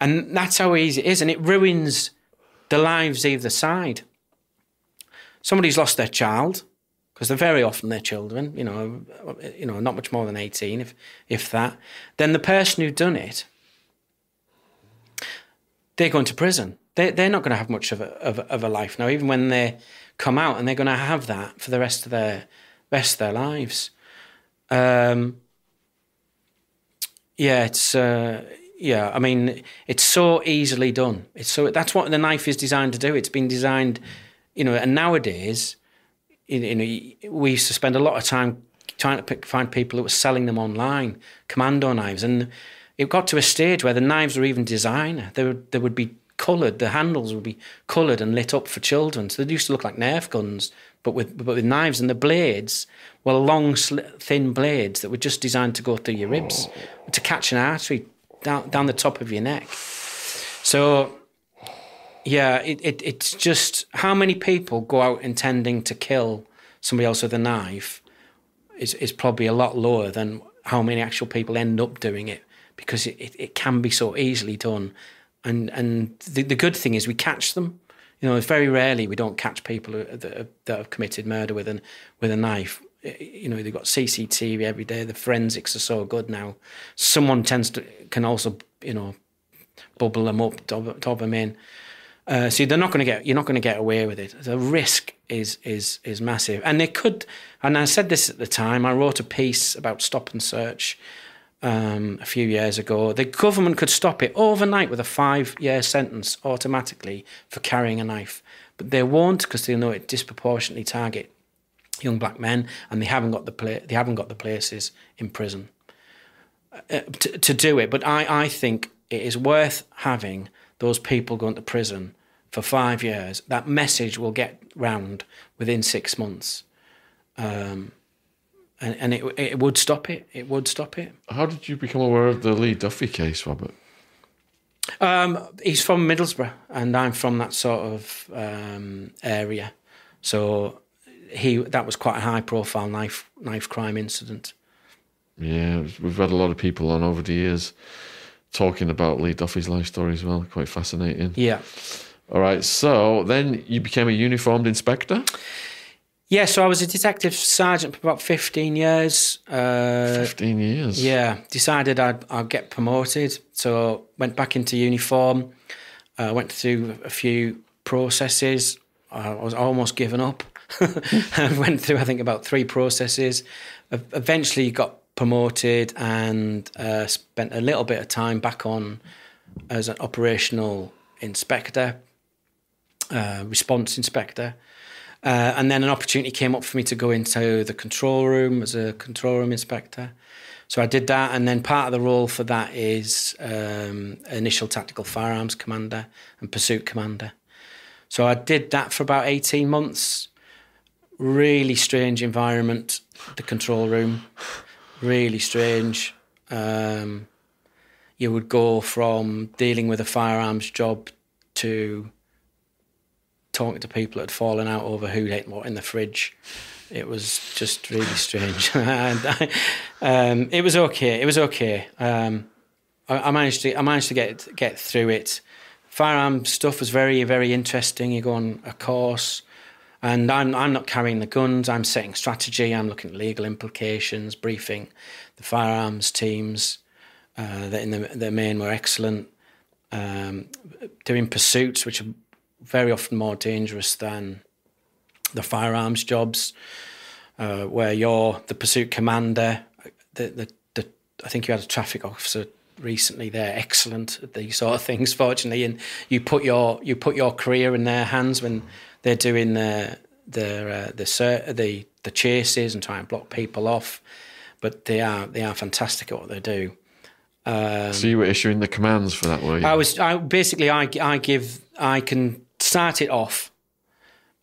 And that's how easy it is. And it ruins the lives either side. Somebody's lost their child, because they're very often their children, you know, you know, not much more than 18, if, if that. Then the person who done it, they're going to prison they they're not going to have much of a, of, of a life now, even when they come out, and they're going to have that for the rest of their rest of their lives. Um, yeah, it's uh, yeah. I mean, it's so easily done. It's so that's what the knife is designed to do. It's been designed, you know, and nowadays, you know, we used to spend a lot of time trying to pick, find people that were selling them online, commando knives, and it got to a stage where the knives were even designer. There there would be coloured. The handles would be coloured and lit up for children. So they used to look like Nerf guns, but with but with knives. And the blades were long, thin blades that were just designed to go through your ribs oh. to catch an artery down down the top of your neck. So. Yeah, it, it it's just how many people go out intending to kill somebody else with a knife is, is probably a lot lower than how many actual people end up doing it because it, it, it can be so easily done and and the, the good thing is we catch them. You know, very rarely we don't catch people that have, that have committed murder with an with a knife. You know, they've got CCTV every day. The forensics are so good now. Someone tends to can also you know bubble them up, top, top them in. Uh, so they're not going to get you're not going to get away with it. The risk is is is massive, and they could. And I said this at the time. I wrote a piece about stop and search um, a few years ago. The government could stop it overnight with a five year sentence automatically for carrying a knife. But they won't because they know it disproportionately target young black men and they haven't got the pla- they haven't got the places in prison uh, to, to do it. But I, I think it is worth having those people going to prison for five years. That message will get round within six months. Um, and, and it, it would stop it. It would stop it. How did you become aware of the Lee Duffy case, Robert? Um, he's from Middlesbrough, and I'm from that sort of um, area. So he that was quite a high profile knife knife crime incident. Yeah, we've had a lot of people on over the years talking about Lee Duffy's life story as well. Quite fascinating. Yeah. All right. So then you became a uniformed inspector. Yeah, so I was a detective sergeant for about 15 years. Uh, 15 years? Yeah, decided I'd, I'd get promoted. So went back into uniform, uh, went through a few processes. I was almost given up. Went through, I think, about three processes. Eventually got promoted and uh, spent a little bit of time back on as an operational inspector, uh, response inspector. Uh, and then an opportunity came up for me to go into the control room as a control room inspector. So I did that, and then part of the role for that is um, initial tactical firearms commander and pursuit commander. So I did that for about 18 months. Really strange environment, the control room. Really strange. Um, you would go from dealing with a firearms job to talking to people that had fallen out over who'd ate what in the fridge. It was just really strange. I, um, it was okay. It was okay. Um, I, I, managed to I managed to get get through it. Firearm stuff was very very interesting. You go on a course, and I'm I'm not carrying the guns. I'm setting strategy. I'm looking at legal implications, briefing the firearms teams. Uh, that in the the main were excellent. Um, doing pursuits, which are very often more dangerous than the firearms jobs, uh, where you're the pursuit commander. The, the, the, I think you had a traffic officer recently. They're excellent at these sort of things, fortunately, and you put your you put your career in their hands when they're doing the the uh, the the the chases and try and block people off. But they are they are fantastic at what they do. Um, so you were issuing the commands for that, were you? I was. I basically I I give I can start it off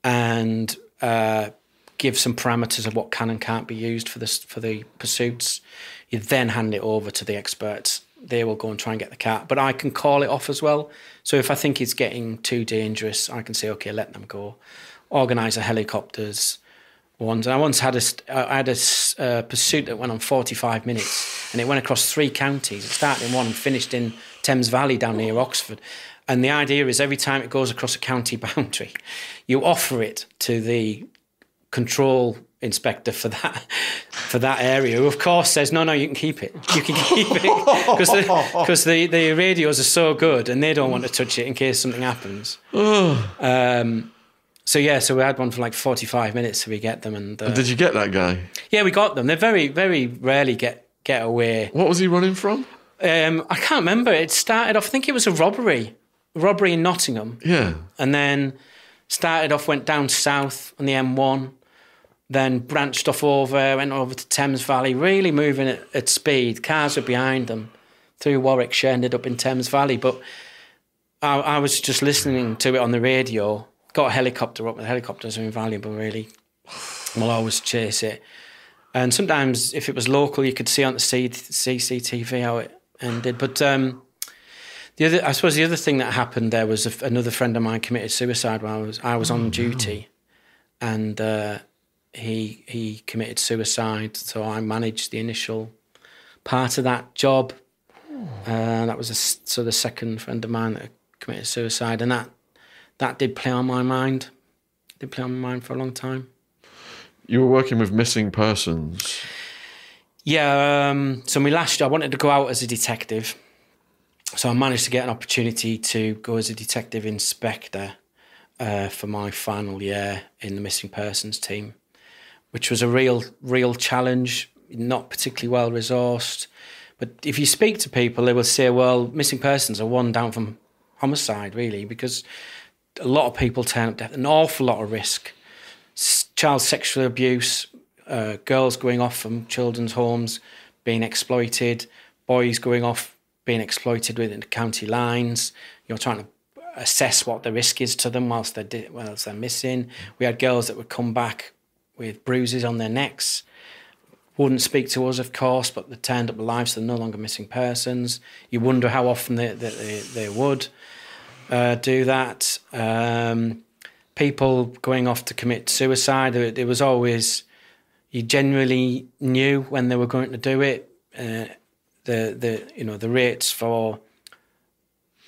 and uh, give some parameters of what can and can't be used for this for the pursuits. You then hand it over to the experts. They will go and try and get the cat, but I can call it off as well. So if I think it's getting too dangerous, I can say, okay, let them go. Organise the helicopters. Ones. I once had a I had a uh, pursuit that went on 45 minutes, and it went across three counties. It started in one and finished in Thames Valley down near Oxford. And the idea is every time it goes across a county boundary, you offer it to the control inspector for that for that area who of course says no no you can keep it. You can keep it. Because the, cause the, the radios are so good and they don't want to touch it in case something happens. Um, so yeah so we had one for like 45 minutes so we get them and uh, Did you get that guy? yeah we got them. They're very very rarely get get away. What was he running from? um, I can't remember. It started off I think it was a robbery robbery in Nottingham Yeah. and then started off, went down south on the M1, then branched off over, went over to Thames Valley, really moving at, at speed. Cars were behind them through Warwickshire, ended up in Thames Valley. But I, I was just listening to it on the radio. Got a helicopter up. The helicopters are invaluable, really. We'll always chase it. And sometimes, if it was local, you could see on the C- CCTV how it ended. But um, the other, I suppose, the other thing that happened there was a, another friend of mine committed suicide while I was I was on duty, and uh, he he committed suicide. So I managed the initial part of that job. Uh, that was a, so the second friend of mine that committed suicide, and that that did play on my mind. Did play on my mind for a long time. You were working with missing persons. Yeah. Um, so my last job, I wanted to go out as a detective. So I managed to get an opportunity to go as a detective inspector uh, for my final year in the missing persons team, which was a real, real challenge. Not particularly well resourced, but if you speak to people, they will say, "Well, missing persons are one down from homicide, really, because a lot of people turn up death, an awful lot of risk, child sexual abuse, uh, girls going off from children's homes, being exploited, boys going off being exploited within the county lines. You're trying to assess what the risk is to them whilst they're di- whilst they're missing. We had girls that would come back with bruises on their necks. Wouldn't speak to us, of course, but they turned up alive, so they're no longer missing persons. You wonder how often they, they, they, they would uh, do that. Um, people going off to commit suicide, there, there was always, you generally knew when they were going to do it. Uh, the, the, you know, the rates for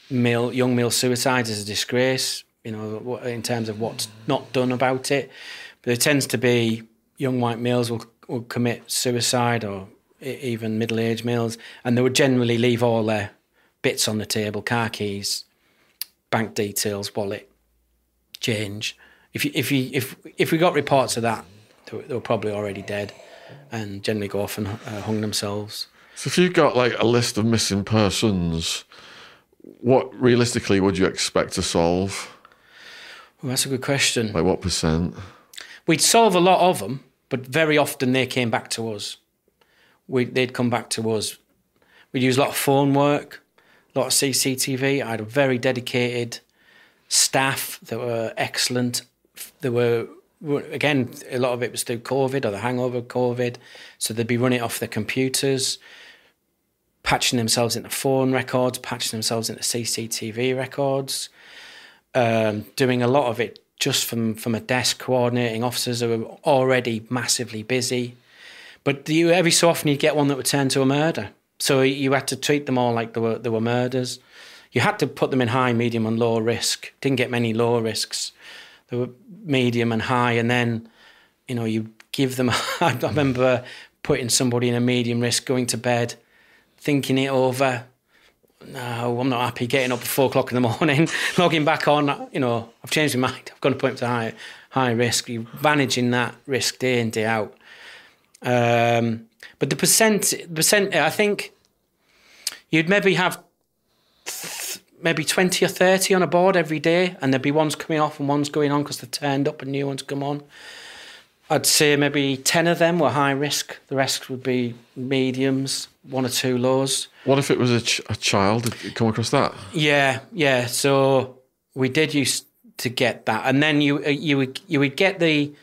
male, young male suicides is a disgrace, you know, in terms of what's not done about it. But it tends to be young white males will, will commit suicide or even middle aged males, and they would generally leave all their bits on the table car keys, bank details, wallet, change. If you, if you, if if we got reports of that, they were, they were probably already dead, and generally go off and uh, hung themselves. So if you've got like a list of missing persons, what realistically would you expect to solve? Well, that's a good question. Like what percent? We'd solve a lot of them, but very often they came back to us. We, they'd come back to us. We'd use a lot of phone work, a lot of CCTV. I had a very dedicated staff that were excellent. There were, again, a lot of it was through COVID or the hangover of COVID. So they'd be running off their computers, patching themselves into phone records, patching themselves into CCTV records um, doing a lot of it just from from a desk, coordinating officers who were already massively busy. But you, every so often you get one that would turn to a murder. So you had to treat them all like they were they were murders. You had to put them in high, medium, and low risk. Didn't get many low risks. They were medium and high, and then you know you give them. I remember putting somebody in a medium risk, going to bed, thinking it over, no, I'm not happy getting up at four o'clock in the morning, logging back on. You know, I've changed my mind. I've got to put to high, high risk. You're managing that risk day in, day out. Um, but the percent, percent, I think you'd maybe have th- maybe 20 or 30 on a board every day, and there'd be ones coming off and ones going on because they've turned up and new ones come on. I'd say maybe 10 of them were high risk. The rest would be mediums, one or two laws. What if it was a, ch- a child? Did you come across that? Yeah, yeah. So we did use to get that, and then you you would you would get the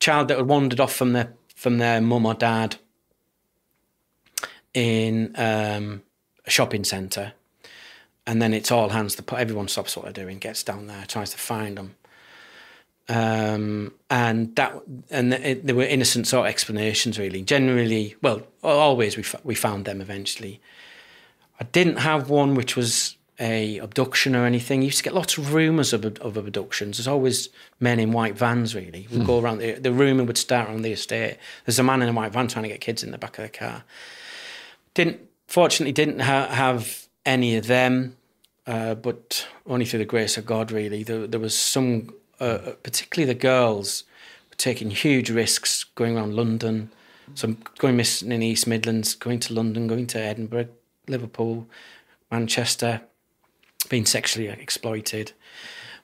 child that had wandered off from their from their mum or dad in um, a shopping centre, and then it's all hands. The put everyone stops what they're doing, gets down there, tries to find them, um, and that and it, there were innocent sort of explanations. Really, generally, well, always we we found them eventually. I didn't have one which was a abduction or anything. You used to get lots of rumours of, of abductions. There's always men in white vans, really. We'd hmm. go around, the, the rumour would start on the estate. There's a man in a white van trying to get kids in the back of the car. Didn't, fortunately, didn't ha- have any of them, uh, but only through the grace of God, really. There, there was some, uh, particularly the girls, were taking huge risks going around London. Some going missing in the East Midlands, going to London, going to Edinburgh, Liverpool, Manchester, being sexually exploited.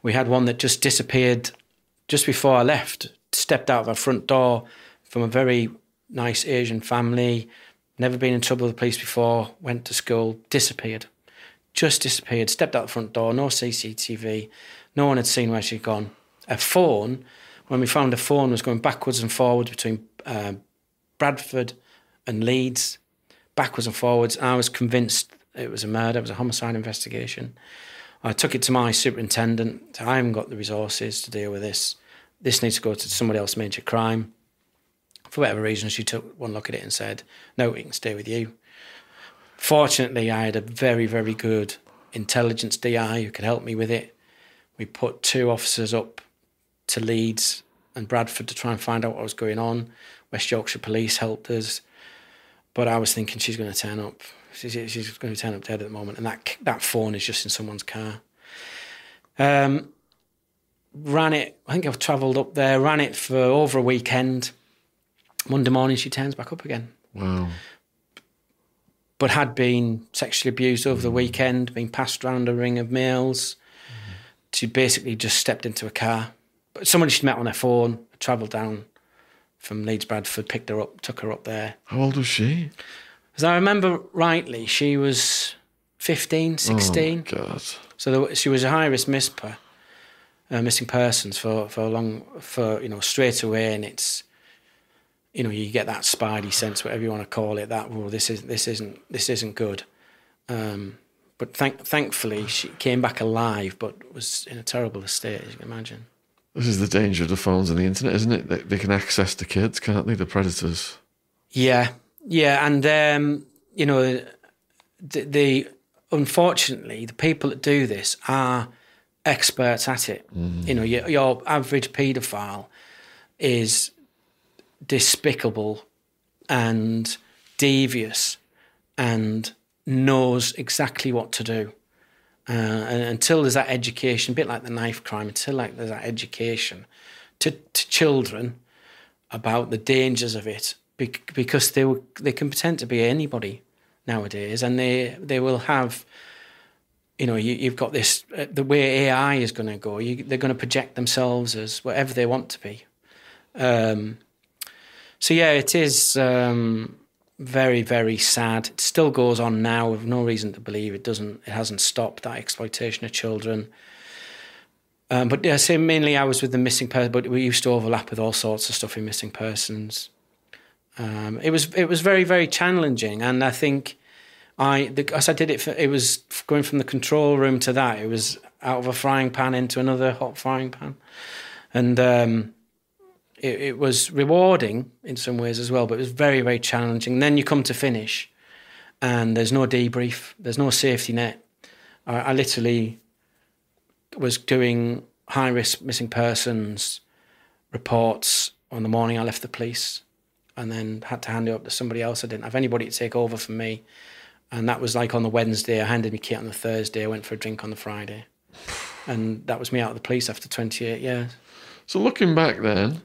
We had one that just disappeared just before I left, stepped out of our front door from a very nice Asian family, never been in trouble with the police before, went to school, disappeared. Just disappeared, stepped out the front door, no CCTV, no one had seen where she'd gone. A phone, when we found a phone, was going backwards and forwards between uh, Bradford and Leeds, backwards and forwards. I was convinced it was a murder, it was a homicide investigation. I took it to my superintendent. I haven't got the resources to deal with this. This needs to go to somebody else major crime. For whatever reason, she took one look at it and said, No, it can stay with you. Fortunately, I had a very, very good intelligence DI who could help me with it. We put two officers up to Leeds and Bradford to try and find out what was going on. West Yorkshire Police helped us. But I was thinking she's going to turn up She's, she's going to turn up dead at the moment, and that that phone is just in someone's car. Um, ran it. I think I've travelled up there. Ran it for over a weekend. Monday morning, she turns back up again. Wow. But had been sexually abused over the weekend, been passed around a ring of males. Mm. She basically just stepped into a car. But somebody she'd met on her phone, travelled down from Leeds Bradford, picked her up, took her up there. How old was she? As I remember rightly, she was 15, 16. Oh, God. So there, she was a high risk misper, uh, missing persons for, for a long, for, you know, straight away. And it's, you know, you get that spidey sense, whatever you want to call it, that, well, this, is, this, isn't, this isn't good. Um, but thank, thankfully, she came back alive, but was in a terrible state, as you can imagine. This is the danger of the phones and the internet, isn't it? They, they can access the kids, can't they? The predators. Yeah, yeah, and um, you know, the, the, unfortunately the people that do this are experts at it. Mm. You know, your, your average paedophile is despicable and devious and knows exactly what to do. Uh, and until there's that education, a bit like the knife crime, until like there's that education to, to children about the dangers of it because they they can pretend to be anybody nowadays, and they they will have. You know, you, have got this. Uh, the way AI is going to go, you, they're going to project themselves as whatever they want to be. Um, so yeah, it is um, very very sad. It still goes on now. With no reason to believe it doesn't. It hasn't stopped that exploitation of children. Um, but yeah, say mainly I was with the missing person, but we used to overlap with all sorts of stuff in missing persons. Um, it was it was very very challenging, and I think I the, as I did it, for, it was going from the control room to that. It was out of a frying pan into another hot frying pan, and um, it, it, was rewarding in some ways as well. But it was very very challenging. And then you come to finish, and there's no debrief, there's no safety net. I, I literally was doing high risk missing persons reports on the morning I left the police and then had to hand it up to somebody else. I didn't have anybody to take over for me. And that was like on the Wednesday. I handed me kit on the Thursday. I went for a drink on the Friday. And that was me out of the police after 28 years. So looking back then,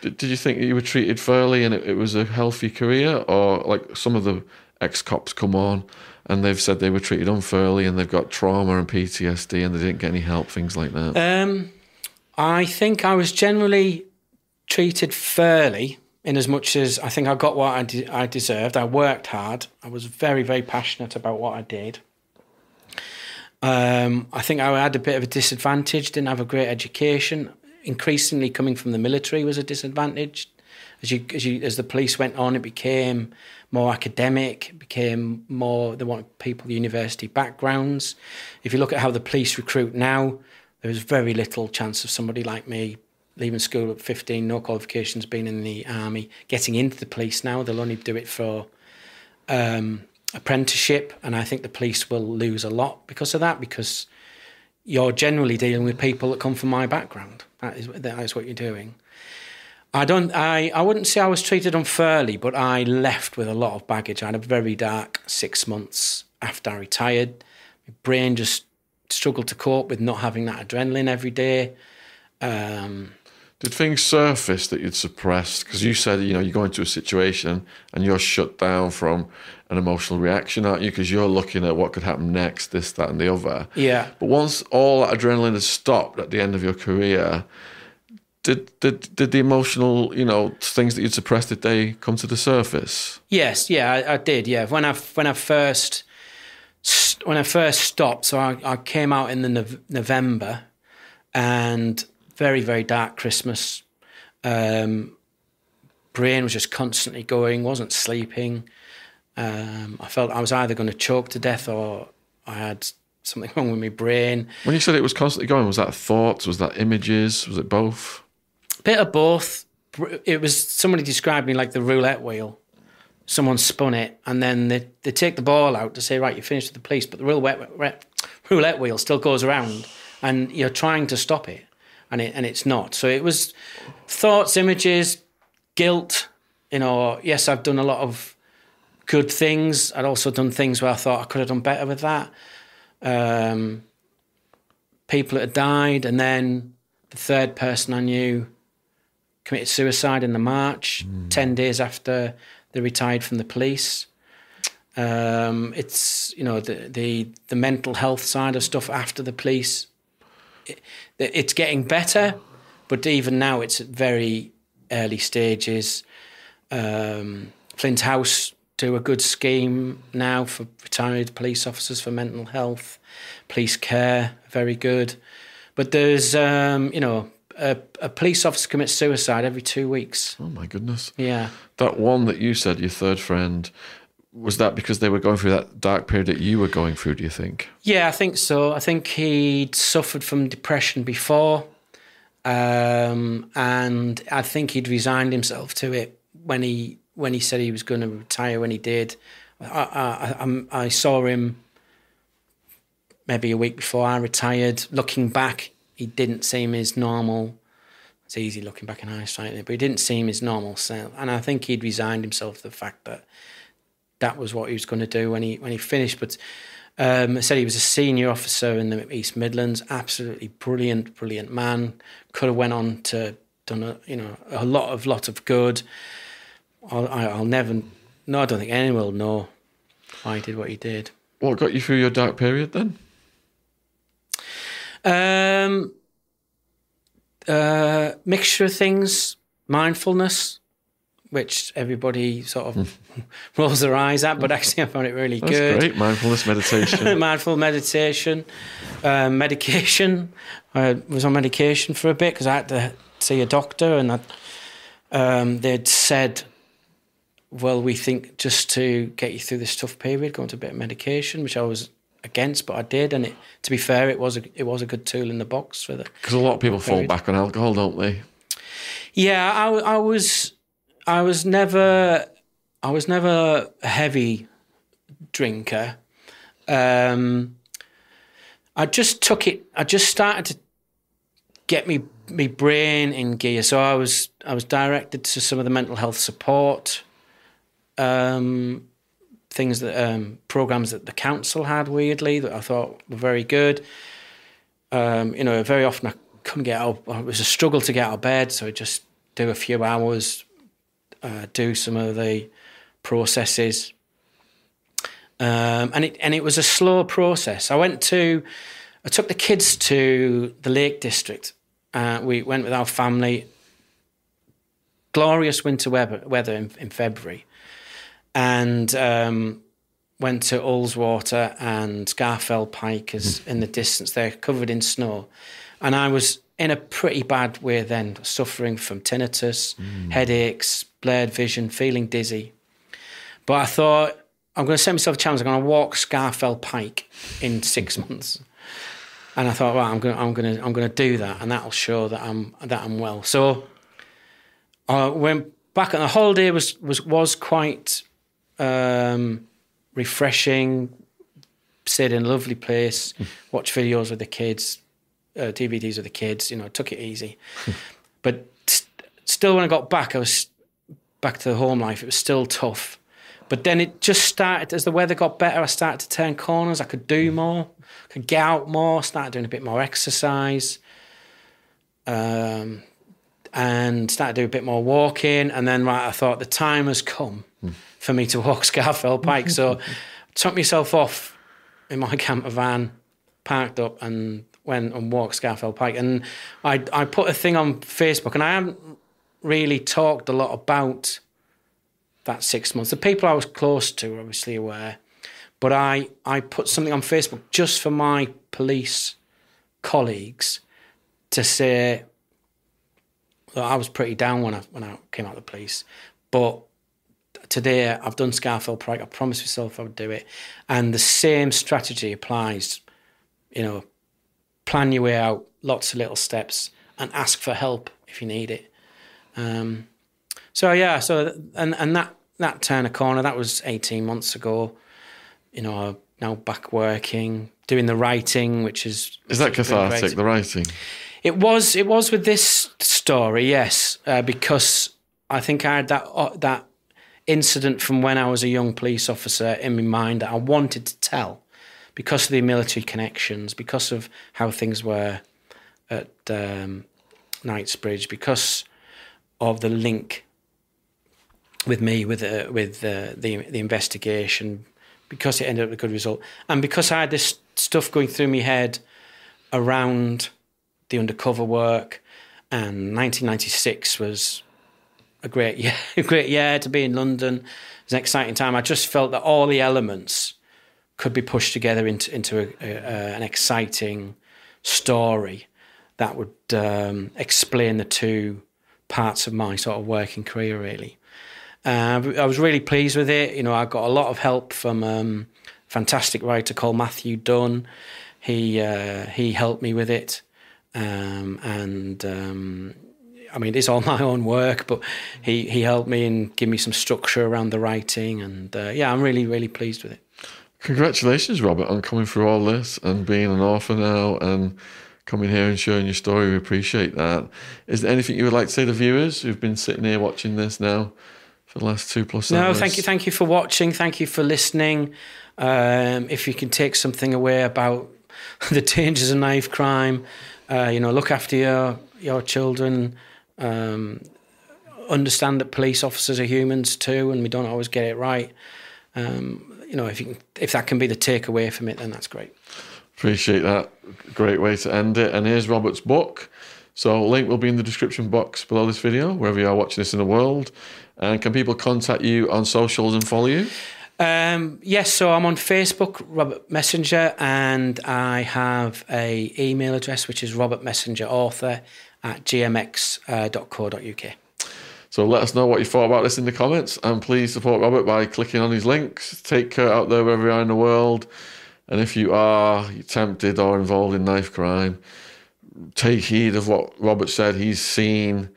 did, did you think you were treated fairly and it, it was a healthy career? Or like some of the ex cops come on and they've said they were treated unfairly and they've got trauma and PTSD and they didn't get any help, things like that? Um, I think I was generally treated fairly in as much as I think I got what I, de- I deserved. I worked hard. I was very, very passionate about what I did. Um, I think I had a bit of a disadvantage. Didn't have a great education. Increasingly, coming from the military was a disadvantage. As you as you as the police went on, it became more academic. Became more they want people university backgrounds. If you look at how the police recruit now, there's very little chance of somebody like me leaving school at 15, no qualifications, being in the army, getting into the police now. They'll only do it for um, apprenticeship, and I think the police will lose a lot because of that. Because you're generally dealing with people that come from my background. That is that is what you're doing. I don't. I, I wouldn't say I was treated unfairly, but I left with a lot of baggage. I had a very dark six months after I retired. My brain just struggled to cope with not having that adrenaline every day. Um, Did things surface that you'd suppressed? Because you said, you know, you go into a situation and you're shut down from an emotional reaction, aren't you? Because you're looking at what could happen next, this, that, and the other. yeah, But once all that adrenaline has stopped at the end of your career, did did did the emotional, you know, things that you'd suppressed, did they come to the surface? Yes, yeah, I, I did. Yeah, when I when I first when I first stopped, so I, I came out in the Nov- November, and very very dark Christmas. Um, brain was just constantly going, wasn't sleeping. Um, I felt I was either going to choke to death or I had something wrong with my brain. When you said it was constantly going, was that thoughts? Was that images? Was it both? bit of both. It was somebody described me like the roulette wheel. Someone spun it, and then they, they take the ball out to say, right, you finished with the police, but the roulette roulette wheel still goes around, and you're trying to stop it, and it and it's not. So it was thoughts, images, guilt. You know, yes, I've done a lot of good things. I'd also done things where I thought I could have done better with that. Um, people that had died, and then the third person I knew committed suicide in the March, 10 days after they retired from the police. Um, it's, you know, the, the, the mental health side of stuff after the police. It, it's getting better, but even now it's at very early stages. Um, Flint House do a good scheme now for retired police officers for mental health, police care, very good. But there's, um, you know, a, a police officer commits suicide every two weeks. Oh my goodness. Yeah. That one that you said, your third friend, was that because they were going through that dark period that you were going through, do you think? Yeah, I think so. I think he'd suffered from depression before. Um, and I think he'd resigned himself to it when he when he said he was going to retire. When he did, I, I, I, I saw him maybe a week before I retired. Looking back, he didn't seem his normal. It's easy looking back in hindsight, but he didn't seem his normal self. And I think he'd resigned himself to the fact that that was what he was going to do when he when he finished. But um, I said he was a senior officer in the East Midlands, absolutely brilliant, brilliant man. Could have went on to done a you know a lot of lot of good. I'll, I'll never, no, I don't think anyone will know why he did what he did. What got you through your dark period then? Um, uh, mixture of things, mindfulness, which everybody sort of rolls their eyes at, but actually I found it really That's good. great. Mindfulness meditation. Mindful meditation, uh, medication. I was on medication for a bit because I had to see a doctor, and I, um, they'd said, "Well, we think just to get you through this tough period, go into a bit of medication," which I was against, but I did, and it, to be fair, it was a, it was a good tool in the box for the. Because a lot of people fall back on alcohol, don't they? Yeah, I, I was, I was never, I was never a heavy drinker. Um, I just took it. I just started to get me me brain in gear. So I was I was directed to some of the mental health support um, things that um, programs that the council had. Weirdly, that I thought were very good. Um, you know, very often I couldn't get out. It was a struggle to get out of bed, so I just do a few hours, uh, do some of the processes. Um, and it and it was a slow process. I went to, I took the kids to the Lake District. Uh, we went with our family. Glorious winter weather, weather in, in February, and um, went to Ullswater and Scafell Pike is in the distance They're covered in snow. And I was in a pretty bad way then, suffering from tinnitus, headaches, blurred vision, feeling dizzy. But I thought, I'm going to set myself a challenge. I'm going to walk Scafell Pike in six months. And I thought, right, I'm going, to, I'm going to, I'm going to do that, and that'll show that I'm that I'm well. So I went back, and the holiday was was was quite um, refreshing. Stayed in a lovely place, watched videos with the kids, uh, DVDs with the kids. You know, took it easy. but st- still, when I got back, I was back to the home life. It was still tough. But then it just started as the weather got better. I started to turn corners. I could do more, could get out more. Started doing a bit more exercise, um, and started doing a bit more walking. And then right, I thought the time has come for me to walk Scafell Pike. So took myself off in my camper van, parked up, and went and walked Scafell Pike. And I I put a thing on Facebook, and I haven't really talked a lot about that six months. The people I was close to were obviously aware, but I I put something on Facebook just for my police colleagues to say that I was pretty down when I when I came out of the police, but today I've done Scafell Pike. I promised myself I would do it, and the same strategy applies. You know, plan your way out, lots of little steps, and ask for help if you need it. Um, so yeah, so and and that that turn a corner. That was eighteen months ago. You know, now back working, doing the writing, which is Is that cathartic, the writing? It was. It was with this story, yes, uh, because I think I had that uh, that incident from when I was a young police officer in my mind that I wanted to tell, because of the military connections, because of how things were at um, Knightsbridge, because of the link with me with uh, with uh, the the investigation, because it ended up with a good result, and because I had this stuff going through my head around the undercover work, and 1996 was a great year, a great year to be in London. It was an exciting time. I just felt that all the elements could be pushed together into into a, a, a, an exciting story that would um, explain the two parts of my sort of working career, really. Uh, I was really pleased with it. You know, I got a lot of help from um, a fantastic writer called Matthew Dunn. He uh, he helped me with it, um, and um, I mean it's all my own work, but he he helped me and give me some structure around the writing, and uh, yeah, I'm really really pleased with it. Congratulations, Robert, on coming through all this and being an author now and coming here and sharing your story. We appreciate that. Is there anything you would like to say to the viewers who've been sitting here watching this now for the last two plus hours? No, thank you, thank you for watching. Thank you for listening. Um, if you can take something away about the dangers of knife crime, uh, you know, look after your your children. Um, understand that police officers are humans too, and we don't always get it right. Um, you know, if you can, if that can be the takeaway from it, then that's great. Appreciate that. Great way to end it. And here's Robert's book. So link will be in the description box below this video, wherever you are watching this in the world. And can people contact you on socials and follow you? Um, yes, so I'm on Facebook, Robert Messenger, and I have a email address which is robertmessengerauthor at gmx.co.uk. So let us know what you thought about this in the comments, and please support Robert by clicking on his links. Take care out there wherever you are in the world, and if you are tempted or involved in knife crime, take heed of what Robert said. He's seen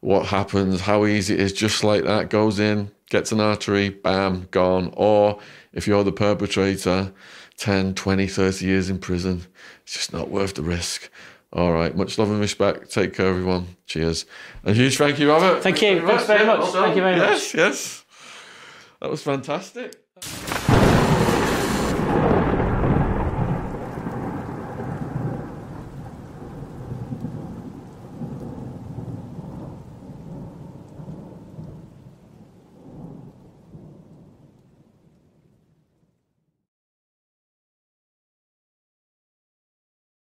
what happens, how easy it is, just like that. Goes in, gets an artery, bam, gone. Or if you're the perpetrator, 10, 20, 30 years in prison. It's just not worth the risk. All right. Much love and respect. Take care, everyone. Cheers. And huge thank you, Robert. Thank you. Thanks very Yeah, much. well Thank you very much. Yes, yes. That was fantastic.